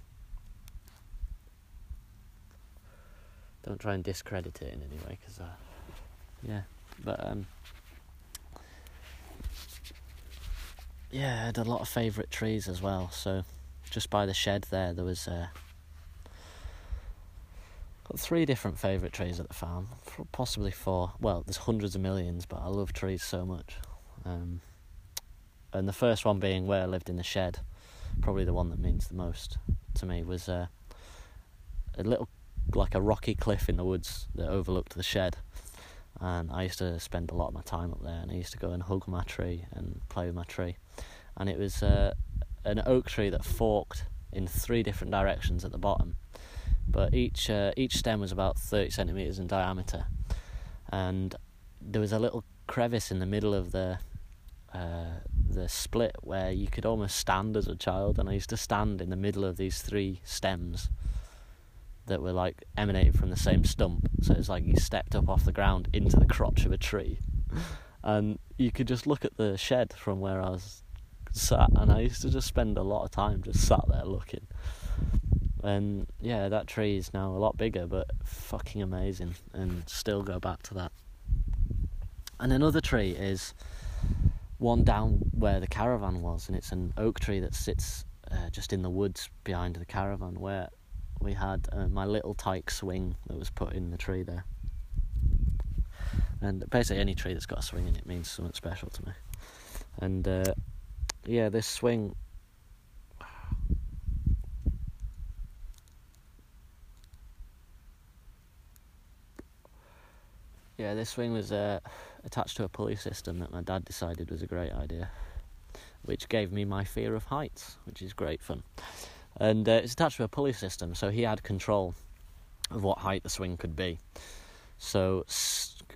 don't try and discredit it in any way, because uh, yeah, but um, yeah, I had a lot of favourite trees as well. So, just by the shed there, there was uh, Three different favourite trees at the farm, possibly four. Well, there's hundreds of millions, but I love trees so much. Um, and the first one being where I lived in the shed, probably the one that means the most to me, was uh, a little, like a rocky cliff in the woods that overlooked the shed. And I used to spend a lot of my time up there, and I used to go and hug my tree and play with my tree. And it was uh, an oak tree that forked in three different directions at the bottom but each uh, each stem was about 30 centimeters in diameter, and there was a little crevice in the middle of the uh, the split where you could almost stand as a child, and I used to stand in the middle of these three stems that were like emanating from the same stump. So it's like you stepped up off the ground into the crotch of a tree, and you could just look at the shed from where I was sat, and I used to just spend a lot of time just sat there looking. And yeah, that tree is now a lot bigger, but fucking amazing, and still go back to that. And another tree is one down where the caravan was, and it's an oak tree that sits uh, just in the woods behind the caravan, where we had uh, my little tyke swing that was put in the tree there. And basically, any tree that's got a swing in it means something special to me. And uh, yeah, this swing. Yeah, this swing was uh, attached to a pulley system that my dad decided was a great idea, which gave me my fear of heights, which is great fun. And uh, it's attached to a pulley system, so he had control of what height the swing could be. So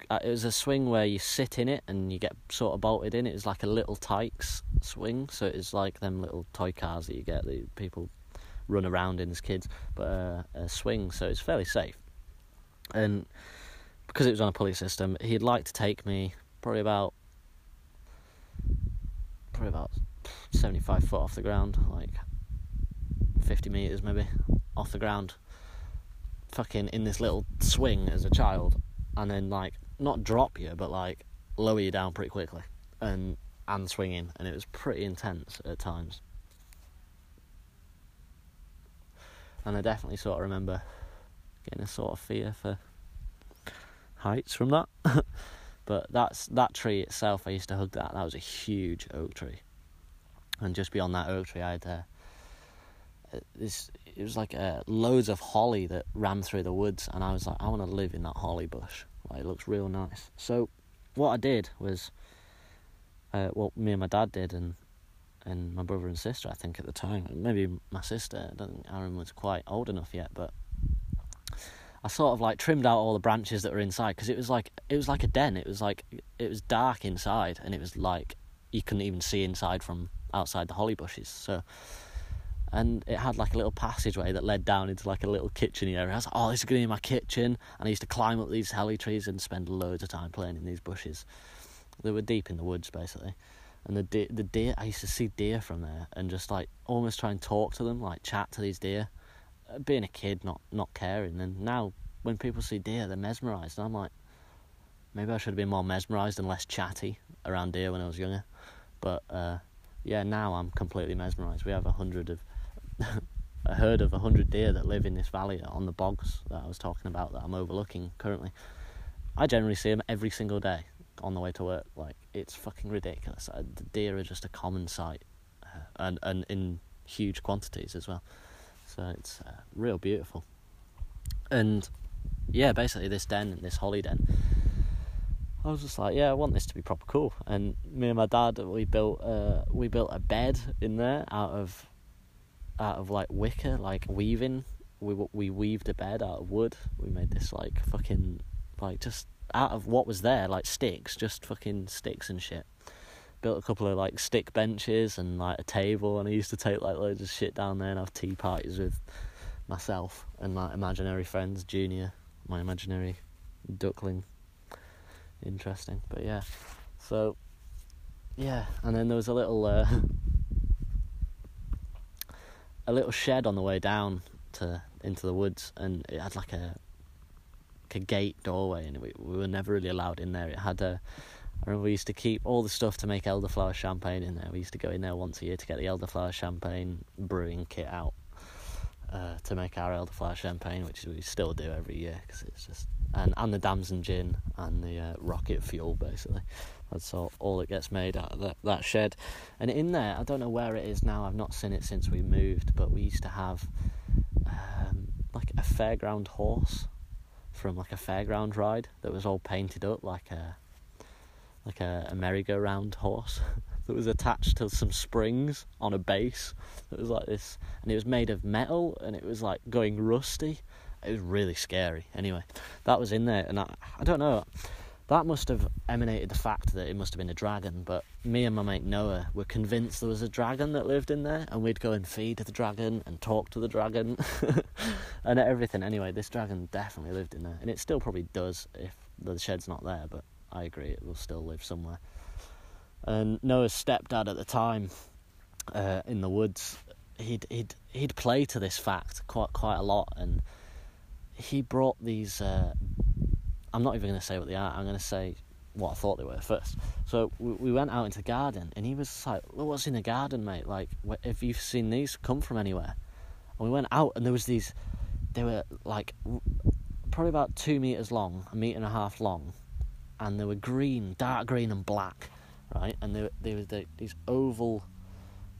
uh, it was a swing where you sit in it and you get sort of bolted in. It was like a Little Tikes swing, so it's like them little toy cars that you get that people run around in as kids, but uh, a swing, so it's fairly safe. And because it was on a pulley system, he'd like to take me probably about probably about seventy five foot off the ground, like fifty meters maybe off the ground, fucking in this little swing as a child, and then like not drop you, but like lower you down pretty quickly, and and swinging, and it was pretty intense at times. And I definitely sort of remember getting a sort of fear for heights from that. but that's that tree itself. I used to hug that. That was a huge oak tree, and just beyond that oak tree, I had uh, this. It was like uh, loads of holly that ran through the woods, and I was like, I want to live in that holly bush. Like, it looks real nice. So, what I did was, uh, well, me and my dad did, and and my brother and sister, I think at the time, maybe my sister. I don't think Aaron was quite old enough yet, but I sort of like trimmed out all the branches that were inside because it was like it was like a den. It was like it was dark inside, and it was like you couldn't even see inside from outside the holly bushes. So, and it had like a little passageway that led down into like a little kitchen area. I was like, oh, this is to be my kitchen. And I used to climb up these holly trees and spend loads of time playing in these bushes. They were deep in the woods, basically. And the de- the deer, I used to see deer from there and just like almost try and talk to them, like chat to these deer being a kid, not not caring. And now when people see deer, they're mesmerised. And I'm like, maybe I should have been more mesmerised and less chatty around deer when I was younger. But uh, yeah, now I'm completely mesmerised. We have a hundred of a herd of a hundred deer that live in this valley on the bogs that I was talking about that I'm overlooking currently. I generally see them every single day on the way to work. Like it's fucking ridiculous. Uh, the deer are just a common sight, uh, and and in huge quantities as well. So it's uh, real beautiful. And yeah, basically this den, this holly den. I was just like, yeah, I want this to be proper cool. And me and my dad, we built uh, we built a bed in there out of out of like wicker, like weaving. We we weaved a bed out of wood. We made this like fucking like just out of what was there, like sticks, just fucking sticks and shit built a couple of like stick benches and like a table, and I used to take like loads of shit down there and have tea parties with myself and my imaginary friends, Junior, my imaginary duckling. Interesting, but yeah. So yeah, and then there was a little uh, a little shed on the way down to into the woods, and it had like a like a gate doorway, and we, we were never really allowed in there. It had a I remember we used to keep all the stuff to make elderflower champagne in there. We used to go in there once a year to get the elderflower champagne brewing kit out uh, to make our elderflower champagne, which we still do every year because it's just and and the damson gin and the uh, rocket fuel basically. That's all, all that gets made out of that, that shed. And in there, I don't know where it is now. I've not seen it since we moved, but we used to have um, like a fairground horse from like a fairground ride that was all painted up like a like a, a merry-go-round horse that was attached to some springs on a base that was like this. And it was made of metal and it was like going rusty. It was really scary. Anyway that was in there. And i, I don't know. That must have emanated the fact that it must have been a dragon. But me and my mate Noah were convinced there was a dragon that lived in there, and we'd go and feed the dragon and talk to the dragon. And everything. Anyway, this dragon definitely lived in there, and it still probably does if the shed's not there. But I agree, it will still live somewhere. And Noah's stepdad at the time, uh, in the woods, he'd he'd he'd play to this fact quite quite a lot, and he brought these. Uh, I'm not even going to say what they are. I'm going to say what I thought they were first. So we, we went out into the garden, and he was like, well, "What's in the garden, mate? Like, if you've seen these come from anywhere?" And we went out, and there was these. They were like probably about two meters long, a meter and a half long, and they were green, dark green and black, right? And they were, the, these oval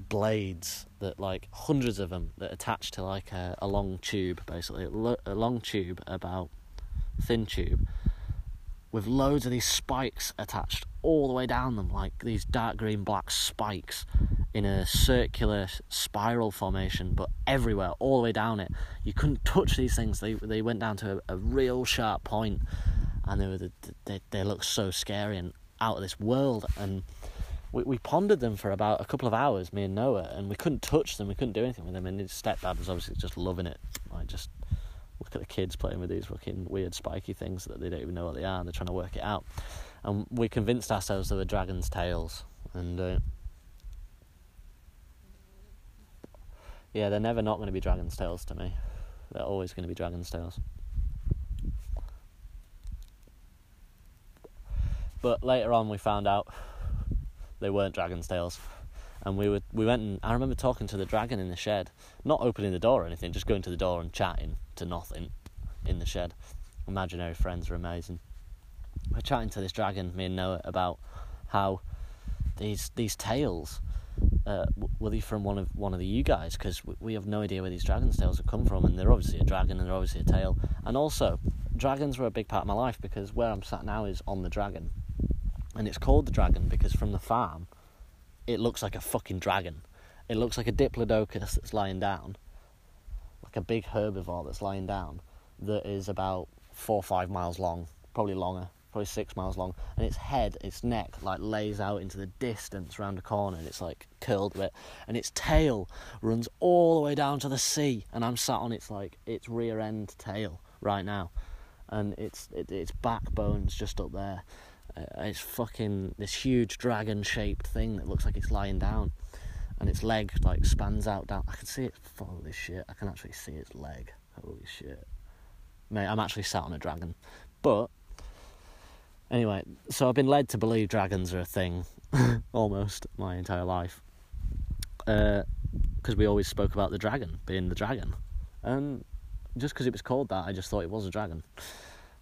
blades that like hundreds of them that attached to like a, a long tube, basically a long tube about thin tube with loads of these spikes attached all the way down them, like these dark green black spikes in a circular spiral formation, but everywhere, all the way down it. You couldn't touch these things; they they went down to a, a real sharp point, and they were the, they they looked so scary and out of this world. And we we pondered them for about a couple of hours, me and Noah, and we couldn't touch them. We couldn't do anything with them. And his stepdad was obviously just loving it, like just look at the kids playing with these fucking weird spiky things that they don't even know what they are and they're trying to work it out. And we convinced ourselves they were dragon's tails. And uh, yeah, they're never not going to be dragon's tails to me. They're always going to be dragon's tails. But later on, we found out they weren't dragon's tails and we were we went and I remember talking to the dragon in the shed, not opening the door or anything, just going to the door and chatting to nothing in the shed. Imaginary friends are amazing. We're chatting to this dragon, me and Noah, about how these these tails uh, were they from one of one of the you guys? Because we have no idea where these dragon's tails have come from, and they're obviously a dragon and they're obviously a tail. And also, dragons were a big part of my life because where I'm sat now is on the dragon, and it's called the dragon because from the farm it looks like a fucking dragon. It looks like a diplodocus that's lying down, like a big herbivore that's lying down, that is about four or five miles long, probably longer, probably six miles long, and its head, its neck, like lays out into the distance round a corner, and it's like curled a bit, and its tail runs all the way down to the sea, and I'm sat on its like its rear end tail right now, and its it, its backbone's just up there, it's fucking this huge dragon shaped thing that looks like it's lying down and its leg like spans out down. I can see it. Holy shit! I can actually see its leg. Holy shit, mate! I'm actually sat on a dragon. But anyway, so I've been led to believe dragons are a thing almost my entire life. Because uh, we always spoke about the dragon being the dragon, and just because it was called that, I just thought it was a dragon.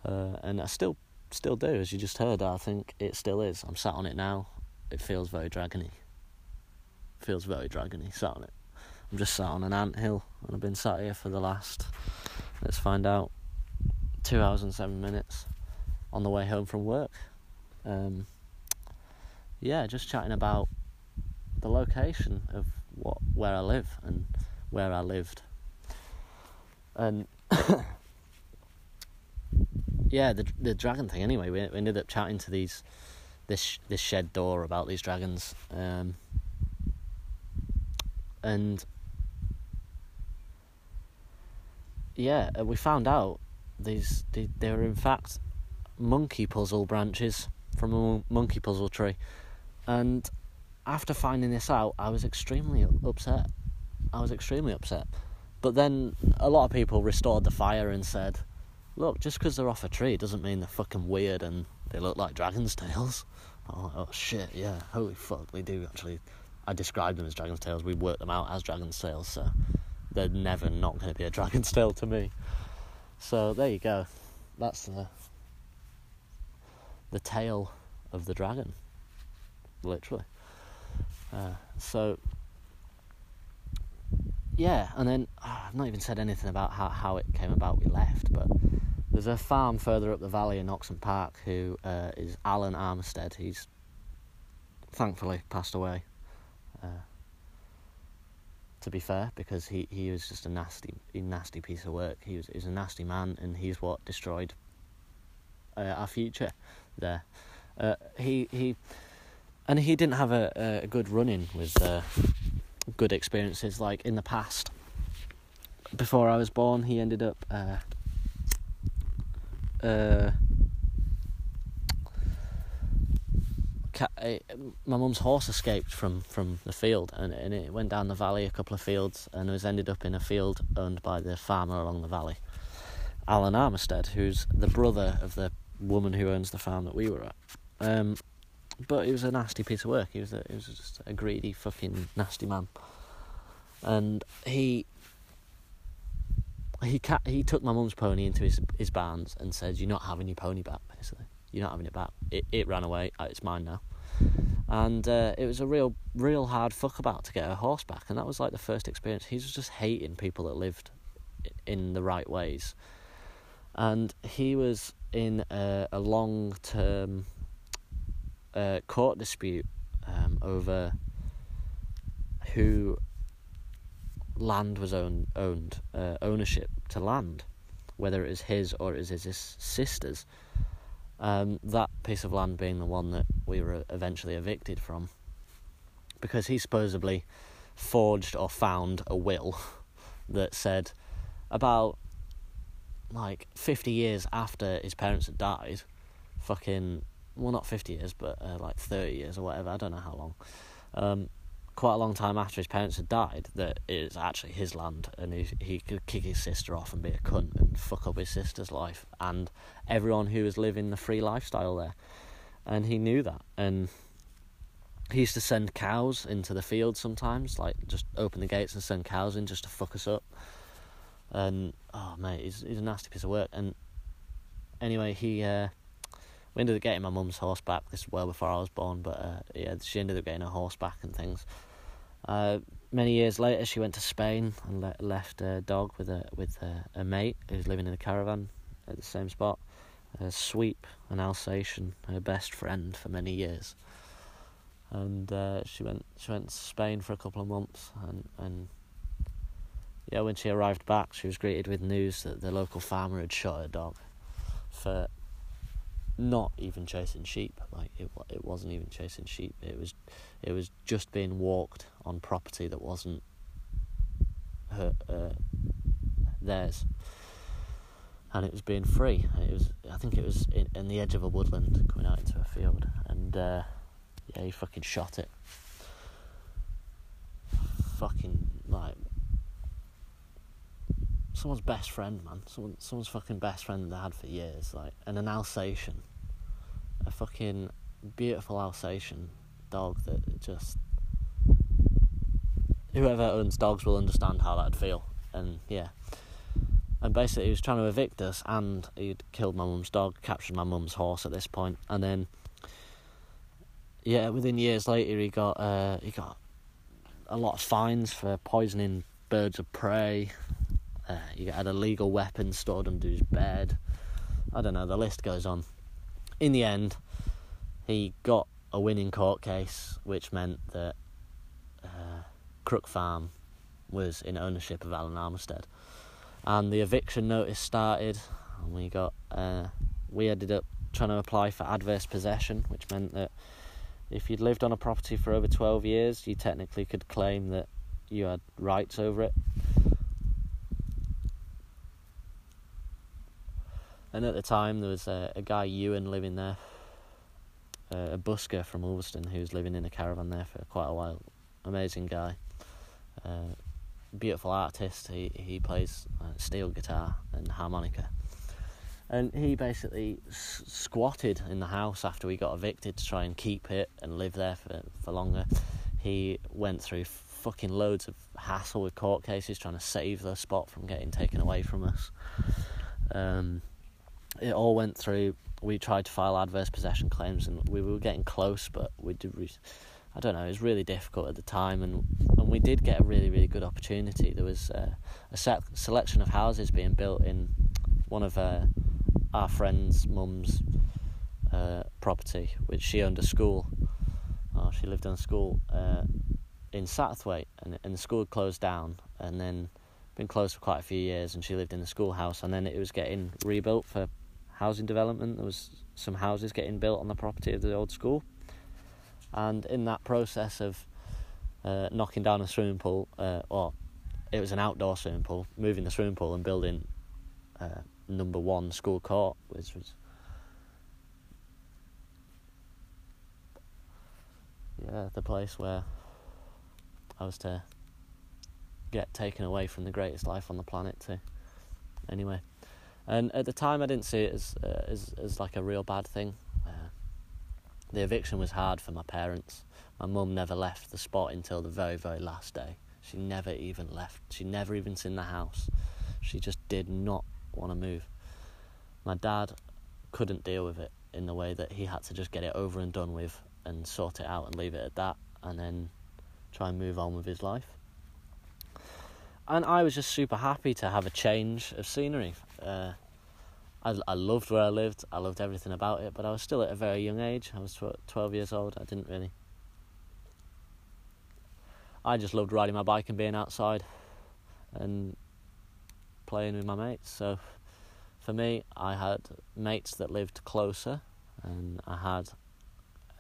Uh, and I still still do, as you just heard. I think it still is. I'm sat on it now. It feels very dragony. Feels very dragony. Sat on it. I'm just sat on an ant hill, and I've been sat here for the last. Let's find out. Two hours and seven minutes on the way home from work. Um, yeah, just chatting about the location of what where I live and where I lived. And yeah, the the dragon thing. Anyway, we, we ended up chatting to these this this shed door about these dragons, um, and yeah, uh, we found out these they, they were in fact monkey puzzle branches from a monkey puzzle tree, and after finding this out, I was extremely upset. I was extremely upset. But then a lot of people restored the fire and said, look, just because they're off a tree doesn't mean they're fucking weird and they look like dragon's tails. Oh, oh shit, yeah, holy fuck, we do actually. I described them as dragon's tails. We worked them out as dragon's tails, so they're never not going to be a dragon's tail to me. So there you go. That's the the tail of the dragon, literally. Uh, so yeah, and then oh, I've not even said anything about how, how it came about we left, but there's a farm further up the valley in Oxen Park who uh, is Alan Armistead. He's thankfully passed away. Uh, to be fair, because he, he was just a nasty nasty piece of work. He was, he was a nasty man, and he's what destroyed uh, our future. there. Uh, he he, and he didn't have a, a good run in with uh, good experiences like in the past. Before I was born, he ended up. Uh, uh, uh, my mum's horse escaped from, from the field and, and it went down the valley a couple of fields and it was ended up in a field owned by the farmer along the valley, Alan Armistead, who's the brother of the woman who owns the farm that we were at. Um, but it was a nasty piece of work. He was a, he was just a greedy fucking nasty man, and he he ca- he took my mum's pony into his his barns and said, "You're not having your pony back." Basically, you're not having it back. It it ran away. Uh, it's mine now. And uh, it was a real real hard fuck about to get a horse back, and that was like the first experience. He was just hating people that lived in the right ways, and he was in a, a long term uh, court dispute um, over who land was owned, owned uh, ownership to land, whether it was his or it was his sister's. Um, that piece of land being the one that we were eventually evicted from, because he supposedly forged or found a will that said about like 50 years after his parents had died, fucking, well, not 50 years, but uh, like 30 years or whatever, I don't know how long. Um, quite a long time after his parents had died that it's actually his land and he, he could kick his sister off and be a cunt and fuck up his sister's life and everyone who was living the free lifestyle there. And he knew that. And he used to send cows into the field sometimes, like just open the gates and send cows in just to fuck us up. And oh mate, he's he's a nasty piece of work. And anyway, he uh, we ended up getting my mum's horse back. This is well before I was born, but uh, yeah, she ended up getting her horse back and things. Uh, many years later, she went to Spain and le- left a dog with a with a, a, mate who's living in a caravan at the same spot. A Sweep, an Alsatian, her best friend for many years. And uh, she went she went to Spain for a couple of months, and and yeah, when she arrived back, she was greeted with news that the local farmer had shot her dog for not even chasing sheep. Like it, it wasn't even chasing sheep. It was, it was just being walked on property that wasn't her, uh, theirs, and it was being free. It was, I think it was in, in the edge of a woodland coming out into a field, and uh, yeah, he fucking shot it. Fucking like someone's best friend, man. Someone, someone's fucking best friend they had for years, like, and an Alsatian, a fucking beautiful Alsatian dog that just whoever owns dogs will understand how that'd feel, and yeah. And basically, he was trying to evict us, and he'd killed my mum's dog, captured my mum's horse at this point, and then, yeah, within years later, he got uh, he got a lot of fines for poisoning birds of prey, uh, he had a legal weapon stored under his bed. I don't know, the list goes on. In the end, he got a winning court case, which meant that uh, Crook Farm was in ownership of Alan Armistead. And the eviction notice started, and we got, uh, we ended up trying to apply for adverse possession, which meant that if you'd lived on a property for over 12 years, you technically could claim that you had rights over it. And at the time, there was a, a guy, Ewan, living there, a busker from Ulverston, who was living in a caravan there for quite a while. Amazing guy. Uh, beautiful artist. He, he plays uh, steel guitar and harmonica. And he basically s- squatted in the house after we got evicted to try and keep it and live there for, for longer. He went through fucking loads of hassle with court cases trying to save the spot from getting taken away from us. Um, it all went through. We tried to file adverse possession claims, and we were getting close, but we did. Re- I don't know. It was really difficult at the time, and and we did get a really really good opportunity. There was uh, a set selection of houses being built in one of uh, our friend's mum's uh, property, which she owned a school. Oh, she lived in a school uh, in Satterthwaite, and and the school had closed down, and then been closed for quite a few years, and she lived in the schoolhouse, and then it was getting rebuilt for housing development. There was some houses getting built on the property of the old school, and in that process of uh, knocking down a swimming pool, uh, or it was an outdoor swimming pool, moving the swimming pool and building uh, number one school court, which was yeah the place where I was to get taken away from the greatest life on the planet to anyway. And at the time, I didn't see it as uh, as as like a real bad thing. Uh, the eviction was hard for my parents. My mum never left the spot until the very very last day. She never even left. She never even seen the house. She just did not want to move. My dad couldn't deal with it in the way that he had to just get it over and done with and sort it out and leave it at that and then try and move on with his life and I was just super happy to have a change of scenery. Uh, I, I loved where I lived. I loved everything about it, but I was still at a very young age. I was tw- twelve years old. I didn't really. I just loved riding my bike and being outside, and playing with my mates. So, for me, I had mates that lived closer, and I had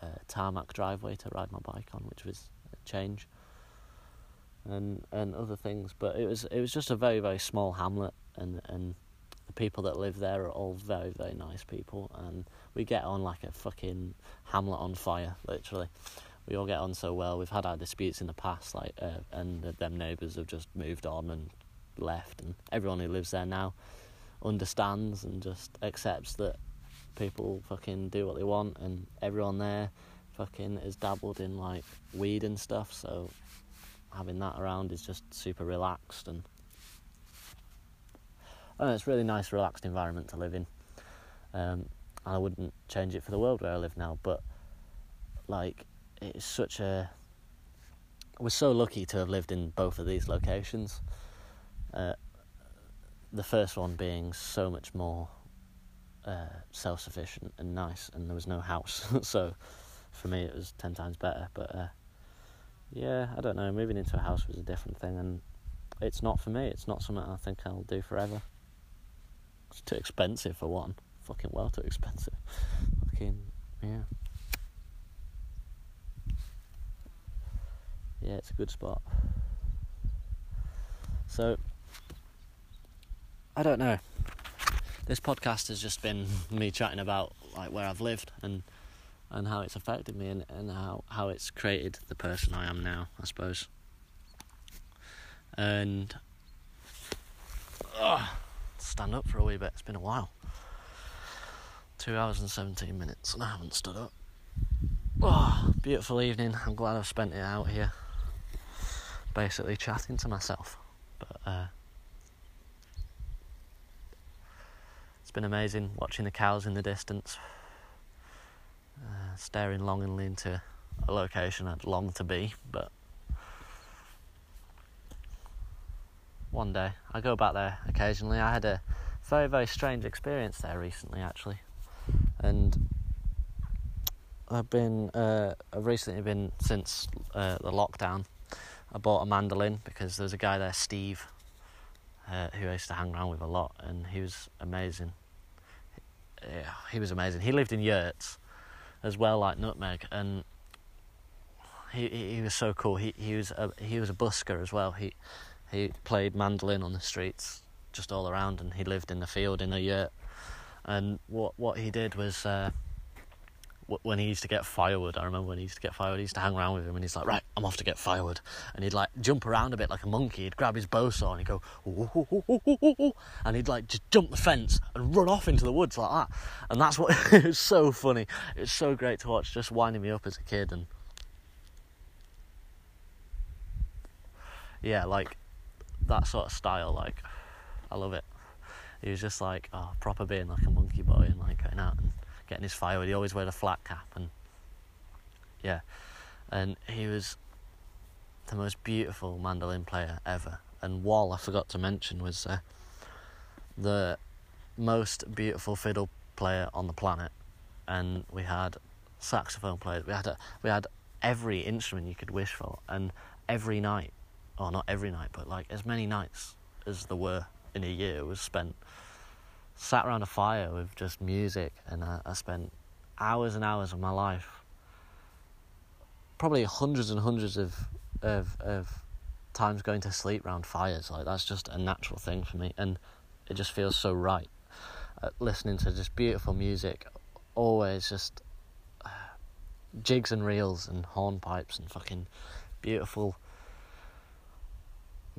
a tarmac driveway to ride my bike on, which was a change and and other things. But it was it was just a very very small hamlet, and and the people that live there are all very very nice people, and we get on like a fucking hamlet on fire, literally. We all get on so well. We've had our disputes in the past, like, uh, and them neighbours have just moved on and left, and everyone who lives there now understands and just accepts that people fucking do what they want, and everyone there fucking is dabbled in like weed and stuff, so having that around is just super relaxed and Know, it's a really nice, relaxed environment to live in. Um, I wouldn't change it for the world where I live now, but like it's such a. We're so lucky to have lived in both of these locations. Uh, the first one being so much more uh, self-sufficient and nice, and there was no house, so for me it was ten times better. But uh, yeah, I don't know. Moving into a house was a different thing, and it's not for me. It's not something I think I'll do forever. It's too expensive for one. Fucking well too expensive. Fucking yeah. Yeah, it's a good spot. So I don't know. This podcast has just been me chatting about like where I've lived and and how it's affected me and, and how, how it's created the person I am now, I suppose. And oh, stand up for a wee bit. It's been a while. Two hours and 17 minutes, and I haven't stood up. Oh, beautiful evening. I'm glad I've spent it out here, basically chatting to myself. But uh, it's been amazing watching the cows in the distance uh, staring longingly into a location I'd long to be, but one day I go back there occasionally. I had a very very strange experience there recently, actually, and I've been uh, I've recently been since uh, the lockdown. I bought a mandolin because there's a guy there, Steve, uh, who I used to hang around with a lot, and he was amazing. Yeah, he was amazing. He lived in yurts, as well, like Nutmeg, and he he, was so cool. He he was a he was a busker as well. He he played mandolin on the streets just all around, and he lived in the field in a yurt. And what what he did was. Uh, when he used to get firewood, I remember when he used to get firewood, he used to hang around with him and he's like, right, I'm off to get firewood. And he'd like jump around a bit like a monkey. He'd grab his bow saw and he'd go, ooh, ooh, ooh, and he'd like just jump the fence and run off into the woods like that. And that's what, it was so funny. It's so great to watch, just winding me up as a kid. And yeah, like that sort of style, like, I love it. He was just like, oh, proper being like a monkey boy and like going out and getting his firewood. He always wore a flat cap and yeah, and he was the most beautiful mandolin player ever. And Wall, I forgot to mention, was uh, the most beautiful fiddle player on the planet. And we had saxophone players. We had a, we had every instrument you could wish for, and every night, or not every night, but like as many nights as there were in a year was spent sat around a fire with just music, and I, I spent hours and hours of my life, probably hundreds and hundreds of of of times going to sleep around fires. Like that's just a natural thing for me, and it just feels so right. Uh, listening to just beautiful music, always just uh, jigs and reels and hornpipes and fucking beautiful,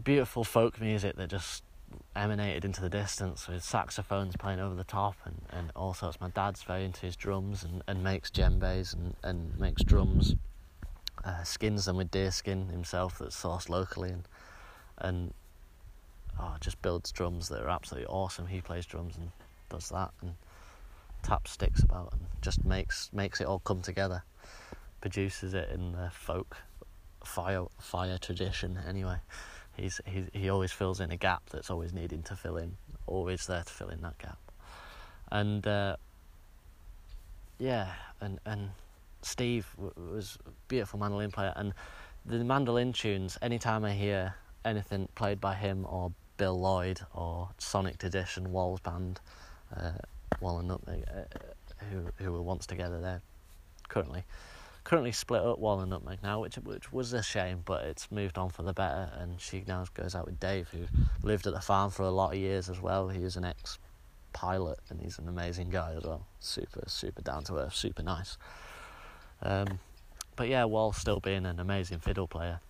beautiful folk music that just emanated into the distance with saxophones playing over the top and, and all sorts. My dad's very into his drums and, and makes djembes and, and makes drums, uh, skins them with deer skin himself that's sourced locally and and oh, just builds drums that are absolutely awesome. He plays drums and does that and taps sticks about and just makes makes it all come together. Produces it in the folk fire fire tradition anyway he's, he's he always fills in a gap that's always needing to fill in, always there to fill in that gap, and uh, yeah, and and Steve w- was a beautiful mandolin player, and the mandolin tunes. Anytime I hear anything played by him or Bill Lloyd or Sonic Tradition, Walls Band, uh, Wall and Nutmeg, uh, who who were once together there currently currently split up Wall and Nutmeg now, which which was a shame, but it's moved on for the better. And she now goes out with Dave, who lived at the farm for a lot of years as well. He was an ex pilot, and he's an amazing guy as well. Super, super down to earth, super nice. Um, but yeah, Wall still being an amazing fiddle player,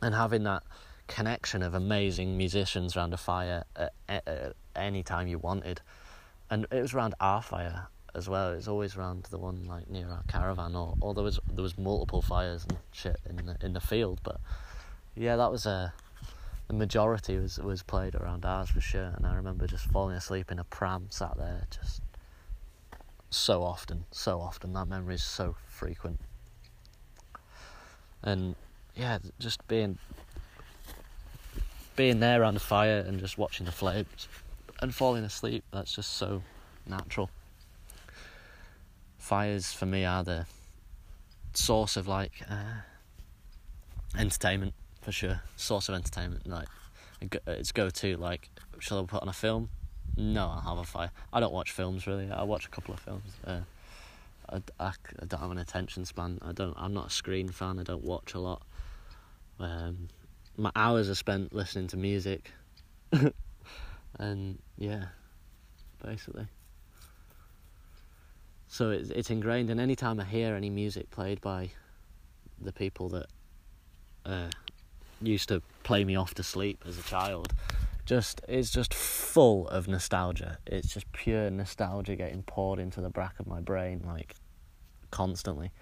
and having that connection of amazing musicians around a fire at, at, at any time you wanted. And it was around our fire as well. It's always around the one like near our caravan, or, or there was there was multiple fires and shit in the in the field. But yeah, that was a the majority was was played around ours for sure. And I remember just falling asleep in a pram, sat there, just so often, so often. That memory is so frequent. And yeah, just being being there around the fire and just watching the flames and falling asleep. That's just so natural fires for me are the source of like uh, entertainment for sure. Source of entertainment, like it's go to. Like, shall I put on a film? No, I'll have a fire. I don't watch films really. I watch a couple of films. Uh, I, I, I, don't have an attention span. I don't. I'm not a screen fan. I don't watch a lot. Um, my hours are spent listening to music, and yeah, basically. So it's it's ingrained, and anytime I hear any music played by the people that uh, used to play me off to sleep as a child, just it's just full of nostalgia. It's just pure nostalgia getting poured into the back of my brain like constantly,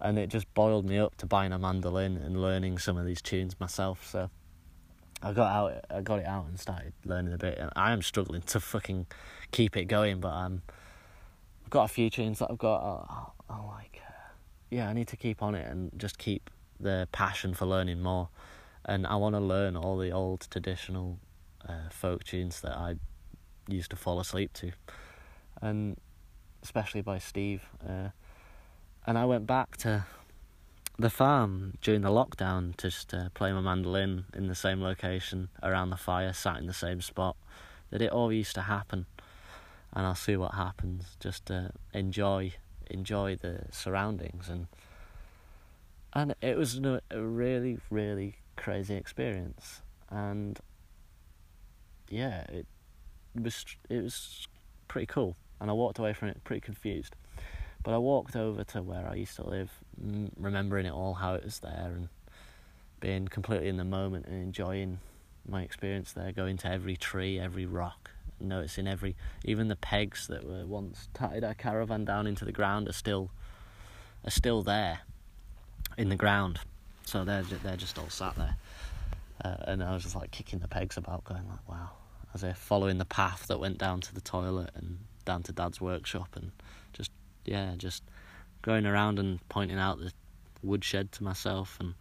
and it just boiled me up to buying a mandolin and learning some of these tunes myself. So. I got out, I got it out and started learning a bit. And I am struggling to fucking keep it going, but I'm I've got a few tunes that I've got. Oh, oh, like, yeah, I need to keep on it and just keep the passion for learning more. And I want to learn all the old traditional uh, folk tunes that I used to fall asleep to, and especially by Steve. Uh, and I went back to the farm during the lockdown just to play my mandolin in the same location around the fire, sat in the same spot. That it all used to happen and I'll see what happens. Just to enjoy enjoy the surroundings. And and it was a really really crazy experience. And yeah it was it was pretty cool. And I walked away from it pretty confused. But I walked over to where I used to live remembering it all how it was there and being completely in the moment and enjoying my experience there going to every tree every rock noticing every even the pegs that were once tied our caravan down into the ground are still are still there in the ground. So they're they're just all sat there, uh, and I was just like kicking the pegs about, going like, wow, as if following the path that went down to the toilet and down to Dad's workshop, and just yeah, just going around and pointing out the woodshed to myself, and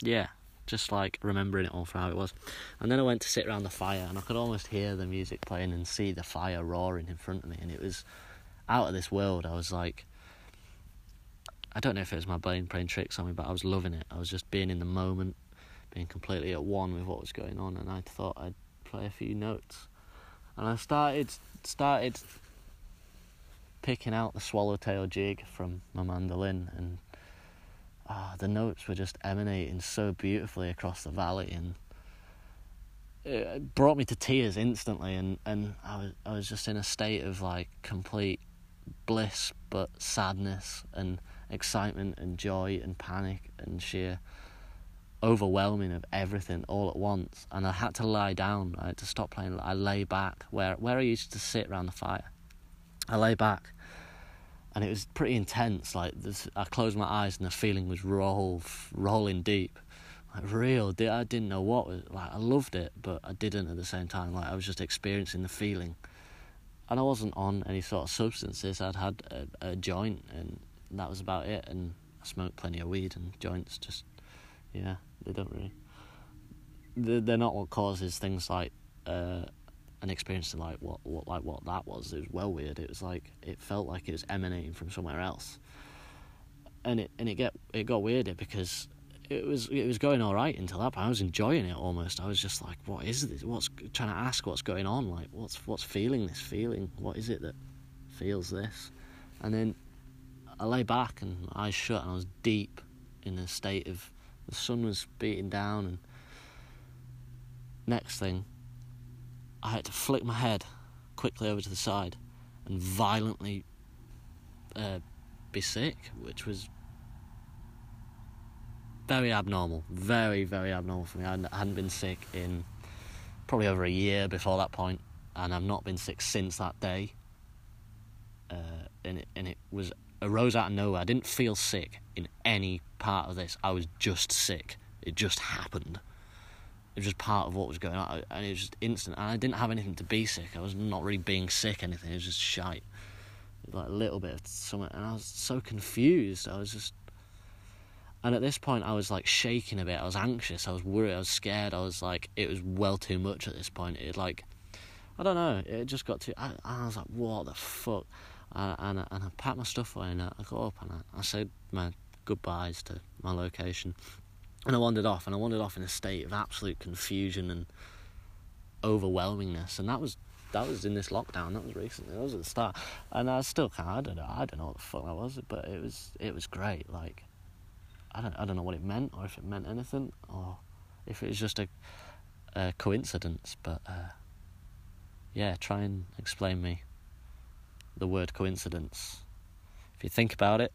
yeah, just like remembering it all for how it was. And then I went to sit around the fire, and I could almost hear the music playing and see the fire roaring in front of me, and it was out of this world. I was like, I don't know if it was my brain playing tricks on me, but I was loving it. I was just being in the moment, being completely at one with what was going on, and I thought I'd play a few notes. and I started started picking out the swallowtail jig from my mandolin, and ah, the notes were just emanating so beautifully across the valley, and it brought me to tears instantly, and, and I was I was just in a state of like complete bliss, but sadness and excitement and joy and panic and sheer overwhelming of everything all at once. And I had to lie down. I had to stop playing. I lay back where where I used to sit around the fire. I lay back, and it was pretty intense. Like this, I closed my eyes, and the feeling was roll rolling deep like real. I didn't know what was like. I loved it, but I didn't at the same time. Like I was just experiencing the feeling, and I wasn't on any sort of substances. I'd had a, a joint, and that was about it. And I smoked plenty of weed and joints. Just yeah, they don't really. They're, not what causes things like uh, an experience like what, what like what that was. It was well weird. It was like it felt like it was emanating from somewhere else, and it and it get it got weirder because it was it was going all right until that point. I was enjoying it almost. I was just like, what is this? What's trying to ask what's going on? Like, what's what's feeling this feeling? What is it that feels this? And then I lay back and eyes shut, and I was deep in a state of the sun was beating down, and next thing, I had to flick my head quickly over to the side and violently uh, be sick, which was very abnormal, very very abnormal for me. I hadn't been sick in probably over a year before that point, and I've not been sick since that day. Uh, and it and it was arose out of nowhere. I didn't feel sick in any part of this. I was just sick. It just happened. It was just part of what was going on, and it was just instant. And I didn't have anything to be sick. I was not really being sick. Anything. It was just shite. Like a little bit of something, and I was so confused. I was just and at this point, I was like shaking a bit. I was anxious. I was worried. I was scared. I was like, it was well too much at this point. It like, I don't know. It just got too. I, I was like, what the fuck? And I, and I packed my stuff away and I, I got up and I, I said my goodbyes to my location, and I wandered off. And I wandered off in a state of absolute confusion and overwhelmingness. And that was that was in this lockdown. That was recently. That was at the start. And I still can't. I don't know. I don't know what the fuck that was, but it was it was great. Like I don't I don't know what it meant or if it meant anything or if it was just a, a coincidence. But uh, yeah, try and explain me the word coincidence. If you think about it,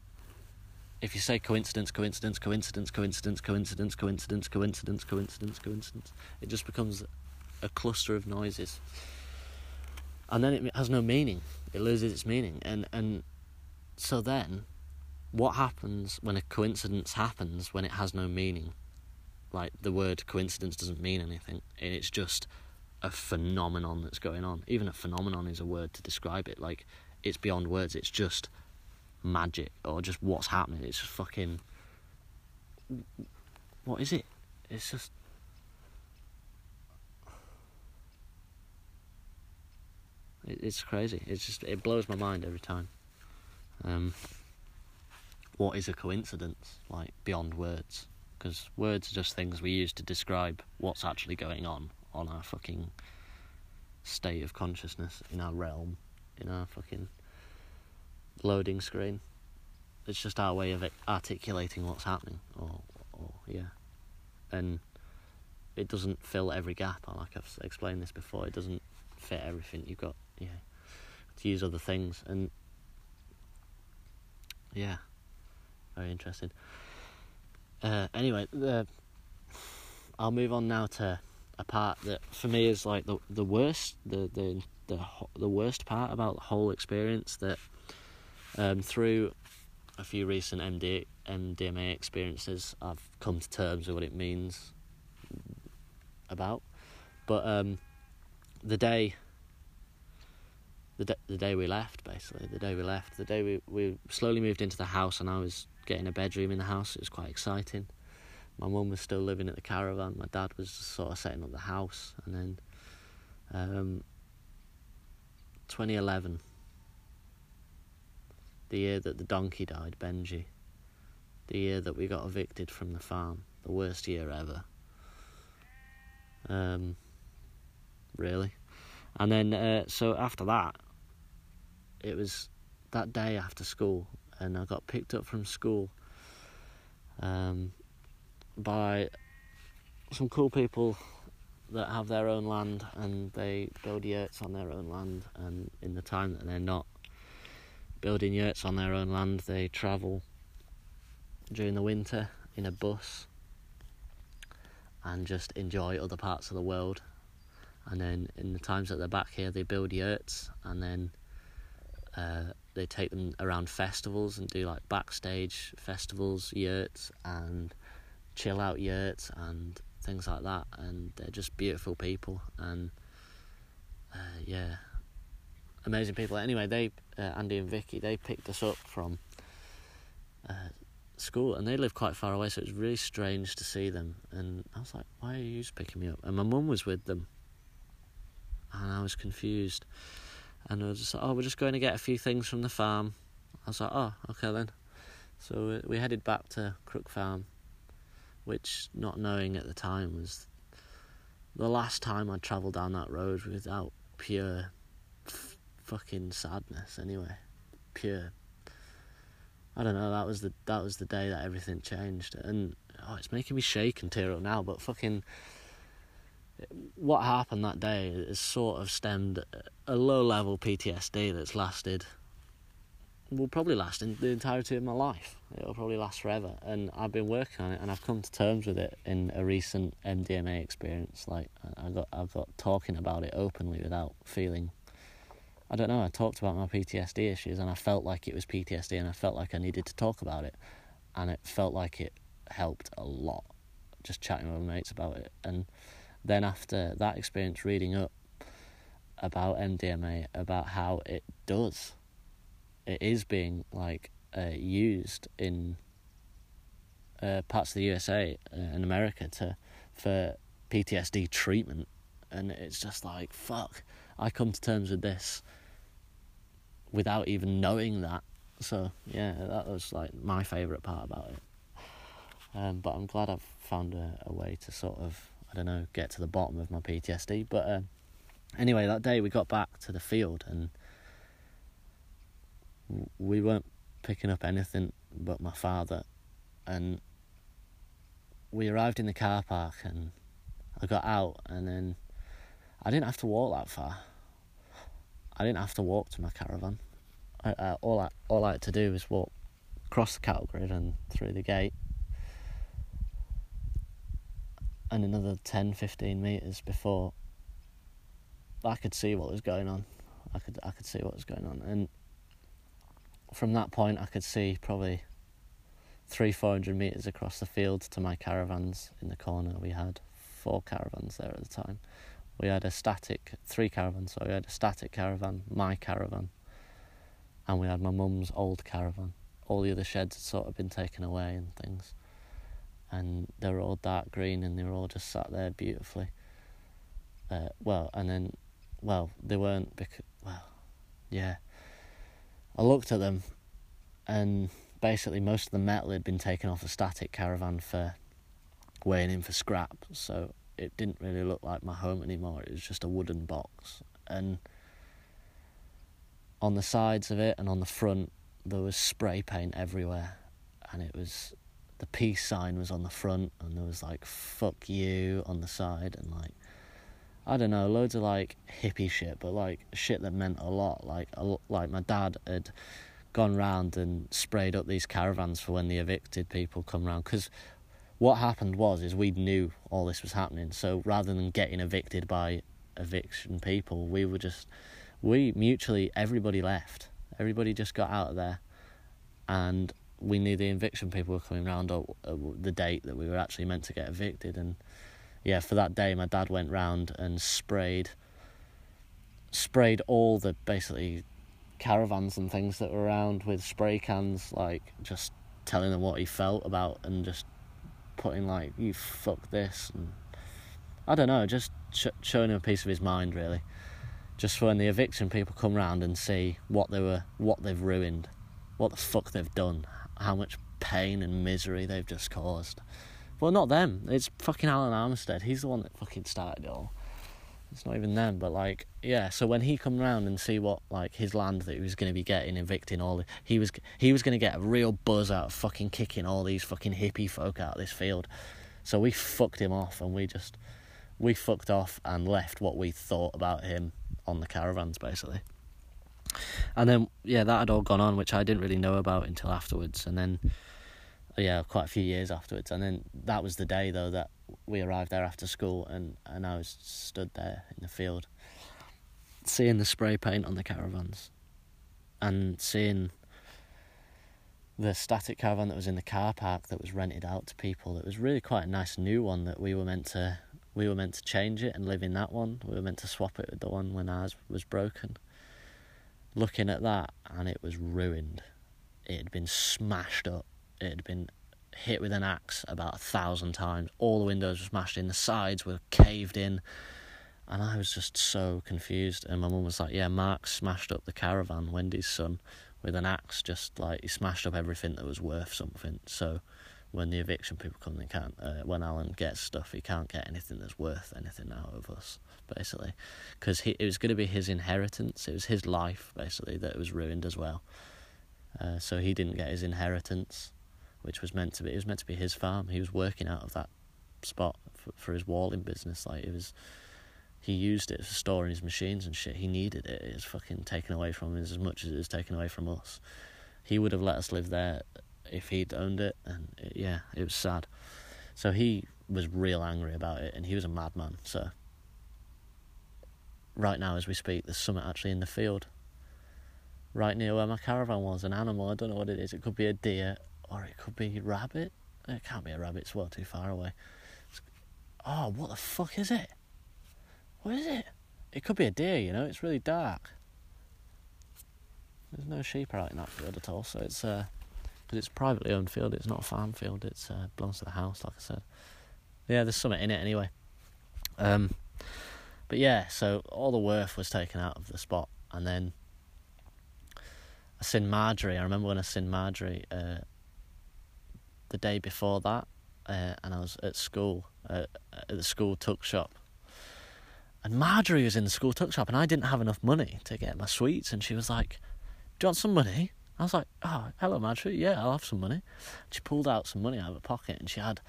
if you say coincidence, coincidence, coincidence, coincidence, coincidence, coincidence, coincidence, coincidence, coincidence, it just becomes a cluster of noises. And then it has no meaning. It loses its meaning. And and so then what happens when a coincidence happens when it has no meaning? Like the word coincidence doesn't mean anything, and it's just a phenomenon that's going on. Even a phenomenon is a word to describe it. Like it's beyond words. It's just magic or just what's happening. It's just fucking. What is it? It's just. It's crazy. It's just it blows my mind every time. Um, what is a coincidence, like beyond words. Because words are just things we use to describe what's actually going on on our fucking state of consciousness, in our realm, in our fucking loading screen. It's just our way of articulating what's happening, or, or yeah. And it doesn't fill every gap. Like I've explained this before, it doesn't fit everything. You've got yeah to use other things, and yeah, very interesting. Uh, anyway, the, I'll move on now to a part that for me is like the the worst, the the the the worst part about the whole experience. That um, through a few recent MD, MDMA experiences, I've come to terms with what it means about. But um, the day the, d- the day we left, basically, the day we left, the day we, we slowly moved into the house, and I was getting a bedroom in the house. It was quite exciting. My mum was still living at the caravan. My dad was sort of setting up the house, and then um, 2011, the year that the donkey died, Benji, the year that we got evicted from the farm, the worst year ever. Um, really And then, uh, so after that, it was that day after school, and I got picked up from school um, by some cool people that have their own land and they build yurts on their own land. And in the time that they're not building yurts on their own land, they travel during the winter in a bus and just enjoy other parts of the world. And then in the times that they're back here, they build yurts and then uh, they take them around festivals and do like backstage festivals, yurts, and chill out yurts and things like that. And they're just beautiful people and uh, yeah, amazing people. Anyway, they uh, Andy and Vicky they picked us up from uh, school and they live quite far away, so it was really strange to see them. And I was like, "Why are you picking me up?" And my mum was with them, and I was confused. And I was just like, "Oh, we're just going to get a few things from the farm." I was like, "Oh, okay then." So we headed back to Crook Farm, which, not knowing at the time, was the last time I'd travelled down that road without pure fucking sadness. Anyway, pure I don't know. That was the that was the day that everything changed, and oh, it's making me shake and tear up now. But fucking, what happened that day has sort of stemmed a low level PTSD that's lasted. Will probably last in the entirety of my life. It'll probably last forever, and I've been working on it, and I've come to terms with it in a recent MDMA experience. Like I got, I've got talking about it openly without feeling I don't know, I talked about my PTSD issues and I felt like it was PTSD and I felt like I needed to talk about it. And it felt like it helped a lot just chatting with my mates about it. And then after that experience, reading up about MDMA, about how it does, it is being like uh, used in uh, parts of the USA uh, and America to for PTSD treatment, and it's just like fuck. I come to terms with this without even knowing that. So yeah, that was like my favourite part about it. Um, but I'm glad I've found a, a, way to sort of I don't know get to the bottom of my PTSD. But um, anyway, that day we got back to the field and we weren't picking up anything but my father, and we arrived in the car park and I got out and then I didn't have to walk that far. I didn't have to walk to my caravan. I, uh, all I all I had to do was walk across the cattle grid and through the gate, and another 10, 15 meters before I could see what was going on. I could I could see what was going on, and from that point I could see probably three four hundred meters across the field to my caravans in the corner. We had four caravans there at the time we had a static three caravans. So we had a static caravan, my caravan, and we had my mum's old caravan. All the other sheds had sort of been taken away and things, and they were all dark green and they were all just sat there beautifully. Uh, well, and then, well, they weren't because well, yeah. I looked at them, and basically most of the metal had been taken off a static caravan for weighing in for scrap. So it didn't really look like my home anymore. It was just a wooden box, and on the sides of it and on the front there was spray paint everywhere, and it was the peace sign was on the front, and there was like "fuck you" on the side, and like I don't know, loads of like hippie shit, but like shit that meant a lot. Like like my dad had gone round and sprayed up these caravans for when the evicted people come round because what happened was is we knew all this was happening. So rather than getting evicted by eviction people, we were just we mutually everybody left. Everybody just got out of there, and we knew the eviction people were coming round at uh, the date that we were actually meant to get evicted. And yeah, for that day, my dad went round and sprayed sprayed all the basically caravans and things that were around with spray cans, like just telling them what he felt about and just putting like you fuck this and I don't know, just sh- showing him a piece of his mind really. Just when the eviction people come round and see what they were, what they've ruined, what the fuck they've done, how much pain and misery they've just caused. Well, not them. It's fucking Alan Armistead. He's the one that fucking started it all. It's not even them, but like yeah. So when he come round and see what like his land that he was to be getting evicting all, the, he was he was to get a real buzz out of fucking kicking all these fucking hippie folk out of this field. So we fucked him off, and we just we fucked off and left what we thought about him on the caravans basically. And then yeah, that had all gone on, which I didn't really know about until afterwards, and then yeah, quite a few years afterwards. And then that was the day though that we arrived there after school, and and I was stood there in the field, seeing the spray paint on the caravans, and seeing the static caravan that was in the car park that was rented out to people. That was really quite a nice new one that we were meant to we were meant to change it and live in that one. We were meant to swap it with the one when ours was broken. Looking at that, and it was ruined. It had been smashed up it had been hit with an axe about a thousand times. All the windows were smashed in, the sides were caved in, and I was just so confused. And my mum was like, "Yeah, Mark smashed up the caravan, Wendy's son, with an axe. Just like he smashed up everything that was worth something. So." When the eviction people come, they can't. Uh, when Alan gets stuff, he can't get anything that's worth anything out of us, basically, because it was going to be his inheritance. It was his life, basically, that was ruined as well. Uh, so he didn't get his inheritance which was meant to be it was meant to be his farm. He was working out of that spot for, for his walling business. Like it was, he used it for storing his machines and shit. He needed it. It was fucking taken away from him as much as it was taken away from us. He would have let us live there if he'd owned it, and it, yeah, it was sad. So he was real angry about it, and he was a madman. So right now, as we speak, there's something actually in the field right near where my caravan was, an animal. I don't know what it is. It could be a deer, or it could be rabbit. It can't be a rabbit, it's well too far away. It's, oh, what the fuck is it? What is it? It could be a deer, you know, it's really dark. There's no sheep out in that field at all, so it's uh, because it's privately owned field. It's not a farm field. It uh, belongs to the house, like I said. Yeah, there's something in it anyway. Um, but yeah, so all the worth was taken out of the spot, and then I seen Marjorie. I remember when I seen Marjorie. Uh, the day before that, uh, and I was at school uh, at the school tuck shop. And Marjorie was in the school tuck shop, and I didn't have enough money to get my sweets. And she was like, "Do you want some money?" I was like, "Oh, hello, Marjorie. Yeah, I'll have some money." She pulled out some money out of her pocket, and she had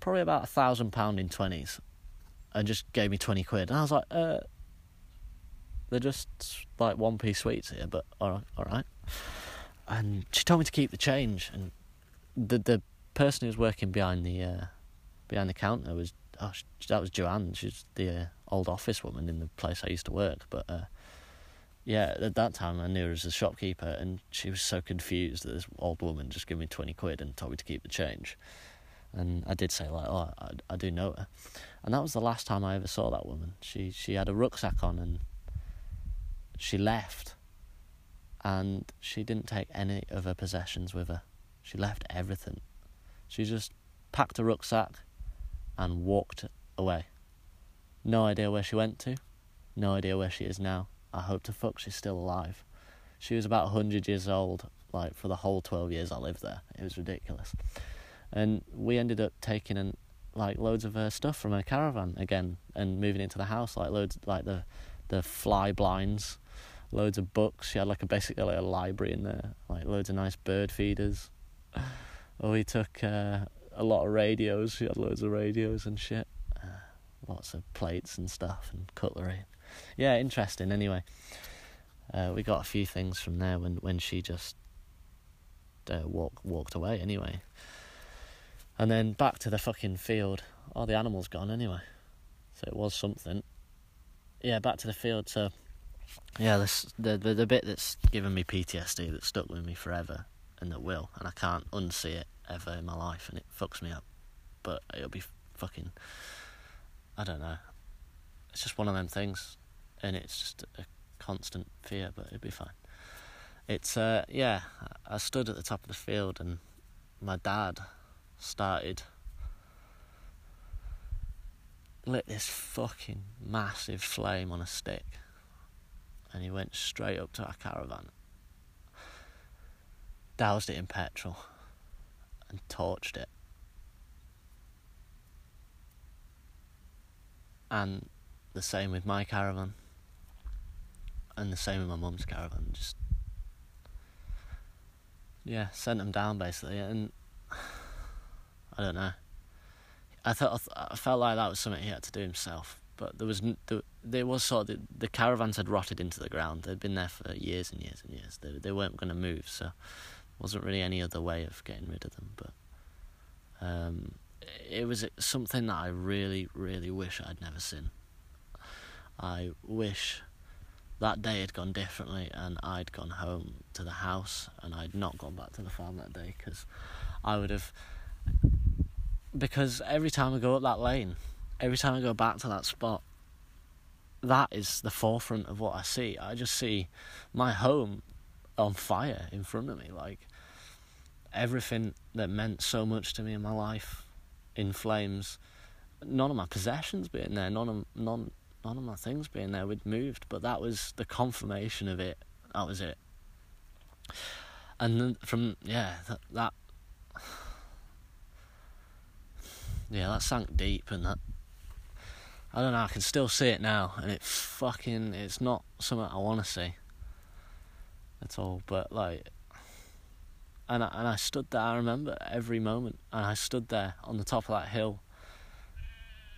probably about a thousand pound in twenties, and just gave me twenty quid. And I was like, "Uh, they're just like one piece sweets here, but all right, all right." And she told me to keep the change, and the the person who was working behind the uh, behind the counter was oh, she, that was Joanne. She's the uh, old office woman in the place I used to work. But uh, yeah, at that time I knew her as a shopkeeper, and she was so confused that this old woman just gave me twenty quid and told me to keep the change. And I did say like, oh, I, I do know her, and that was the last time I ever saw that woman. She she had a rucksack on and she left, and she didn't take any of her possessions with her. She left everything. She just packed a rucksack and walked away. No idea where she went to. No idea where she is now. I hope to fuck she's still alive. She was about 100 years old, like, for the whole 12 years I lived there. It was ridiculous. And we ended up taking, an, like, loads of her stuff from her caravan again and moving into the house, like, loads, like, the, the fly blinds, loads of books. She had, like, a basically like a library in there, like, loads of nice bird feeders. Oh, he took uh, a lot of radios. He had loads of radios and shit. Uh, lots of plates and stuff and cutlery. Yeah, interesting. Anyway, uh, we got a few things from there when when she just uh, walk, walked away. Anyway, and then back to the fucking field. Oh, the animal's gone anyway. So it was something. Yeah, back to the field. So yeah, this the the, the bit that's given me PTSD that stuck with me forever and that will, and I can't unsee it ever in my life, and it fucks me up. But it'll be fucking. I don't know. It's just one of them things, and it's just a constant fear, but it'll be fine. It's uh yeah. I stood at the top of the field, and my dad started lit this fucking massive flame on a stick, and he went straight up to our caravan doused it in petrol and torched it. And the same with my caravan, and the same with my mum's caravan. Just yeah, sent them down basically, and I don't know. I thought I felt like that was something he had to do himself, but there was there, was sort of the, the caravans had rotted into the ground. They'd been there for years and years and years. They they weren't going to move, so wasn't really any other way of getting rid of them. But um, it was something that I really, really wish I'd never seen. I wish that day had gone differently and I'd gone home to the house and I'd not gone back to the farm that day because I would have. Because every time I go up that lane, every time I go back to that spot, that is the forefront of what I see. I just see my home on fire in front of me. Like everything that meant so much to me in my life in flames. None of my possessions being there, none of none none of my things being there We'd moved, but that was the confirmation of it. That was it. And then from yeah, that, that yeah, that sank deep, and that I don't know. I can still see it now, and it fucking it's not something I want to see at all. But like, and I, and I stood there. I remember every moment, and I stood there on the top of that hill,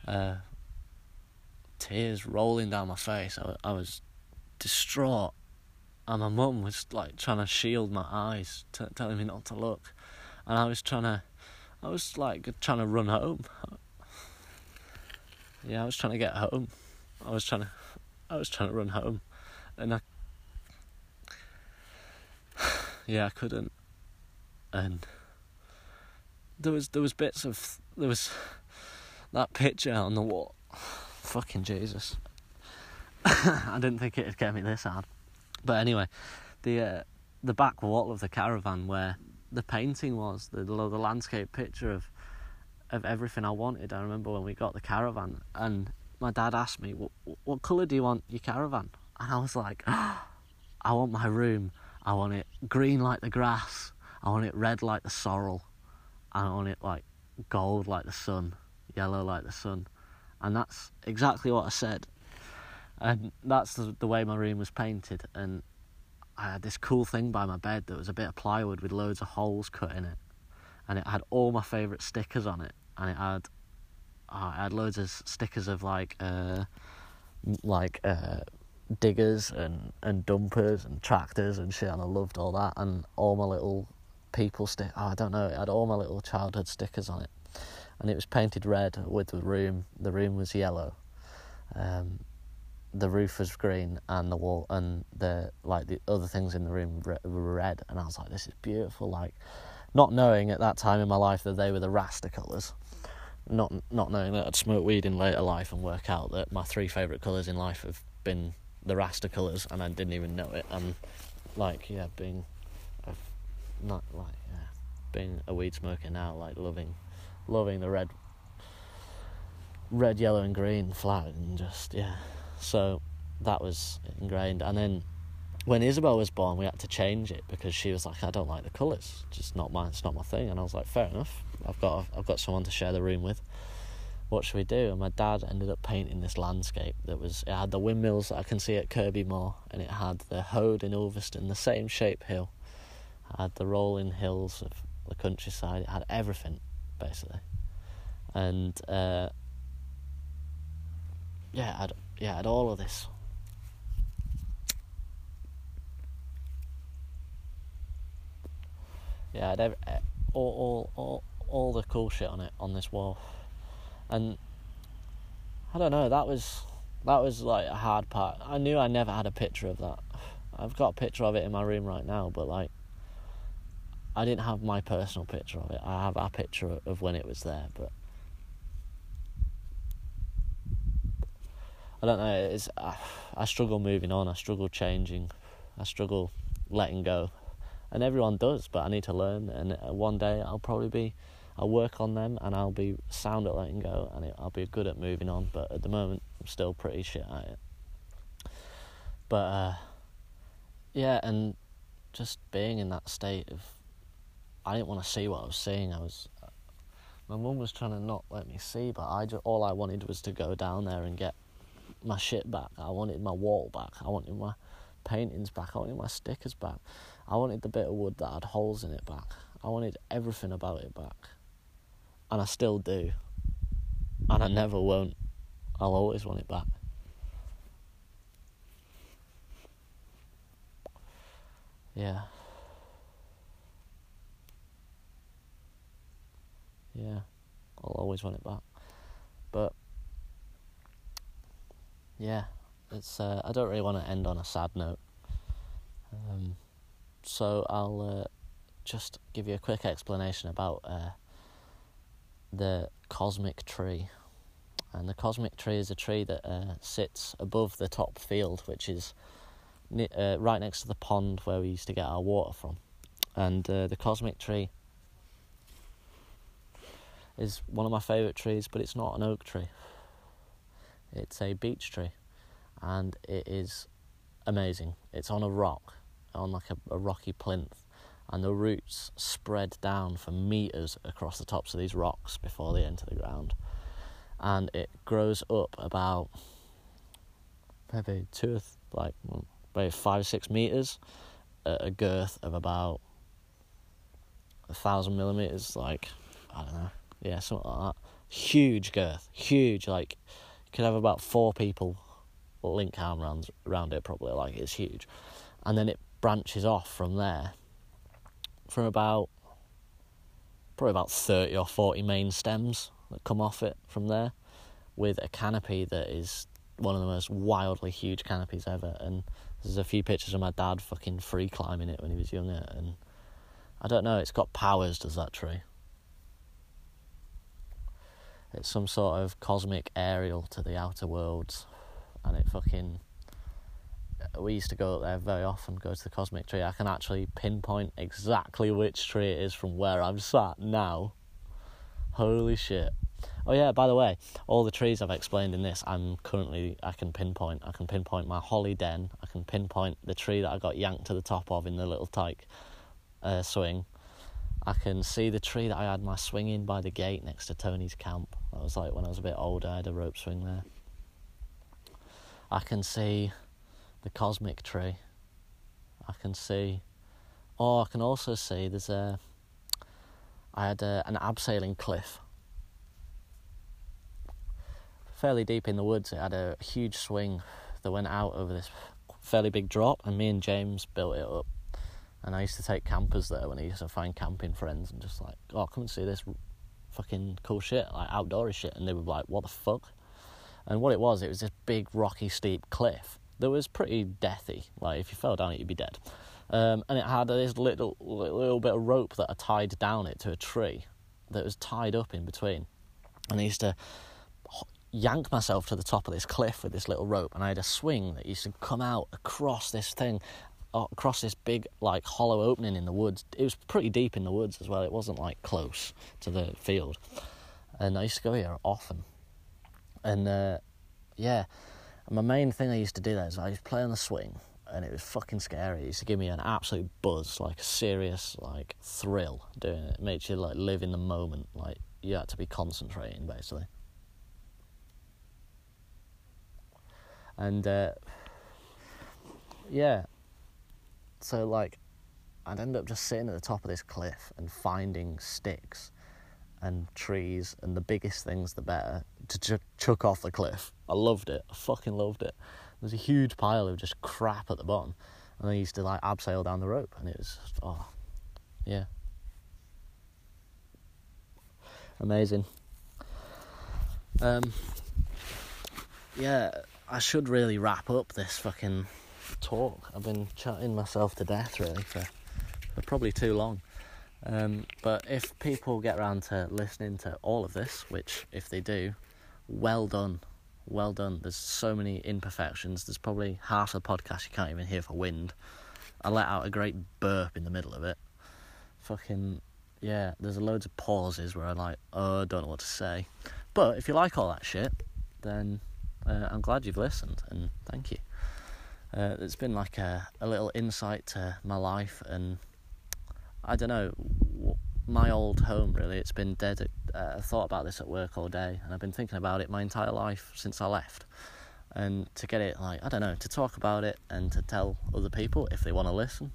uh, tears rolling down my face. I, I was distraught, and my mum was like trying to shield my eyes, t- telling me not to look, and I was trying to, I was like trying to run home. Yeah, I was trying to get home. I was trying to, I was trying to run home, and I, yeah, I couldn't, and there was there was bits of there was that picture on the wall Fucking Jesus. I didn't think it'd get me this hard. But anyway, the uh, the back wall of the caravan where the painting was, the the landscape picture of of everything I wanted. I remember when we got the caravan and my dad asked me, "What what color do you want your caravan?" And I was like, oh, "I want my room. I want it green like the grass. I want it red like the sorrel. I want it like gold like the sun, yellow like the sun." and that's exactly what I said. And that's the, the way my room was painted. And I had this cool thing by my bed that was a bit of plywood with loads of holes cut in it, and it had all my favourite stickers on it, and it had oh, it had loads of stickers of like uh, like uh, diggers and and dumpers and tractors and shit, and I loved all that, and all my little people stick. Oh, I don't know, it had all my little childhood stickers on it and it was painted red with the room. The room was yellow. Um, the roof was green, and the wall and the like the other things in the room were red. And I was like, "This is beautiful." Like, not knowing at that time in my life that they were the Rasta colours. Not not knowing that I'd smoke weed in later life and work out that my three favourite colours in life have been the Rasta colours, and I didn't even know it. And like, yeah, being not like yeah, being a weed smoker now, like loving loving the red, red, yellow, and green flag, and just yeah. So that was ingrained. And then when Isabel was born, we had to change it because she was like, "I don't like the colours. Just not my, it's not my thing." And I was like, "Fair enough. I've got, I've got someone to share the room with. What should we do?" And my dad ended up painting this landscape that was. It had the windmills that I can see at Kirkby Moor, and it had the Hoad in Ulverston, the same shape hill. Had the rolling hills of the countryside. It had everything basically. And uh, yeah, I'd yeah, I'd all of this. Yeah, I'd every, eh, all, all, all, all the cool shit on it on this wall, and I don't know. That was that was like a hard part. I knew I never had a picture of that. I've got a picture of it in my room right now, but like I didn't have my personal picture of it. I have a picture of when it was there, but I don't know. It's I, I struggle moving on. I struggle changing. I struggle letting go, and everyone does. But I need to learn. And uh, one day I'll probably be. I'll work on them, and I'll be sound at letting go, and I'll be good at moving on. But at the moment, I'm still pretty shit at it. But uh, yeah, and just being in that state of I didn't want to see what I was seeing. I was, uh, my mum was trying to not let me see, but I just, all I wanted was to go down there and get my shit back. I wanted my wall back. I wanted my paintings back. I wanted my stickers back. I wanted the bit of wood that had holes in it back. I wanted everything about it back. And I still do. And I never won't. I'll always want it back. Yeah. Yeah. I'll always want it back. But yeah, it's uh, I don't really want to end on a sad note. Um, so I'll uh, just give you a quick explanation about uh, the cosmic tree. And the cosmic tree is a tree that uh, sits above the top field, which is uh, right next to the pond where we used to get our water from. And uh, the cosmic tree is one of my favourite trees, but it's not an oak tree. It's a beech tree, and it is amazing. It's on a rock, on like a, a rocky plinth, and the roots spread down for meters across the tops of these rocks before they enter the ground. And it grows up about maybe two, like mm, maybe five or six meters at a girth of about a thousand millimeters, like I don't know, yeah, something like that. Huge girth, huge. Like you could have about four people link arm around around it, probably. Like it's huge, and then it branches off from there from about probably about 30 or 40 main stems that come off it from there with a canopy that is one of the most wildly huge canopies ever and there's a few pictures of my dad fucking free climbing it when he was younger and I don't know it's got powers does that tree it's some sort of cosmic aerial to the outer worlds and it fucking we used to go up there very often, go to the cosmic tree. I can actually pinpoint exactly which tree it is from where I'm sat now. Holy shit. Oh yeah, by the way, all the trees I've explained in this, I'm currently I can pinpoint. I can pinpoint my holly den. I can pinpoint the tree that I got yanked to the top of in the little tyke uh, swing. I can see the tree that I had my swing in by the gate next to Tony's camp. That was like when I was a bit older. I had a rope swing there. I can see the cosmic tree. I can see, oh, I can also see there's a. I had a, an abseiling cliff, fairly deep in the woods. It had a huge swing that went out over this fairly big drop, and me and James built it up. And I used to take campers there when I used to find camping friends and just like, oh, come and see this fucking cool shit, like outdoorsy shit. And they were like, what the fuck? And what it was, it was this big rocky steep cliff that was pretty deathy. Like if you fell down it, you'd be dead. Um, and it had this little little bit of rope that I tied down it to a tree that was tied up in between. And I used to yank myself to the top of this cliff with this little rope, and I had a swing that used to come out across this thing, across this big like hollow opening in the woods. It was pretty deep in the woods as well. It wasn't like close to the field, and I used to go here often. And uh, yeah, and my main thing I used to do there is I used to play on the swing, and it was fucking scary. It used to give me an absolute buzz, like a serious like thrill doing it. It makes you like live in the moment, like you had to be concentrating basically. And uh, yeah, so like I'd end up just sitting at the top of this cliff and finding sticks and trees and the biggest things the better to ch- chuck off the cliff. I loved it. I fucking loved it. There's a huge pile of just crap at the bottom, and I used to like abseil down the rope, and it was just, oh, yeah, amazing. Um, yeah, I should really wrap up this fucking talk. I've been chatting myself to death really for, for probably too long. Um, but if people get around to listening to all of this, which if they do, well done, well done. There's so many imperfections. There's probably half the podcast you can't even hear for wind. I let out a great burp in the middle of it. Fucking yeah. There's loads of pauses where I'm like, oh, I don't know what to say. But if you like all that shit, then uh, I'm glad you've listened and thank you. Uh, it's been like a, a little insight to my life and I don't know, my old home really. It's been dead. Uh, I thought about this at work all day, and I've been thinking about it my entire life since I left. and to get it like I don't know to talk about it and to tell other people if they want to listen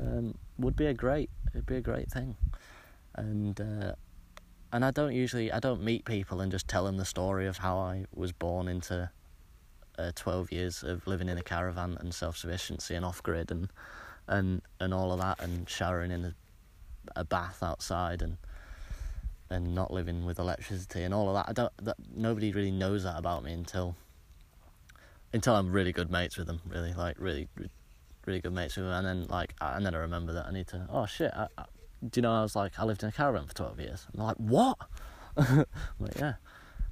um, would be a great it'd be a great thing and uh, and I don't usually I don't meet people and just tell them the story of how I was born into uh, 12 years of living in a caravan and self-sufficiency and off-grid and and and all of that and showering in a, a bath outside and and not living with electricity and all of that. I don't that nobody really knows that about me until until I'm really good mates with them really like really really good mates with them. And then like and then I remember that I need to oh shit I, I, do you know I was like I lived in a caravan for 12 years. They're like what? Like yeah.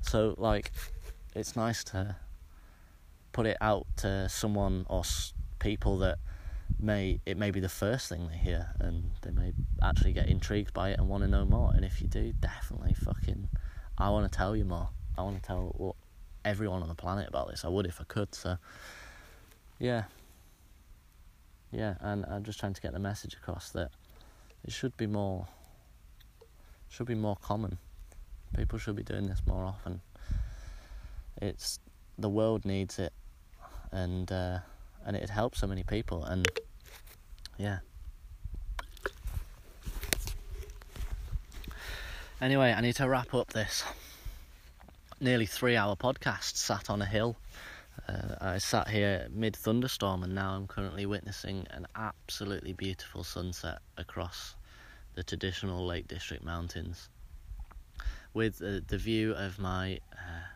So like it's nice to put it out to someone or people that may it may be the first thing they hear and they may actually get intrigued by it and want to know more. And if you do definitely fucking I want to tell you more. I want to tell everyone on the planet about this. I would if I could so yeah. Yeah and I'm just trying to get the message across that it should be more should be more common. People should be doing this more often. It's the world needs it and uh, and it helps so many people and yeah. Anyway i need to wrap up this nearly three hour podcast sat on a hill. Uh, i sat here mid thunderstorm and now i'm currently witnessing an absolutely beautiful sunset across the traditional lake district mountains. With uh, the view of my uh,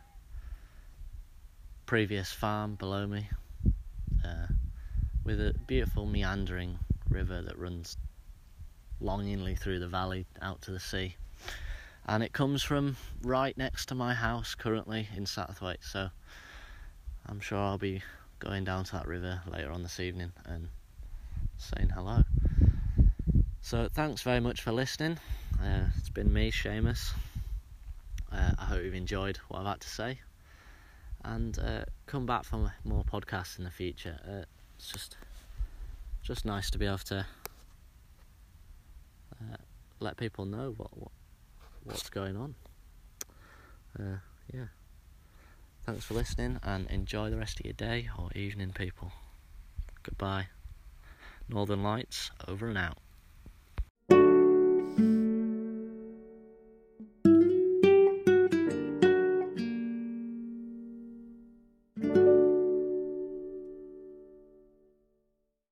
previous farm below me uh, with a beautiful meandering river that runs longingly through the valley out to the sea. And it comes from right next to my house currently in Satterthwaite, so I'm sure I'll be going down to that river later on this evening and saying hello. So thanks very much for listening. Uh, it's been me, Seamus. Uh, I hope you've enjoyed what I've had to say and uh, come back for more podcasts in the future. Uh, it's just just nice to be able to uh, let people know what, what what's going on. Uh, yeah. Thanks for listening and enjoy the rest of your day or evening, people. Goodbye. Northern Lights over and out.